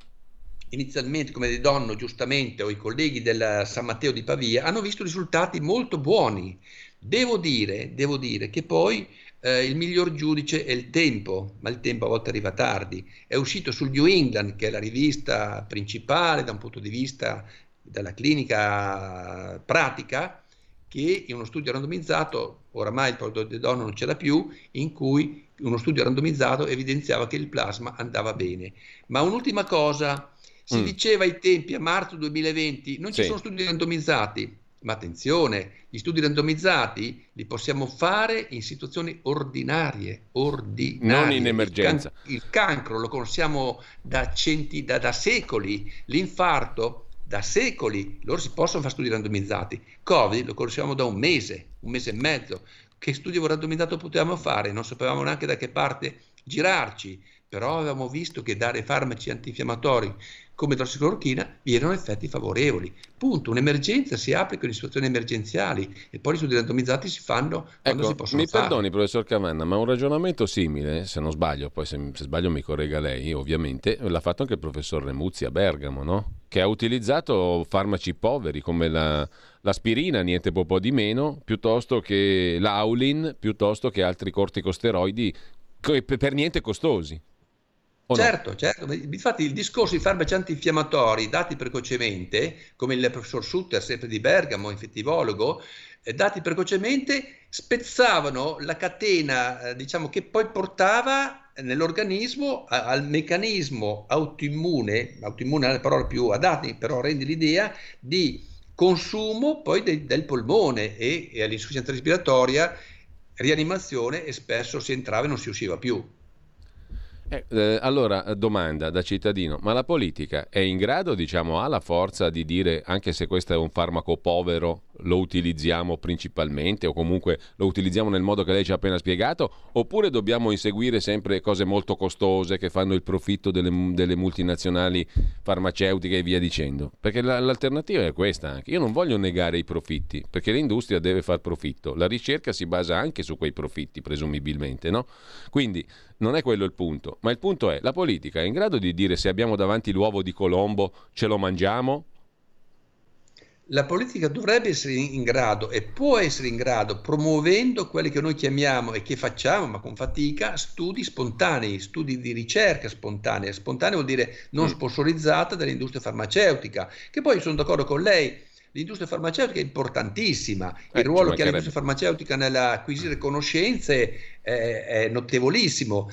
inizialmente come De Donno giustamente o i colleghi del San Matteo di Pavia hanno visto risultati molto buoni. Devo dire, devo dire che poi eh, il miglior giudice è il tempo, ma il tempo a volte arriva tardi. È uscito sul New England, che è la rivista principale da un punto di vista della clinica pratica, che in uno studio randomizzato, oramai il prodotto di donno non ce l'ha più, in cui uno studio randomizzato evidenziava che il plasma andava bene. Ma un'ultima cosa, si mm. diceva ai tempi, a marzo 2020, non ci sì. sono studi randomizzati, ma attenzione, gli studi randomizzati li possiamo fare in situazioni ordinarie, ordinarie. Non in emergenza. Il, can- il cancro lo conosciamo da, centi, da, da secoli, l'infarto da secoli, loro si possono fare studi randomizzati. Covid lo conosciamo da un mese, un mese e mezzo. Che studio randomizzato potevamo fare? Non sapevamo neanche da che parte girarci, però avevamo visto che dare farmaci antinfiammatori come idrossiclorochina vi erano effetti favorevoli. Punto, un'emergenza si applica in situazioni emergenziali e poi gli studi randomizzati si fanno quando ecco, si possono mi fare. Mi perdoni professor Cavanna, ma un ragionamento simile, se non sbaglio, poi se, se, sbaglio mi corregga lei ovviamente, l'ha fatto anche il professor Remuzzi a Bergamo, no? che ha utilizzato farmaci poveri come la, l'aspirina, niente po' di meno, piuttosto che l'aulin, piuttosto che altri corticosteroidi per niente costosi certo, no? certo. Infatti il discorso di farmaci antinfiammatori dati precocemente, come il professor Sutter, sempre di Bergamo, infettivologo, eh, dati precocemente spezzavano la catena, eh, diciamo, che poi portava nell'organismo a, al meccanismo autoimmune, autoimmune è la parola più adatta, però rende l'idea di consumo poi de, del polmone e, e all'insufficienza respiratoria, rianimazione e spesso si entrava e non si usciva più. Eh, eh, allora, eh, domanda da cittadino, ma la politica è in grado, diciamo, ha la forza di dire, anche se questo è un farmaco povero, lo utilizziamo principalmente o comunque lo utilizziamo nel modo che lei ci ha appena spiegato, oppure dobbiamo inseguire sempre cose molto costose che fanno il profitto delle, delle multinazionali farmaceutiche e via dicendo? Perché la, l'alternativa è questa anche. Io non voglio negare i profitti, perché l'industria deve far profitto, la ricerca si basa anche su quei profitti, presumibilmente, no? Quindi non è quello il punto, ma il punto è la politica è in grado di dire se abbiamo davanti l'uovo di Colombo ce lo mangiamo? La politica dovrebbe essere in grado e può essere in grado, promuovendo quelli che noi chiamiamo e che facciamo, ma con fatica, studi spontanei, studi di ricerca spontanea. Spontanea vuol dire non mm. sponsorizzata dall'industria farmaceutica, che poi sono d'accordo con lei, l'industria farmaceutica è importantissima, eh, il ruolo che ha l'industria farmaceutica nell'acquisire conoscenze è, è notevolissimo,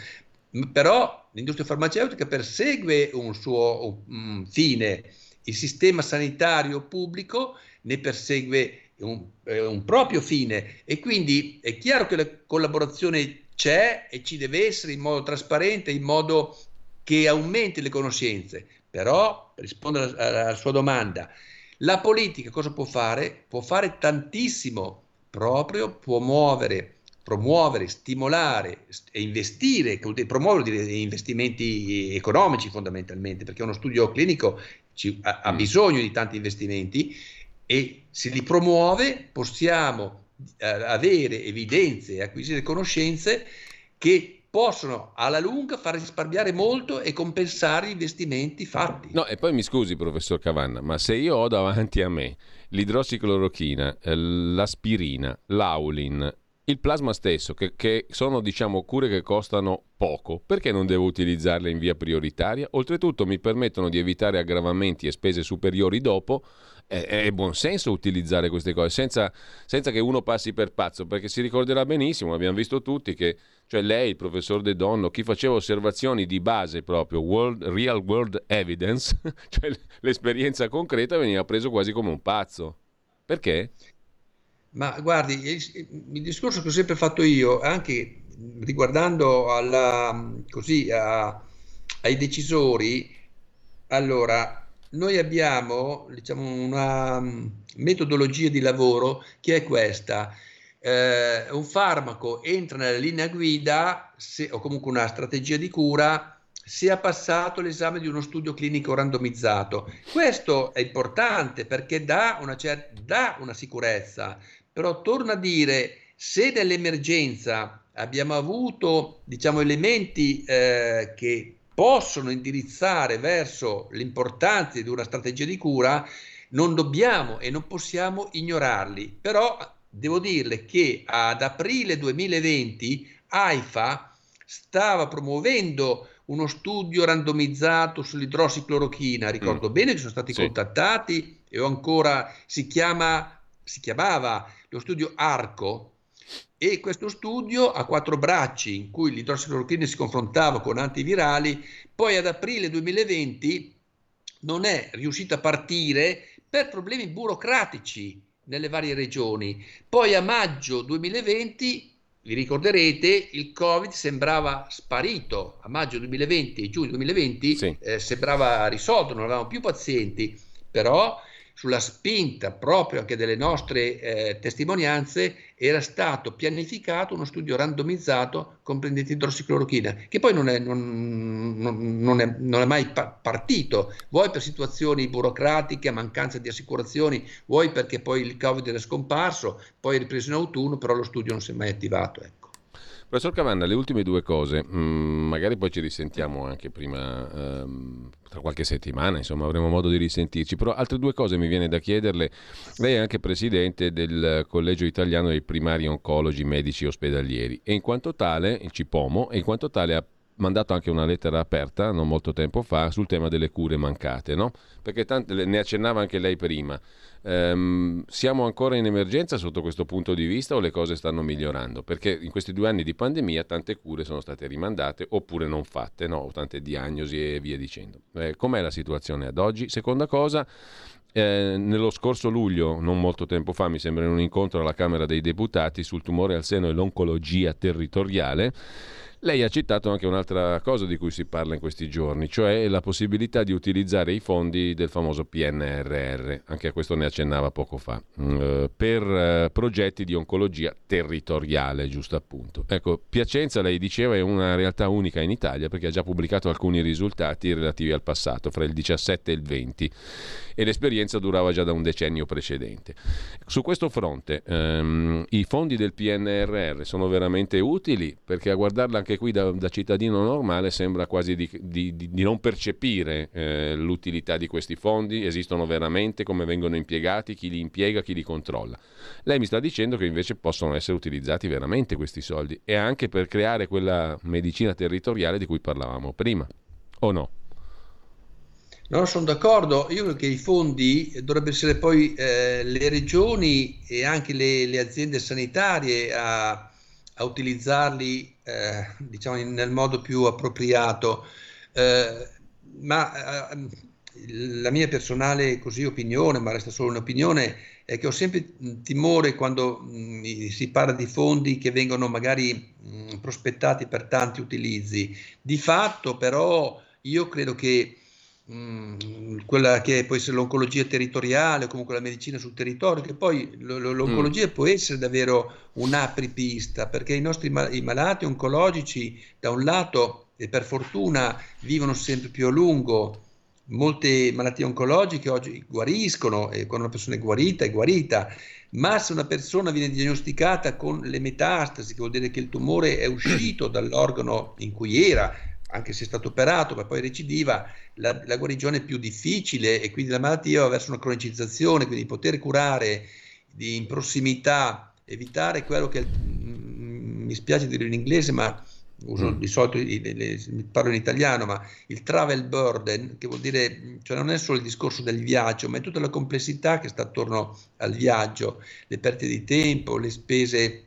però l'industria farmaceutica persegue un suo un fine, il sistema sanitario pubblico ne persegue un, un, proprio fine. E quindi è chiaro che la collaborazione c'è e ci deve essere in modo trasparente, in modo che aumenti le conoscenze, però per rispondere alla, sua domanda, la politica cosa può fare? Può fare tantissimo, proprio può muovere, promuovere, stimolare e investire, promuovere investimenti economici fondamentalmente, perché uno studio clinico ci, ha, ha, mm. bisogno di tanti investimenti e se li promuove possiamo eh, avere evidenze e acquisire conoscenze che possono alla lunga far risparmiare molto e compensare gli investimenti fatti. No, e poi mi scusi, professor Cavanna, ma se io ho davanti a me l'idrossiclorochina, eh, l'aspirina, l'aulin, il plasma stesso, che, che, sono diciamo cure che costano poco, perché non devo utilizzarle in via prioritaria? Oltretutto mi permettono di evitare aggravamenti e spese superiori dopo. È, buon senso utilizzare queste cose senza, senza che uno passi per pazzo, perché si ricorderà benissimo, abbiamo visto tutti che cioè lei, il professor De Donno, chi faceva osservazioni di base proprio, world, real world evidence, (laughs) cioè l'esperienza concreta, veniva preso quasi come un pazzo. Perché? Ma guardi, il, il discorso che ho sempre fatto io, anche riguardando alla, così, a, ai decisori, allora, noi abbiamo diciamo, una metodologia di lavoro che è questa eh, un farmaco entra nella linea guida se, o comunque una strategia di cura se ha passato l'esame di uno studio clinico randomizzato. Questo è importante perché dà una, cer- dà una sicurezza, però torno a dire, se nell'emergenza abbiamo avuto diciamo, elementi eh, che possono indirizzare verso l'importanza di una strategia di cura, non dobbiamo e non possiamo ignorarli. Però devo dirle che ad aprile 2020 AIFA stava promuovendo uno studio randomizzato sull'idrossiclorochina. Ricordo mm. bene che sono stati sì. contattati e ho ancora si chiama si chiamava lo studio ARCO e questo studio ha quattro bracci in cui l'idrossiclorochina si confrontava con antivirali, poi ad aprile 2020 non è riuscito a partire per problemi burocratici nelle varie regioni. Poi a maggio 2020, vi ricorderete, il Covid sembrava sparito. A maggio 2020 e giugno 2020 sì. eh, sembrava risolto, non avevamo più pazienti, però sulla spinta proprio anche delle nostre eh, testimonianze, era stato pianificato uno studio randomizzato comprendente idrossiclorochina, che poi non è, non, non, è, non è mai pa- partito, vuoi per situazioni burocratiche, mancanza di assicurazioni, vuoi perché poi il Covid era scomparso, poi è ripreso in autunno, però lo studio non si è mai attivato. Ecco. Professor Cavanna, le ultime due cose, mm, magari poi ci risentiamo anche prima, ehm, tra qualche settimana, insomma avremo modo di risentirci, però altre due cose mi viene da chiederle. Lei è anche presidente del Collegio Italiano dei Primari Oncologi Medici Ospedalieri e in quanto tale, il CIPOMO, e in quanto tale ha mandato anche una lettera aperta non molto tempo fa sul tema delle cure mancate, no? Perché tante, ne accennava anche lei prima. Ehm, siamo ancora in emergenza sotto questo punto di vista o le cose stanno migliorando? Perché in questi due anni di pandemia tante cure sono state rimandate oppure non fatte, no? tante diagnosi e via dicendo. Eh, com'è la situazione ad oggi? Seconda cosa, eh, nello scorso luglio, non molto tempo fa, mi sembra in un incontro alla Camera dei Deputati sul tumore al seno e l'oncologia territoriale, lei ha citato anche un'altra cosa di cui si parla in questi giorni, cioè la possibilità di utilizzare i fondi del famoso PNRR, anche a questo ne accennava poco fa, eh, per eh, progetti di oncologia territoriale, giusto appunto. Ecco, Piacenza, lei diceva, è una realtà unica in Italia perché ha già pubblicato alcuni risultati relativi al passato, fra il 17 e il 20 e l'esperienza durava già da un decennio precedente. Su questo fronte ehm, i fondi del PNRR sono veramente utili perché a guardarla anche qui da, da cittadino normale sembra quasi di, di, di non percepire eh, l'utilità di questi fondi, esistono veramente, come vengono impiegati, chi li impiega, chi li controlla. Lei mi sta dicendo che invece possono essere utilizzati veramente questi soldi e anche per creare quella medicina territoriale di cui parlavamo prima, o no? No, sono d'accordo. Io credo che i fondi dovrebbero essere poi eh, le regioni e anche le, le aziende sanitarie a, a utilizzarli eh, diciamo nel modo più appropriato. Eh, ma eh, la mia personale così, opinione, ma resta solo un'opinione, è che ho sempre timore quando mh, si parla di fondi che vengono magari mh, prospettati per tanti utilizzi. Di fatto, però, io credo che Mm, quella che può essere l'oncologia territoriale comunque la medicina sul territorio, che poi l'oncologia mm. può essere davvero un'apripista, perché i nostri i malati oncologici da un lato e per fortuna vivono sempre più a lungo, molte malattie oncologiche oggi guariscono e quando una persona è guarita è guarita, ma se una persona viene diagnosticata con le metastasi, che vuol dire che il tumore è uscito (clears throat) dall'organo in cui era, anche se è stato operato, ma poi recidiva, la, la guarigione è più difficile e quindi la malattia va verso una cronicizzazione, quindi poter curare di, in prossimità, evitare quello che, mm, mi spiace dire in inglese, ma uso mm. di solito le, le, parlo in italiano, ma il travel burden, che vuol dire, cioè non è solo il discorso del viaggio, ma è tutta la complessità che sta attorno al viaggio, le perdite di tempo, le spese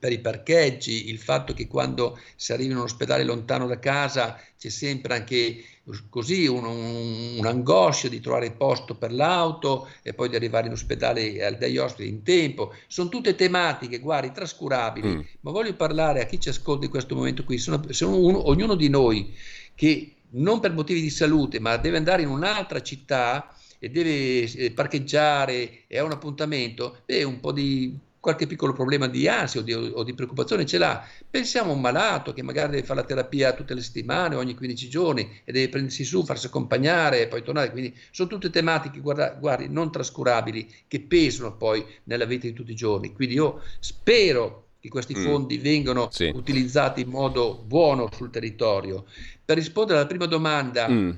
per i parcheggi, il fatto che quando si arriva in un ospedale lontano da casa c'è sempre anche così un, un, un'angoscia di trovare posto per l'auto e poi di arrivare in ospedale dagli ospiti in tempo. Sono tutte tematiche, guardi, trascurabili, mm. ma voglio parlare a chi ci ascolta in questo momento qui. Sono, sono uno, ognuno di noi che non per motivi di salute, ma deve andare in un'altra città e deve eh, parcheggiare e ha un appuntamento, beh, un po' di qualche piccolo problema di ansia o di, o di, preoccupazione ce l'ha. Pensiamo a un malato che magari deve fare la terapia tutte le settimane, ogni 15 giorni e deve prendersi su, farsi accompagnare e poi tornare. Quindi sono tutte tematiche, guarda, guardi, non trascurabili, che pesano poi nella vita di tutti i giorni. Quindi io spero che questi mm. fondi vengano sì. utilizzati in modo buono sul territorio. Per rispondere alla prima domanda, mm.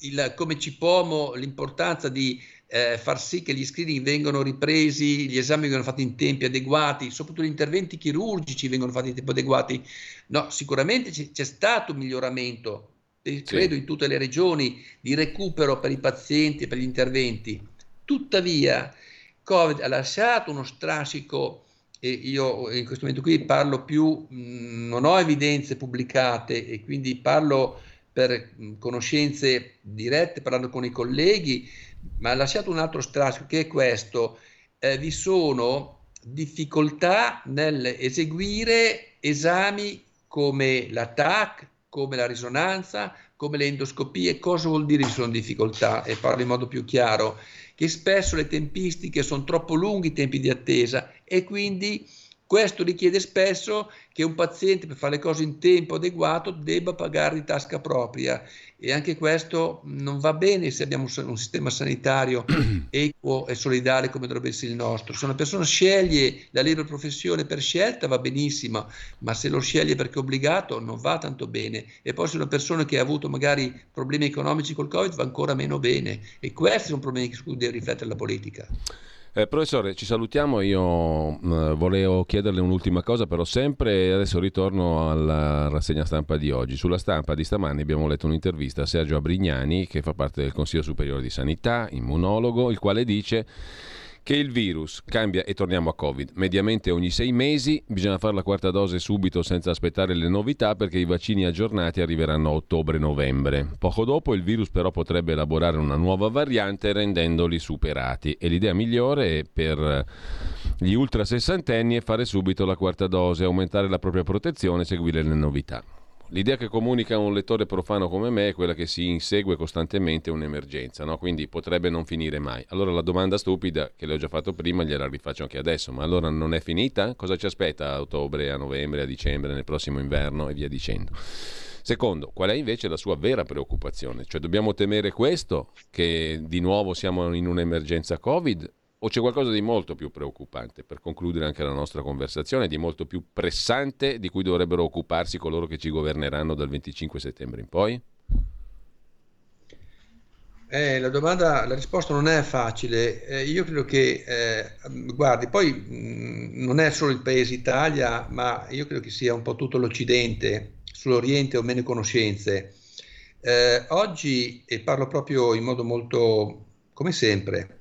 il, come Cipomo, l'importanza di eh, far sì che gli screening vengano ripresi, gli esami vengano fatti in tempi adeguati, soprattutto gli interventi chirurgici vengono fatti in tempi adeguati. No, sicuramente c- c'è stato un miglioramento, eh, credo in tutte le regioni, di recupero per i pazienti e per gli interventi. Tuttavia, Covid ha lasciato uno strascico e io in questo momento qui parlo più, mh, non ho evidenze pubblicate e quindi parlo per mh, conoscenze dirette, parlando con i colleghi, ma ha lasciato un altro strascico che è questo, eh, vi sono difficoltà nell'eseguire esami come la TAC, come la risonanza, come le endoscopie. Cosa vuol dire ci sono difficoltà? E parlo in modo più chiaro, che spesso le tempistiche sono troppo lunghi i tempi di attesa e quindi questo richiede spesso che un paziente per fare le cose in tempo adeguato debba pagare di tasca propria e anche questo non va bene se abbiamo un sistema sanitario (clears throat) equo e solidale come dovrebbe essere il nostro. Se una persona sceglie la libera professione per scelta va benissimo, ma se lo sceglie perché è obbligato non va tanto bene. E poi se una persona che ha avuto magari problemi economici col Covid va ancora meno bene. E questi sono problemi su cui deve riflettere la politica. Eh, professore, ci salutiamo. Io eh, volevo chiederle un'ultima cosa, però sempre adesso ritorno alla rassegna stampa di oggi. Sulla stampa di stamani abbiamo letto un'intervista a Sergio Abrignani, che fa parte del Consiglio Superiore di Sanità, immunologo, il quale dice che il virus cambia e torniamo a Covid. Mediamente ogni sei mesi bisogna fare la quarta dose subito senza aspettare le novità perché i vaccini aggiornati arriveranno a ottobre-novembre. Poco dopo il virus però potrebbe elaborare una nuova variante rendendoli superati e l'idea migliore per gli ultra sessantenni è fare subito la quarta dose, aumentare la propria protezione e seguire le novità. L'idea che comunica un lettore profano come me è quella che si insegue costantemente un'emergenza, no? quindi potrebbe non finire mai. Allora la domanda stupida, che le ho già fatto prima, gliela rifaccio anche adesso, ma allora non è finita? Cosa ci aspetta a ottobre, a novembre, a dicembre, nel prossimo inverno e via dicendo? Secondo, qual è invece la sua vera preoccupazione? Cioè dobbiamo temere questo, che di nuovo siamo in un'emergenza Covid, o c'è qualcosa di molto più preoccupante, per concludere anche la nostra conversazione, di molto più pressante di cui dovrebbero occuparsi coloro che ci governeranno dal 25 settembre in poi? Eh, la domanda, la risposta non è facile. Eh, io credo che, eh, guardi, poi mh, non è solo il paese Italia, ma io credo che sia un po' tutto l'Occidente, sull'Oriente ho meno conoscenze. Eh, oggi, e parlo proprio in modo molto, come sempre,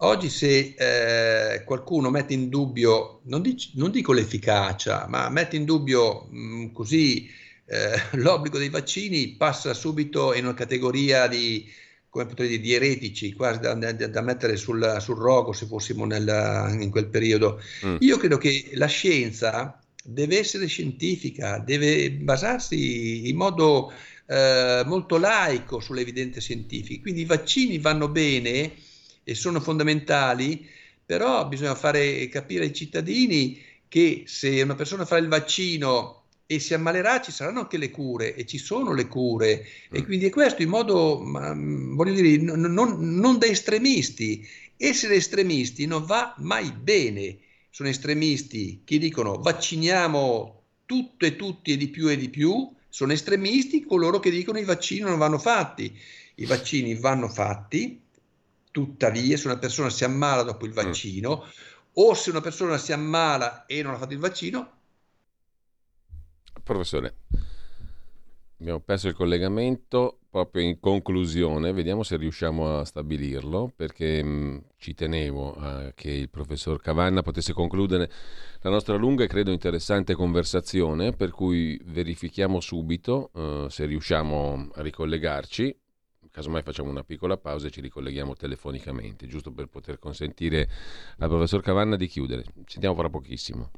Oggi se eh, qualcuno mette in dubbio, non, dic- non, dico l'efficacia, ma mette in dubbio mh, mm, così eh, (laughs) l'obbligo dei vaccini, passa subito in una categoria di, come potrei dire, di eretici, quasi da, da, da mettere sul, sul, rogo se fossimo nel, in quel periodo. Mm. Io credo che la scienza deve essere scientifica, deve basarsi in modo eh, molto laico sulle evidenze scientifiche. Quindi i vaccini vanno bene e sono fondamentali, però bisogna fare capire ai cittadini che se una persona fa il vaccino e si ammalerà ci saranno anche le cure e ci sono le cure e mm. quindi è questo in modo, voglio dire, non, non da estremisti. Essere estremisti non va mai bene. Sono estremisti che dicono vacciniamo tutto e tutti e di più e di più, sono estremisti coloro che dicono i vaccini non vanno fatti. I vaccini vanno fatti, Tuttavia, se una persona si ammala dopo il mm. vaccino, mm. o se una persona si ammala e non ha fatto il vaccino. Professore, abbiamo perso il collegamento. proprio in conclusione, vediamo se riusciamo a stabilirlo, perché mh, ci tenevo a che il professor Cavanna potesse concludere la nostra lunga e credo interessante conversazione, per cui verifichiamo subito uh, se riusciamo a ricollegarci. Casomai facciamo una piccola pausa e ci ricolleghiamo telefonicamente, giusto per poter consentire al professor Cavanna di chiudere. Ci sentiamo fra pochissimo.